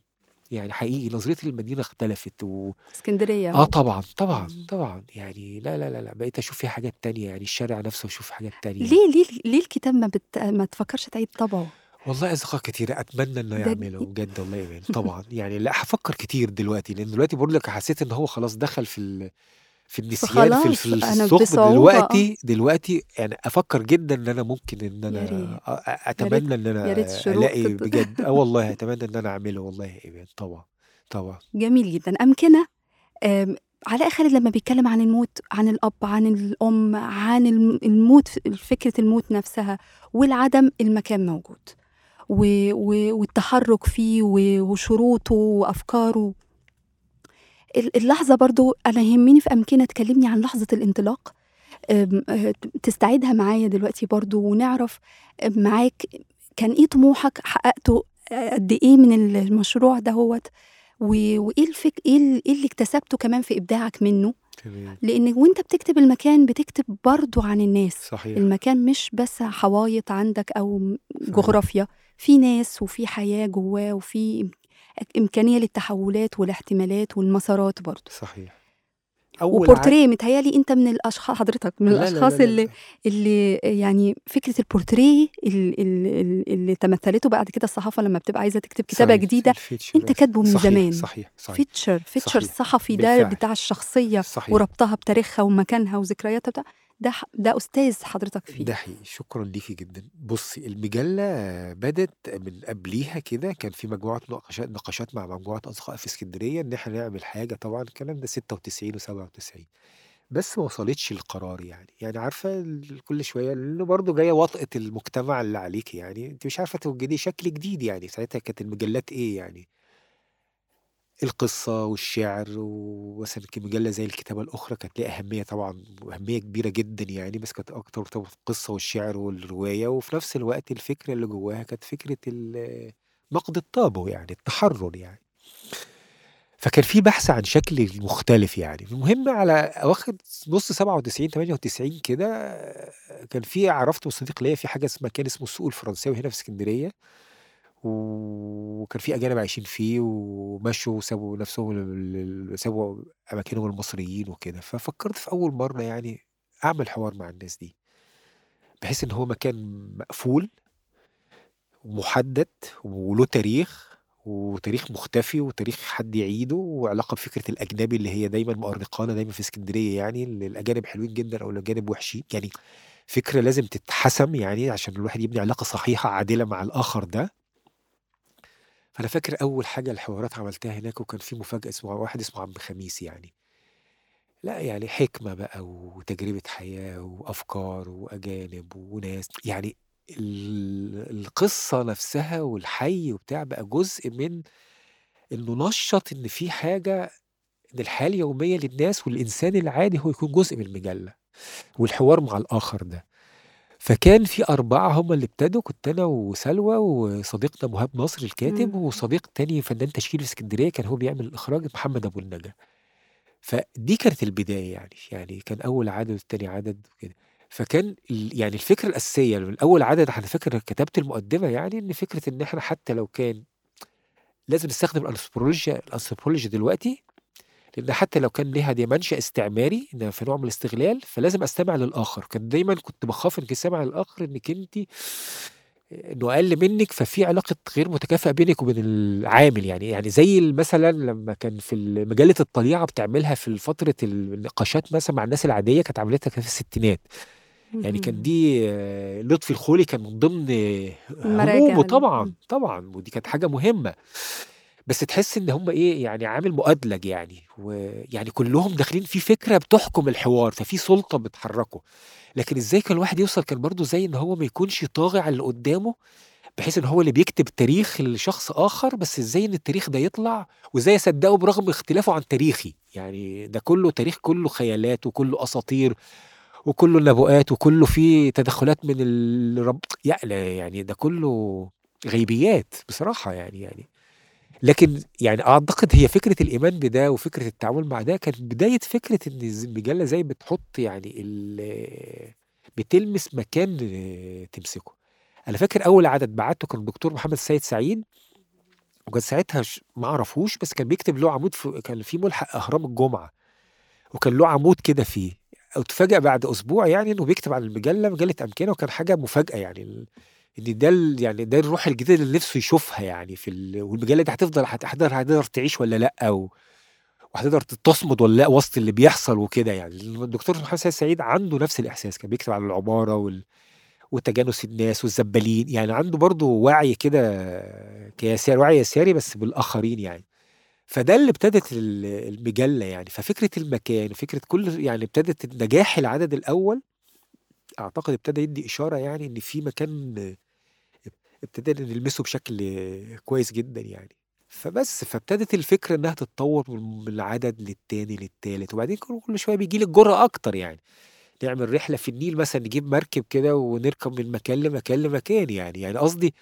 يعني حقيقي نظرتي للمدينة اختلفت و إسكندرية آه و طبعًا، طبعًا،. طبعًا. يعني لا، لا، لا، لأ، بقيت أشوف فيها حاجات تانية، يعني الشارع نفسه أشوف حاجات تانية. ليه ليه ليه الكتاب ما بت ما تفكّرش تعيد طبعه؟ والله أصدقاء كتيرة أتمنى إنه ده يعملوا بجد والله إيمان، طبعًا. يعني لأ هافكّر كتير دلوقتي، لإن دلوقتي باقول لك حسّيت إن هو خلاص دخل في ال في النسيان في ال في فخلاص ال في أنا الثقب بصعوبة آه. دلوقتي دلوقتي يعني أفكّر جدًا إن أنا ممكن إن يا أنا ريت، أ أ يا ريت أتمنى إن يا ريت أنا ألاقي تت بجد آه والله أتمنى إن أنا أعمله والله يا إيمان طبعًا، طبعًا. جميل جدًا. أمكنة آمم علاء خالد لمّا بيتكلّم عن الموت، عن الأب، عن الأم، عن الم الموت ف فكرة الموت نفسها والعدم، المكان موجود. و و والتحرُّك فيه وشروطه وأفكاره. ال- اللحظة برضو أنا يهمني في أمكنة تكلمني عن لحظة الانطلاق. تستعيدها معايا دلوقتي برضو ونعرف معاك كان إيه طموحك؟ حققته قد إيه من المشروع دهوت و- وإيه الفك إيه إيه اللي اكتسبته كمان في إبداعك منه؟ لأن وأنت بتكتب المكان بتكتب برضو عن الناس. صحيح. المكان مش بس حوايط عندك أو صحيح. في ناس وفي حياة جواه وفي إم- إمكانية للتحولات والاحتمالات والمسارات برضو صحيح وبورتريه متهيألي أنت من الأشخاص حضرتك من لا- لا- لا- الأشخاص لا- لا. اللي اللي يعني فكرة البورتريه اللي, اللي, اللي تمثلته بعد كده الصحافة لما بتبقى عايزة تكتب كتابة صحيح. جديدة أنت كاتبه من صحيح. زمان. صحيح صحيح feature feature صحيح. الصحفي ده بالفعل. بتاع الشخصية صحيح وربطها بتاريخها ومكانها وذكرياتها بتاع ده ده أستاذ حضرتك فيه. ده حقيقي. شكرا ليكي جدا. بصي المجلة بدت من قبليها كده كان في مجموعة نقاشات نقاشات مع مجموعة أصدقاء في إسكندرية إن إحنا نعمل حاجة. طبعا الكلام ده 96 و97 بس ما وصلتش القرار يعني. يعني عارفة ال- كل شوية لأنه برضه جاية وطأة المجتمع اللي عليك يعني. أنت مش عارفة توجدي شكل جديد يعني. ساعتها كانت المجلات إيه يعني؟ القصة والشعر ومثلا مجلة زي الكتابة الأخرى كانت ليها أهمية طبعا وأهمية كبيرة جدا يعني بس كانت أكتر مرتبطة بالقصة والشعر والرواية وفي نفس الوقت الفكرة اللي جواها كانت فكرة نقد الطابع يعني التحرر يعني. فكان في بحث عن شكل مختلف يعني. المهم على أواخر نص 97 98 كده كان في عرفت صديق ليا في حاجة اسمها كان اسمه السوق الفرنساوي هنا في اسكندرية. وكان في أجانب عايشين فيه ومشوا وسابوا نفسهم سابوا أماكنهم المصريين وكده. ففكرت في أول مرة يعني أعمل حوار مع الناس دي بحيث إن هو مكان مقفول ومحدد وله تاريخ وتاريخ مختفي وتاريخ حد يعيده وعلاقة بفكرة الأجنبي اللي هي دايما مؤرقانا دايما في اسكندرية يعني اللي الأجانب حلوين جدا أو الأجانب وحشين. يعني فكرة لازم تتحسم يعني عشان الواحد يبني علاقة صحيحة عادلة مع الآخر ده. فأنا فاكر أول حاجة الحوارات عملتها هناك وكان في مفاجأة اسمه واحد اسمه عم خميس يعني. لا يعني حكمة بقى وتجربة حياة وأفكار وأجانب وناس. يعني ال- القصة نفسها والحي وبتاع بقى جزء من إنه نشط إن في حاجة إن الحياة اليومية للناس والإنسان العادي هو يكون جزء من المجلة. والحوار مع الآخر ده. فكان في أربعة هم اللي ابتدوا كنت أنا وسلوى وصديقنا مهاب ناصر الكاتب مم. وصديق تاني فنان تشكيل في اسكندرية كان هو بيعمل الإخراج محمد أبو النجا فدي كانت البداية يعني يعني كان أول عدد والتاني عدد وكده فكان يعني الفكرة الأساسية من أول عدد على فكرة كتبت المقدمة يعني إن فكرة إن إحنا حتى لو كان لازم نستخدم الأنثروبولوجيا الأنثروبولوجيا دلوقتي لأن حتى لو كان ليها دي منشأ استعماري إن في نوع من الاستغلال فلازم أستمع للآخر كان دايما كنت بخاف إنك سامع للآخر إنك أنت إنه أقل منك ففي علاقة غير متكافئة بينك وبين العامل يعني يعني زي مثلا لما كان في مجلة الطليعة بتعملها في فترة النقاشات مثلا مع الناس العادية كانت عملتها في الستينات يعني كان. دي لطفي الخولي كان من ضمن همومه طبعا. طبعا ودي كانت حاجة مهمة بس تحس إن هم إيه يعني عامل مؤدلج يعني ويعني كلهم داخلين في فكرة بتحكم الحوار ففي سلطة بتحركه. لكن إزاي كان الواحد يوصل كان برضو زي إن هو ما يكونش طاغي على اللي قدامه بحيث إن هو اللي بيكتب تاريخ لشخص آخر بس إزاي إن التاريخ ده يطلع وإزاي اصدقه برغم اختلافه عن تاريخي. يعني ده كله تاريخ كله خيالات وكله أساطير وكله نبوءات وكله فيه تدخلات من الرب يعني ده كله غيبيات بصراحة يعني يعني لكن يعني أعتقد هي فكرة الإيمان بده وفكرة التعامل مع ده كانت بداية فكرة إن المجله زي بتحط يعني بتلمس مكان تمسكه. أنا فاكر أول عدد بعته كان الدكتور محمد السيد سعيد وكان ساعتها ما أعرفوش بس كان بيكتب له عمود في كان في ملحق إهرام الجمعة وكان له عمود كده فيه. اتفاجئ بعد أسبوع يعني إنه بيكتب عن المجلة مجلة أمكنة وكان حاجة مفاجأة يعني ال- ان ده يعني ده الروح الجديدة اللي نفسه يشوفها يعني في ال... والمجله دي هتفضل هت- هتقدر هتقدر تعيش ولا لأ و... وهتقدر تصمد ولا لأ وسط اللي بيحصل وكده يعني. الدكتور محمد سيد سعيد عنده نفس الإحساس كان بيكتب عن العمارة وال... وتجانس الناس والزبالين يعني عنده برضه وعي كده كيسار وعي يساري بس بالآخرين يعني. فده اللي ابتدت ال- المجلة يعني. ففكرة المكان فكرة كل يعني ابتدت نجاح العدد الأول أعتقد ابتدى يدي إشارة يعني إن في مكان ابتدينا نلمسه بشكل كويس جدا يعني. فبس، فابتدت الفكرة إنها تتطور من العدد للتاني للتالت، وبعدين كل شوية بييجي لِك جرأة أكتر يعني، نعمل رحلة في النيل مثلًا نجيب مركب كده ونركب من مكان لمكان لمكان يعني، يعني قصدي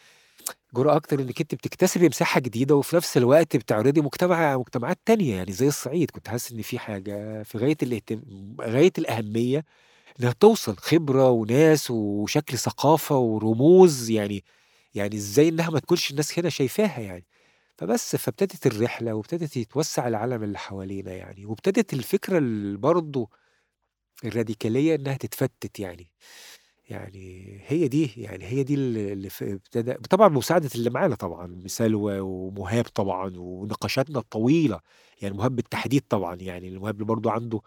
جرأة أكتر إنِّك أنتِ بتكتسبي مساحة جديدة وفي نفس الوقت بتعرضي مجتمع مجتمعات تانية يعني زي الصعيد، كنت حاسس إن في حاجة في غاية الاهتم غاية الأهمية إنها توصل خبرة وناس وشكل ثقافة ورموز يعني يعني إزاي إنها ما تكونش الناس هنا شايفاها يعني. فبس، فابتدت الرحلة وابتدت يتوسّع العالم اللي حوالينا يعني، وابتدت الفكرة ال برضه الراديكالية إنها تتفتت يعني، يعني هي دي يعني هي دي ال اللي ابتدى طبعًا بمساعدة اللي معانا طبعًا، سلوى ومُهاب طبعًا ونقاشاتنا الطويلة، يعني مُهاب بالتحديد طبعًا يعني، مُهاب برضه عنده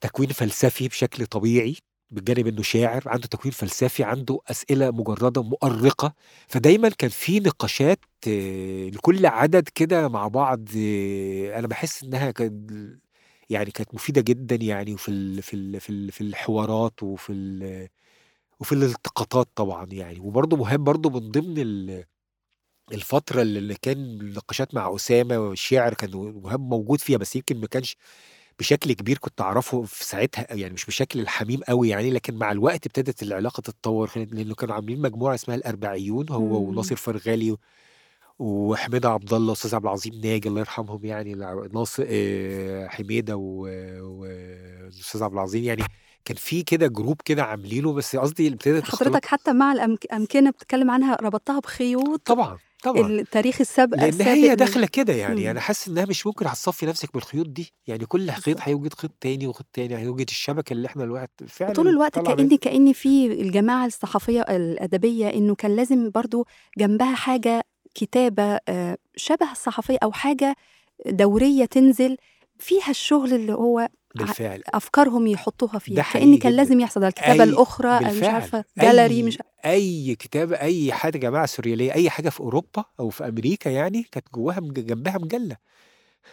تكوين فلسفي بشكل طبيعي، بجانب إنه شاعر، عنده تكوين فلسفي، عنده أسئلة مجردة مؤرقة، فدايمًا كان في نقاشات آه، لكل عدد كده مع بعض آه، أنا باحس إنها كانت يعني كانت مفيدة جدًا يعني وفي ال في ال في ال في الحوارات وفي ال وفي الالتقاطات طبعًا يعني، وبرضه مُهاب برضه من ضمن ال الفترة اللي كان النقاشات مع أسامة والشعر كان مُهاب موجود فيها، بس يمكن ما كانش بشكل كبير كنت أعرفه في ساعتها يعني مش بشكل الحميم أوي يعني، لكن مع الوقت ابتدت العلاقة تتطور خ لإنه كانوا عاملين مجموعة اسمها الأربعيون هو إمم. وناصر فرغالي وحميدة عبد الله وأستاذ عبد العظيم ناجي الله يرحمهم يعني الع ناص آآ حميدة و والأستاذ عبد العظيم يعني كان في كده جروب كده عاملينه، بس قصدي ابتدت حضرتك حتى مع الأمك أمكنة بتتكلم عنها ربطتها بخيوط طبعًا، طبعًا. التاريخ السابق لإن السابق هي لل داخلة كده يعني، إمم. أنا حاسس إنها مش ممكن هتصفّي نفسِك من الخيوط دي، يعني كل خيط. هيوجد خيط تاني وخيط تاني، هيوجد الشبكة اللي الواحد وطول فعلًا الوقت طالعة منها. كأن كأن في الجماعة الصحفية الأدبية إنه كان لازم برضه جنبها حاجة كتابة آآ شبه الصحفية أو حاجة دورية تنزل فيها الشغل اللي هو بالفعل. أفكارهم يحطوها فيها، كأن جدًا. لازم يحصل الكتابة أي الأخرى مش بالفعل. عارفة جاليري أي مش أي كتابة، أي حاجة جماعة سوريالية، أي حاجة في أوروبا أو في أمريكا يعني، كانت جواها جنبها مجلة.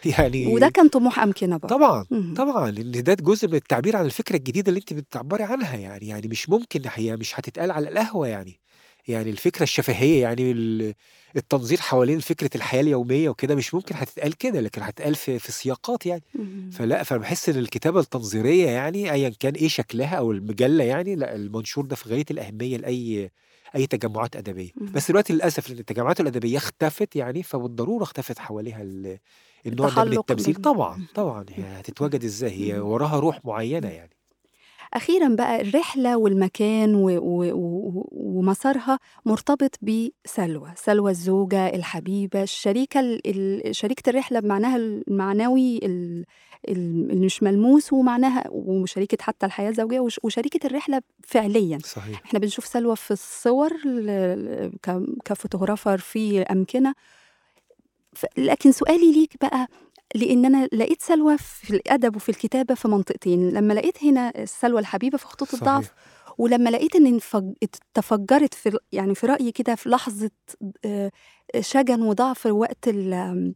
وده يعني كان طموح أمكنة برضه. طبعًا، اهم. طبعًا، لإن ده جزء من التعبير عن الفكرة الجديدة اللي أنتِ بتعبّري عنها يعني، يعني مش ممكن هي مش هتتقال على القهوة يعني، يعني الفكرة الشفهية يعني ال التنظير حوالين فكرة الحياة اليومية وكده مش ممكن هتتقال كده، لكن هتتقال في في سياقات يعني، فأنا باحس إن الكتابة التنظيرية يعني أيًا كان إيه شكلها أو المجلة يعني، لأ، المنشور ده في غاية الأهمية لأي أي تجمعات أدبية، اهم. بس دلوقتي للأسف لإن التجمعات الأدبية اختفت يعني، فبالضرورة اختفت حواليها ال النوع ده من التمثيل طبعًا،. طبعًا،. هتتوجد إزاي؟ هي. وراها روح معيّنة إمم. يعني. أخيرًا بقى الرحلة والمكان و و و ومسارها مرتبط بسلوى، سلوى الزوجة الحبيبة الشريكة ال شريكة الرحلة بمعناها المعنوي ال ال اللي مش ملموس ومعناها وشريكة حتى الحياة الزوجية وش وشريكة الرحلة فعليًا، صحيح. إحنا بنشوف سلوى في الصور ل ك كphotographer في أمكنة لكن سؤالي ليك بقى لإن أنا لقيت سلوى في الأدب وفي الكتابة في منطقتين، لمّا لقيت هنا سلوى الحبيبة في خطوط الضعف، صحيح. ولمّا لقيت إن انفج تفجّرت في يعني في رأيي كده في لحظة آآ شجن وضعف وقت آآ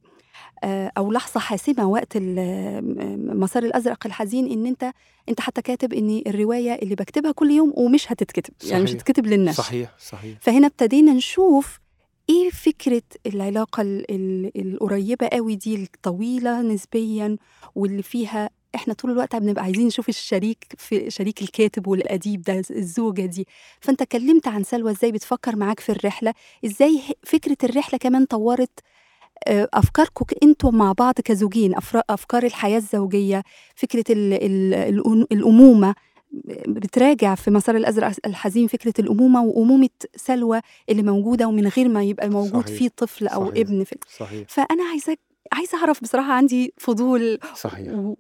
أو لحظة حاسمة وقت م مسار الأزرق الحزين إن أنت أنت حتى كاتب إن الرواية اللي باكتبها كل يوم ومش هتتكتب، يعني مش صحيح. هتتكتب للنشر. صحيح، صحيح. فهنا ابتدينا نشوف إيه فكرة العلاقة ال ال القريبة أوي دي الطويلة نسبيًا واللي فيها إحنا طول الوقت بنبقى عايزين نشوف الشريك في شريك الكاتب والأديب ده الزوجة دي، فأنت اتكلمت عن سلوى إزاي بتفكّر معاك في الرحلة، إزاي ه فكرة الرحلة كمان طوّرت آآ أفكاركم ك أنتم مع بعض كزوجين، أفرا أفكار الحياة الزوجية، فكرة ال ال الأن الأمومة. بتراجع في مسار الأزرق الحزين فكرة الأمومة وأمومة سلوى اللي موجودة ومن غير ما يبقى موجود صحيح. فيه طفل أو صحيح. ابن في صحيح. فأنا عايزاك عايزة أعرف بصراحة عندي فضول صحيح. و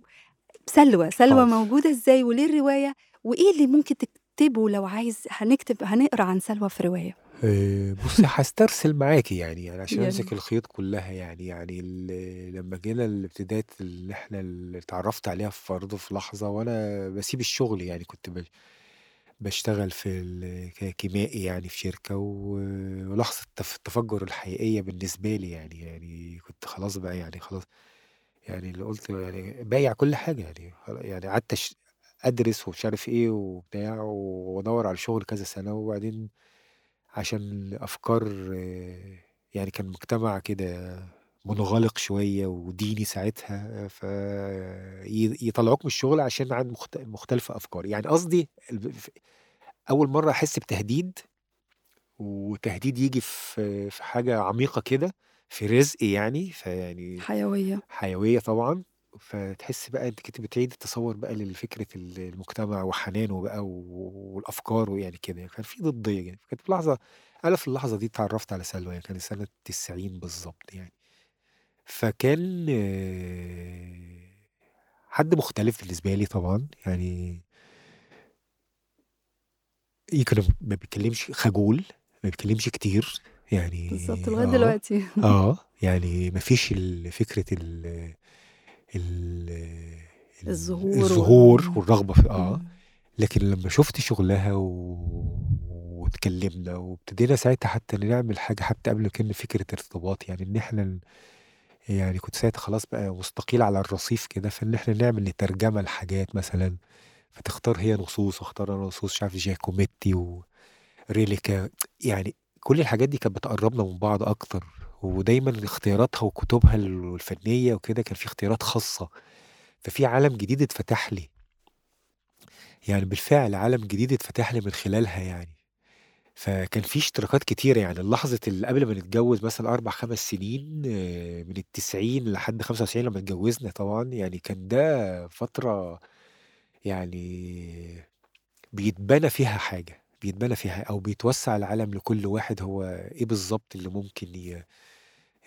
سلوى، سلوى حاضر. موجودة إزاي وليه الرواية وإيه اللي ممكن تكتبه لو عايز هنكتب هنقرأ عن سلوى في رواية؟ آآ بُصّي هاسترسل معاكِ يعني، يعني عشان أمسك ريت. الخيوط كلّها يعني، يعني ال لمّا جينا لابتدات اللي إحنا اللي اتعرّفت عليها في برضه في لحظة وأنا باسيب الشغل يعني كنت ب باشتغل في ال ككيميائي يعني في شركة و ولحظة التف التفجُّر الحقيقية بالنسبة لي يعني، يعني كنت خلاص بقى يعني خلاص يعني اللي قُلت يعني بايع كل حاجة يعني خلا يعني قعدت أش أدرس ومش عارف إيه وبتاع وأدوّر على شغل كذا سَنة وبعدين عشان أفكار يعني كان مجتمع كده منغلق شوية وديني ساعتها فيطلعوك من الشغل عشان عن مخت مختلف أفكار، يعني قصدي أول مرّة أحس بتهديد وتهديد ييجي في في حاجة عميقة كده، في رزق يعني، فيعني حيوية. حيوية طبعًا، فتحسّي بقى إنِّك أنتِ بتعيدي التصوّر بقى لفكرة ال المجتمع وحنانه بقى و والأفكار ويعني كده، كان في ضدية يعني، كانت في لحظة أنا في اللحظة دي اتعرّفت على سلوى، يعني كان سنة 90 بالضبط يعني. فكان حد مختلف بالنسبة لي طبعًا، يعني يمكن ما بيتكلّمش خجول، ما بيتكلّمش كتير، يعني بالضبط، لغاية آه، دلوقتي. آه، يعني ما فيش ال ال الظهور الظهور وال والرغبة في إمم. لكن لمّا شُفت شغلها و واتكلّمنا وابتدينا ساعتها حتى نعمل حاجة حتى قبل كان فكرة ارتباط، يعني إن إحنا ن يعني كنت ساعتها خلاص بقى مستقيل على الرصيف كده، فإن إحنا نعمل ترجمة لحاجات مثلًا، فتختار هي نصوص واختار أنا نصوص مش عارف جاكوميتي وريليكا، يعني كل الحاجات دي كانت بتقرّبنا من بعض أكتر، ودايمًا اختياراتها وكتبها ال الفنية وكده كان في اختيارات خاصة، ففي عالم جديد اتفتح لي. يعني بالفعل عالم جديد اتفتح لي من خلالها يعني. فكان في اشتراكات كتيرة، يعني لحظة اللي قبل ما نتجوّز مثلًا 4، 5 سنين من ال90 لحد 95 لمّا اتجوّزنا طبعًا، يعني كان ده فترة يعني بيتبنى فيها حاجة، بيتبنى فيها أو بيتوسّع العالم لكل واحد هو إيه بالضبط اللي ممكن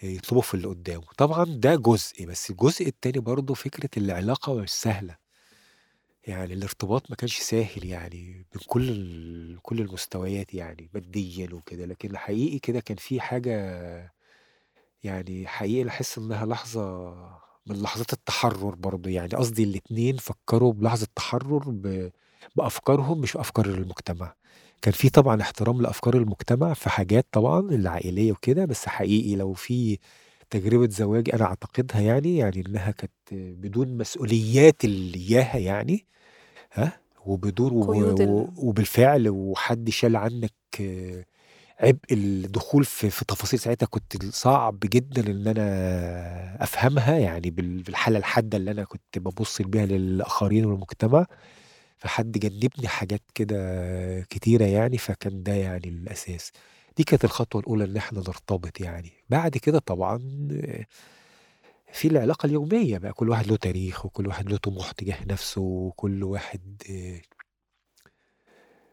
يطلبه في اللي قدّامه. طبعًا ده جزء، بس الجزء التاني برضه فكرة العلاقة مش سهلة. يعني الارتباط ما كانش سهل يعني من كل كل المستويات يعني ماديًا وكده، لكن حقيقي كده كان في حاجة يعني حقيقي باحس إنها لحظة من لحظات التحرُّر برضه، يعني قصدي الاتنين فكّروا بلحظة تحرُّر ب بأفكارهم مش أفكار المجتمع. كان في طبعًا احترام لأفكار المجتمع في حاجات طبعًا العائلية وكده، بس حقيقي لو في تجربة زواج أنا أعتقدها يعني، يعني إنها كانت بدون مسؤوليات اللي إياها يعني، ها، وبدون و قيود و ال وبالفعل وحد شال عنّك عبء الدخول في في تفاصيل ساعتها كنت صعب جدًا إن أنا أفهمها، يعني بال بالحالة الحادة اللي أنا كنت بابُص بيها للآخرين والمجتمع، فحد جنّبني حاجات كده كتيرة يعني، فكان ده يعني الأساس. دي كانت الخطوة الأولى إن إحنا نرتبط يعني. بعد كده طبعًا في العلاقة اليومية بقى، كل واحد له تاريخ وكل واحد له طموح تجاه نَفْسه وكل واحد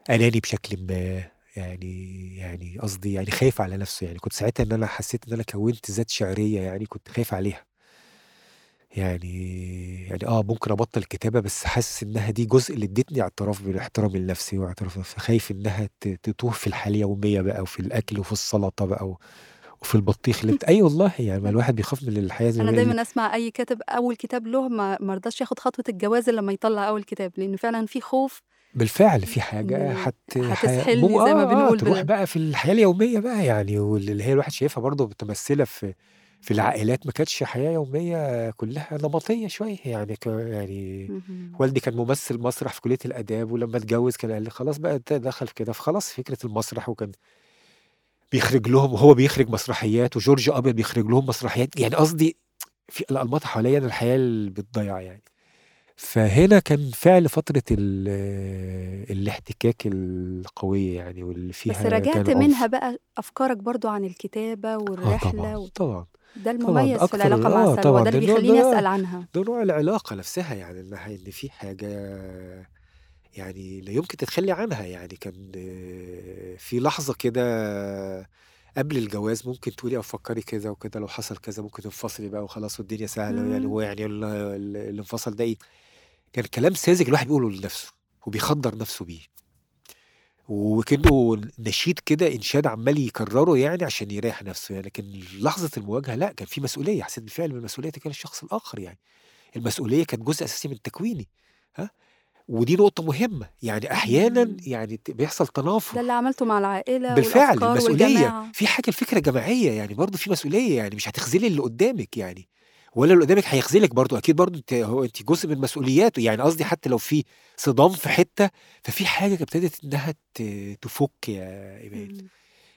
أناني بشكلٍ ما، يعني يعني قصدي يعني خايف على نَفْسه، يعني كنت ساعتها إن أنا حسّيت إن أنا كوّنت ذات شعرية يعني كنت خايف عليها. يعني يعني آه، ممكن أبطّل كتابة، بس حاسس إنها دي جزء اللي ادّتني اعتراف باحترامي لنَفْسي واعتراف فخايف إنها ت تتوه في الحياة اليومية بقى وفي الأكل وفي السلطة بقى و وفي البطيخ اللي أي والله، يعني ما الواحد بيخاف من الحياة أنا اليومية ال دايمًا أسمع أي كاتب أول كتاب له ما رضاش ياخد خطوة الجواز إلا لمّا يطلّع أول كتاب، لإن فعلًا في خوف بالفعل في حاجة إن حت هتسحلني زي ما آه، آه، بنقول تروح بال بقى في الحياة اليومية بقى يعني وال اللي هي الواحد شايفها برضه متمثّلة في في العائلات ما كانتش حياة يومية كلّها نمطية شوية، يعني ك يعني. والدي كان ممثل مسرح في كلية الآداب ولمّا اتجوّز كان قال لي: "خلاص بقى أنت دخل في كده." فخلاص فكرة المسرح وكان بيخرج لهم وهو بيخرج مسرحيات وجورج أبيض بيخرج لهم مسرحيات، يعني قصدي في الأنماط حواليّا الحياة اللي بتضيّع يعني. فهنا كان فعل فترة ال الاحتكاك القوية يعني واللي بس فيها كان راجعت منها. بقى أفكارك برضه عن الكتابة آه والرحلة طبعًا، و طبعًا، ده طبعًا المميز في العلاقة مع آه سلوى، طبعًا ده اللي بيخلّيني أسأل عنها. ده نوع العلاقة نفسها يعني إنها إن في حاجة يعني لا يمكن تتخلّي عنها، يعني كان في لحظة كده قبل الجواز ممكن تقولي أو تفكّري كده وكده لو حصل كذا ممكن تنفصلي بقى وخلاص والدنيا سهلة، يعني. هو يعني ال ال الانفصال ده إيه، كان كلام ساذج الواحد بيقوله لنفسه وبيخدّر نفسه بيه. وكأنه نشيد كده إنشاد عمّال يكرّره يعني عشان يريّح نفسه يعني، لكن لحظة المواجهة لأ، كان في مسؤولية، حسيت بالفعل بالمسؤولية تجاه الشخص الآخر يعني. المسؤولية كانت جزء أساسي من تكويني، ها، ودي نقطة مهمة، يعني أحيانًا. يعني بيحصل ده تنافر. اللي عملته مع العائلة بالفعل المسؤولية، والجماعة. في حاجة الفكرة جماعية، يعني برضه في مسؤولية، يعني مش هتخذلي اللي قدّامِك يعني، ولا اللي قدّامِك هيخذلِك برضه، أكيد برضه أنتِ هو أنتِ جزء من مسؤولياته، يعني قصدي حتى لو في صدام في حتّة، ففي حاجة ابتدت إنها ت تفُك يا إيمان، إمم.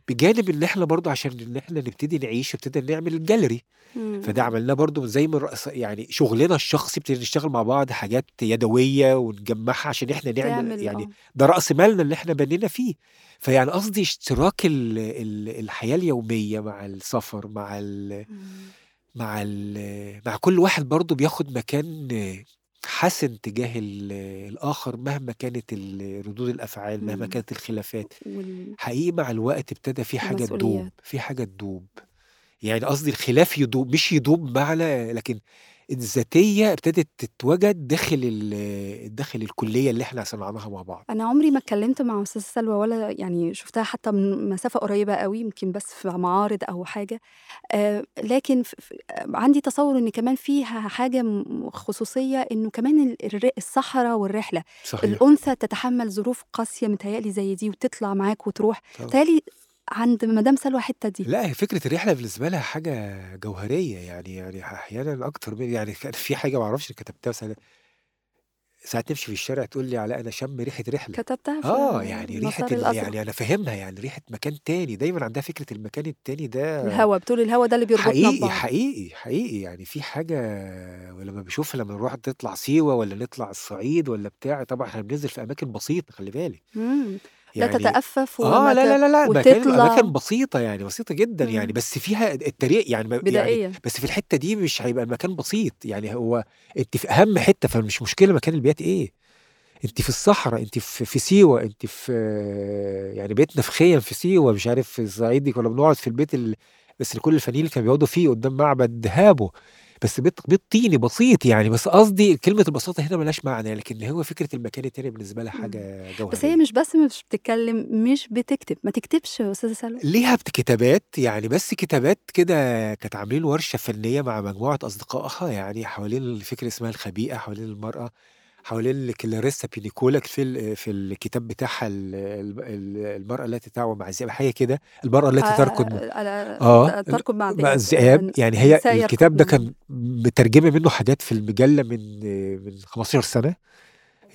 بجانب إن إحنا برضو عشان إن إحنا نبتدي نعيش ابتدينا نعمل الجاليري مم. فده عملناه برضو زي من رأس يعني شغلنا الشخصي ابتدينا نشتغل مع بعض حاجات يدوية ونجمعها عشان إحنا نعمل يعني آه ده رأس مالنا اللي إحنا بنينا فيه فيعني قصدي اشتراك ال ال الحياة اليومية مع السفر مع ال مم. مع مع كل واحد برضو بياخد مكان حسن تجاه ال- الآخر مهما كانت ال- ردود الأفعال مهما. كانت الخلافات. وال- حقيقي مع الوقت ابتدى في حاجة تدوب في حاجة تدوب. يعني قصدي الخلاف يدوب مش يدوب معنى لكن الذاتية ابتدت تتوجد داخل داخل الكلية اللي إحنا صنعناها مع بعض. أنا عمري ما اتكلمت مع أستاذة سلوى ولا يعني شفتها حتى من مسافة قريبة قوي يمكن بس في معارض أو حاجة. آه لكن عندي تصور إن كمان فيها حاجة خصوصية إنه كمان الصحراء والرحلة. صحيح. الأنثى تتحمل ظروف قاسية متهيألي زي دي وتطلع معاك وتروح. متهيألي عند مدام سلوى الحتة دي. لا هي فكرة الرحلة بالنسبة لها حاجة جوهرية يعني يعني أحيانا أكتر من يعني كان في حاجة ما أعرفش كتبتها سنة ساعات تمشي في الشارع تقول لي علاء أنا شم ريحة رحلة. كتبتها في آه يعني ريحة يعني أنا فاهمها يعني ريحة مكان تاني دايما عندها فكرة المكان التاني ده الهوا بتقول الهوا ده اللي بيربطنا حقيقي ببعض. حقيقي حقيقي يعني في حاجة ولما بشوفها لما نروح نطلع سيوة ولا نطلع الصعيد ولا بتاع طبعا إحنا بننزل في أماكن بسيطة خلي بالك. مم. لا يعني تتأفف آه وما لا ت... لا لا لا مكان وتطلع اماكن بسيطة يعني بسيطة جدا يعني مم. بس فيها الطريق يعني يعني بدائية بس في الحتة دي مش هيبقى المكان بسيط يعني هو انت في أهم حتة فمش مشكلة مكان البيات إيه انت في الصحراء انت في, في سيوة انت في يعني بيتنا في خيم في سيوة مش عارف في الصعيد دي كنا بنقعد في البيت ال... بس كل الفنيين اللي كانوا بيقعدوا فيه قدام معبد هابو بس بيت بيت طيني بسيط يعني بس قصدي كلمة البساطة هنا ملهاش معنى لكن هو فكرة المكان التاني بالنسبة لها. حاجة بس هي جوهريه مش بس مش بتتكلم مش بتكتب. ما تكتبش يا أستاذة سلوى. ليها كتابات يعني بس كتابات كده كانت عاملين ورشة فنية مع مجموعة أصدقائها يعني حوالين الفكرة اسمها الخبيئة حوالين المرأة. حوالين كلاريسا بينيكولا في في الكتاب بتاعها ال- ال- ال- المرأة التي تعوى مع الذئاب حاجة كده المرأة التي تركض آه، آه، آه تركض مع مع الذئاب يعني هي الكتاب ده كان مترجمة منه حاجات في المجلة من من 15 سنة.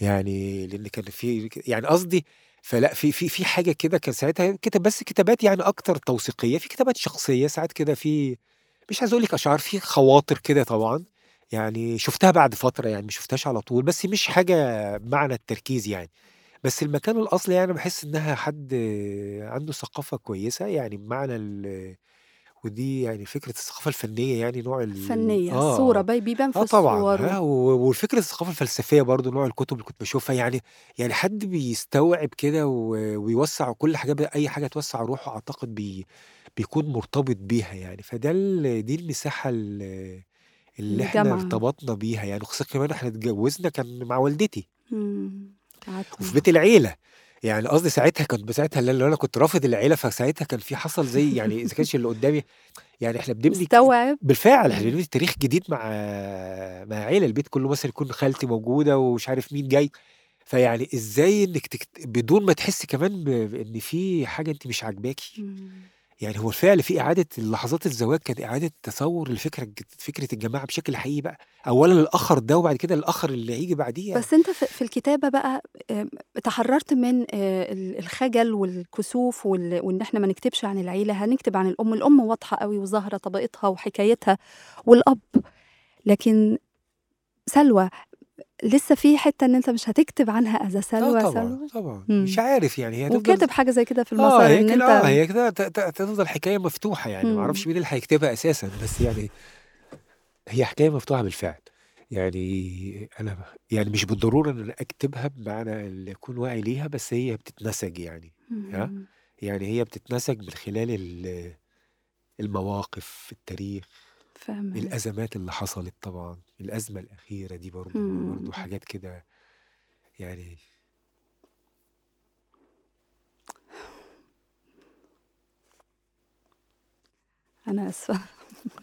يعني لأن كان في يعني قصدي فلا في في في حاجة كده كان ساعتها كتب بس كتابات يعني أكتر توثيقية في كتابات شخصية ساعات كده في مش عايز أقول لك أشعار في خواطر كده طبعا. يعني شفتها بعد فترة يعني ما شفتهاش على طول بس مش حاجة معنى التركيز يعني. بس المكان الأصلي يعني بحس إنها حد عنده ثقافة كويسة يعني بمعنى ال ودي يعني فكرة الثقافة الفنية يعني نوع ال فنية آه الصورة آه بي- بيبان في آه طبعا الصور ها و... و- والفكرة الثقافة الفلسفية برضو نوع الكتب اللي كنت بشوفها يعني يعني حد بيستوعب كده و- ويوسع كل حاجة بقى- أي حاجة توسع روحه أعتقد بي بيكون مرتبط بيها يعني. فده ال- دي المساحة ال- اللي إحنا ارتبطنا بيها يعني خصوصا كمان إحنا اتجوزنا كان مع والدتي مم. قعدت وفي بيت العيلة يعني قصدي ساعتها كنت ساعتها لو أنا كنت رافض العيلة فساعتها كان في حصل زي يعني إذا كانش اللي قدامي يعني إحنا بنبني مستوعب بالفعل إحنا. بنبني تاريخ جديد مع مع عيلة البيت كله مثلا يكون خالتي موجودة ومش عارف مين جاي فيعني إزاي إنك تكت... بدون ما تحسي كمان ب... بان في حاجة أنت مش عاجباكي مم. يعني هو الفعل في إعادة لحظات الزواج كانت إعادة تصور لفكره فكرة الجماعة بشكل حقيقي بقى. اولا الآخر ده وبعد كده الآخر اللي هيجي بعديه يعني. بس أنت في الكتابة بقى تحررت من آه، ال- الخجل والكسوف وال- وإن إحنا ما نكتبش عن العيلة هنكتب عن الأم. الأم واضحة قوي وظاهرة طبيعتها وحكايتها والأب. لكن سلوى لسه في حتة إن أنت مش هتكتب عنها اذا آه سلوى طبعا سلوى طبعا. مم. مش عارف يعني هي وكاتب حاجة زي كده في آه المسار هي ان كده آه أنت هي كده تفضل حكاية مفتوحة يعني. ما أعرفش. مين اللي هيكتبها أساسا بس يعني هي حكاية مفتوحة بالفعل. يعني أنا يعني مش بالضرورة إن أنا أكتبها بمعنى اللي أكون واعي ليها بس هي بتتنسج يعني ها؟ مم. يعني هي بتتنسج من خلال ال- المواقف التاريخ فاهمة. الأزمات اللي حصلت طبعا. الأزمة الأخيرة دي برضو مم. برضو حاجات كده يعني أنا آسفة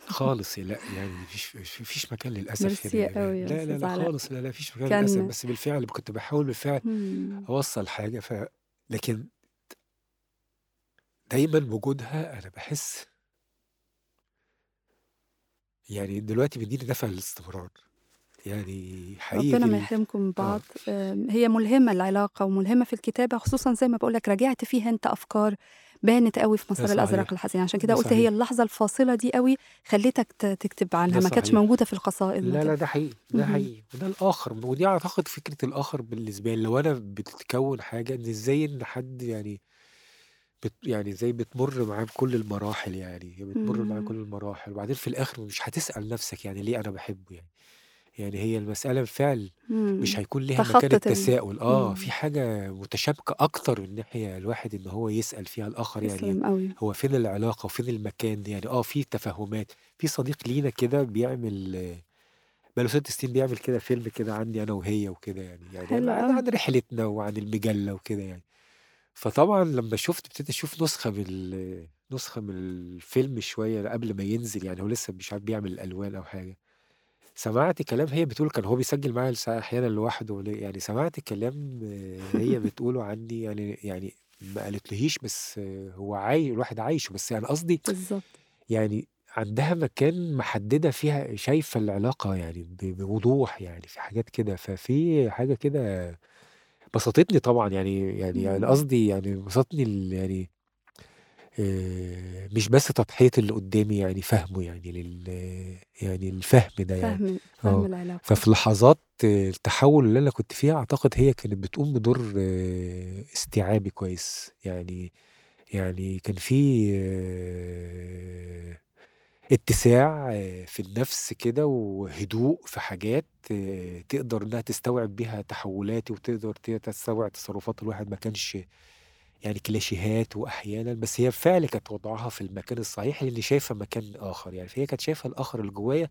خالص لا يعني مفيش مفيش مكان للأسف ميرسي هنا قوي لا لا لا خالص لا لا مفيش مكان للأسف بس بالفعل كنت بحاول بالفعل مم. أوصل حاجة ف لكن دايما وجودها أنا بحس يعني دلوقتي بيديني دفع للاستمرار يعني حقيقي ربنا ما. يحرمكم من آه بعض آم، هي ملهمة العلاقة وملهمة في الكتابة خصوصا زي ما بقولك راجعت فيها أنت أفكار بانت قوي في مسار. الأزرق الحزين عشان كده ده قلت. هي اللحظة الفاصلة دي قوي خلتك ت- تكتب عنها ما كانتش. موجودة في القصائد لا لا ده حقيقي ده. حقيقي وده الآخر ودي أعتقد فكرة الآخر بالنسبة لي لو أنا بتتكون حاجة إن إزاي إن حد يعني بت يعني زي بتمر معاه بكل المراحل يعني هي بتمر معاه مم. كل المراحل وبعدين في الآخر مش هتسأل نفسك يعني ليه أنا بحبه يعني. يعني هي المسألة بالفعل مش مم. هيكون ليها مكان ال... التساؤل. آه مم. في حاجة متشابكة أكتر من ناحية الواحد إن هو يسأل فيها الآخر يعني تسلم قوي هو فين العلاقة وفين المكان يعني. آه في تفاهمات. في صديق لينا كده بيعمل آه، بقاله ست سنين بيعمل كده فيلم كده عني أنا وهي وكده يعني يعني حلو عن رحلتنا وعن المجلة وكده يعني. فطبعا لما شفت ابتديت أشوف نسخة من ال- نسخة من الفيلم شوية قبل ما ينزل يعني هو لسه مش عارف بيعمل الالوان أو حاجة. سمعت كلام هي بتقول كان هو بيسجل معايا أحيانا لوحده يعني سمعت كلام هي بتقوله عني يعني يعني ما قالتلهيش بس هو عاي الواحد عايشه. بس يعني قصدي بالظبط يعني عندها مكان محددة فيها شايفة العلاقة يعني ب- بوضوح يعني في حاجات كده. ففي حاجة كده بسطتني طبعا يعني يعني يعني مم. قصدي يعني بسطني ال- يعني آه، مش بس تضحية اللي قدامي يعني فهمه يعني لل يعني الفهم ده يعني. فهم فهم آه العلاقة. ففي لحظات آه، التحول اللي أنا كنت فيها أعتقد هي كانت بتقوم بدور آه، استيعابي كويس. يعني يعني كان في آه، اتساع آه، في النفس كده وهدوء في حاجات آه، تقدر إنها تستوعب بيها تحولاتي وتقدر تستوعب تصرفات الواحد ما كانش يعني كلاشيهات وأحيانا بس هي بالفعل كانت وضعها في المكان الصحيح لأني شايفه مكان آخر يعني. فهي كانت شايفه الآخر اللي جوايا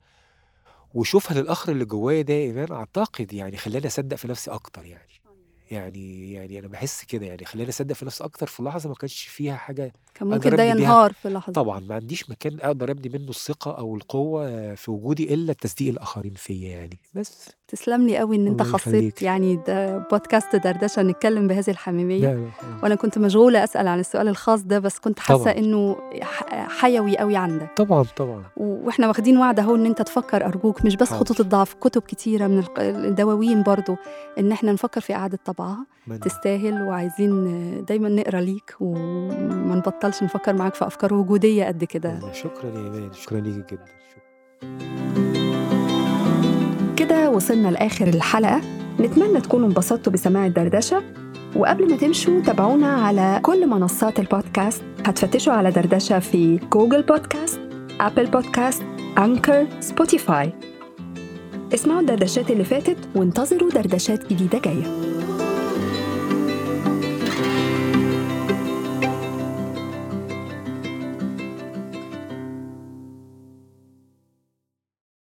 وشوفها للآخر اللي جوايا ده ايمان أعتقد يعني خلاني أصدق في نفسي أكتر يعني. يعني يعني أنا بحس كده يعني خلاني أصدق في نفسي أكتر في لحظة ما كانش فيها حاجة كان ممكن ده ينهار في لحظه طبعا ما عنديش مكان أقدر أبني منه الثقة أو القوة في وجودي إلا تصديق الآخرين فيا يعني. بس. تسلم لي قوي إن أنت خصيت يعني ده بودكاست دردشة نتكلم بهذه الحميمية. لا لا. وأنا كنت مشغولة أسأل عن السؤال الخاص ده بس كنت حاسة إنه حيوي قوي عندك. طبعا طبعا. وإحنا واخدين وعد اهو إن أنت تفكر أرجوك مش بس خطوط حاضر الضعف كتب كتيرة من الدواوين برضو إن إحنا نفكر في إعادة طبعها. تستاهل وعايزين دايما نقرأ ليك وما نبطلش نفكر معاك في أفكار وجودية قد كده. شكرا يا إيمان شكرا ليك جدا. كده وصلنا لآخر الحلقة. نتمنى تكونوا انبسطتوا بسماع الدردشة. وقبل ما تمشوا تابعونا على كل منصات البودكاست. هتفتشوا على دردشة في Google Podcast Apple Podcast Anchor Spotify. اسمعوا الدردشات اللي فاتت وانتظروا دردشات جديدة جاية.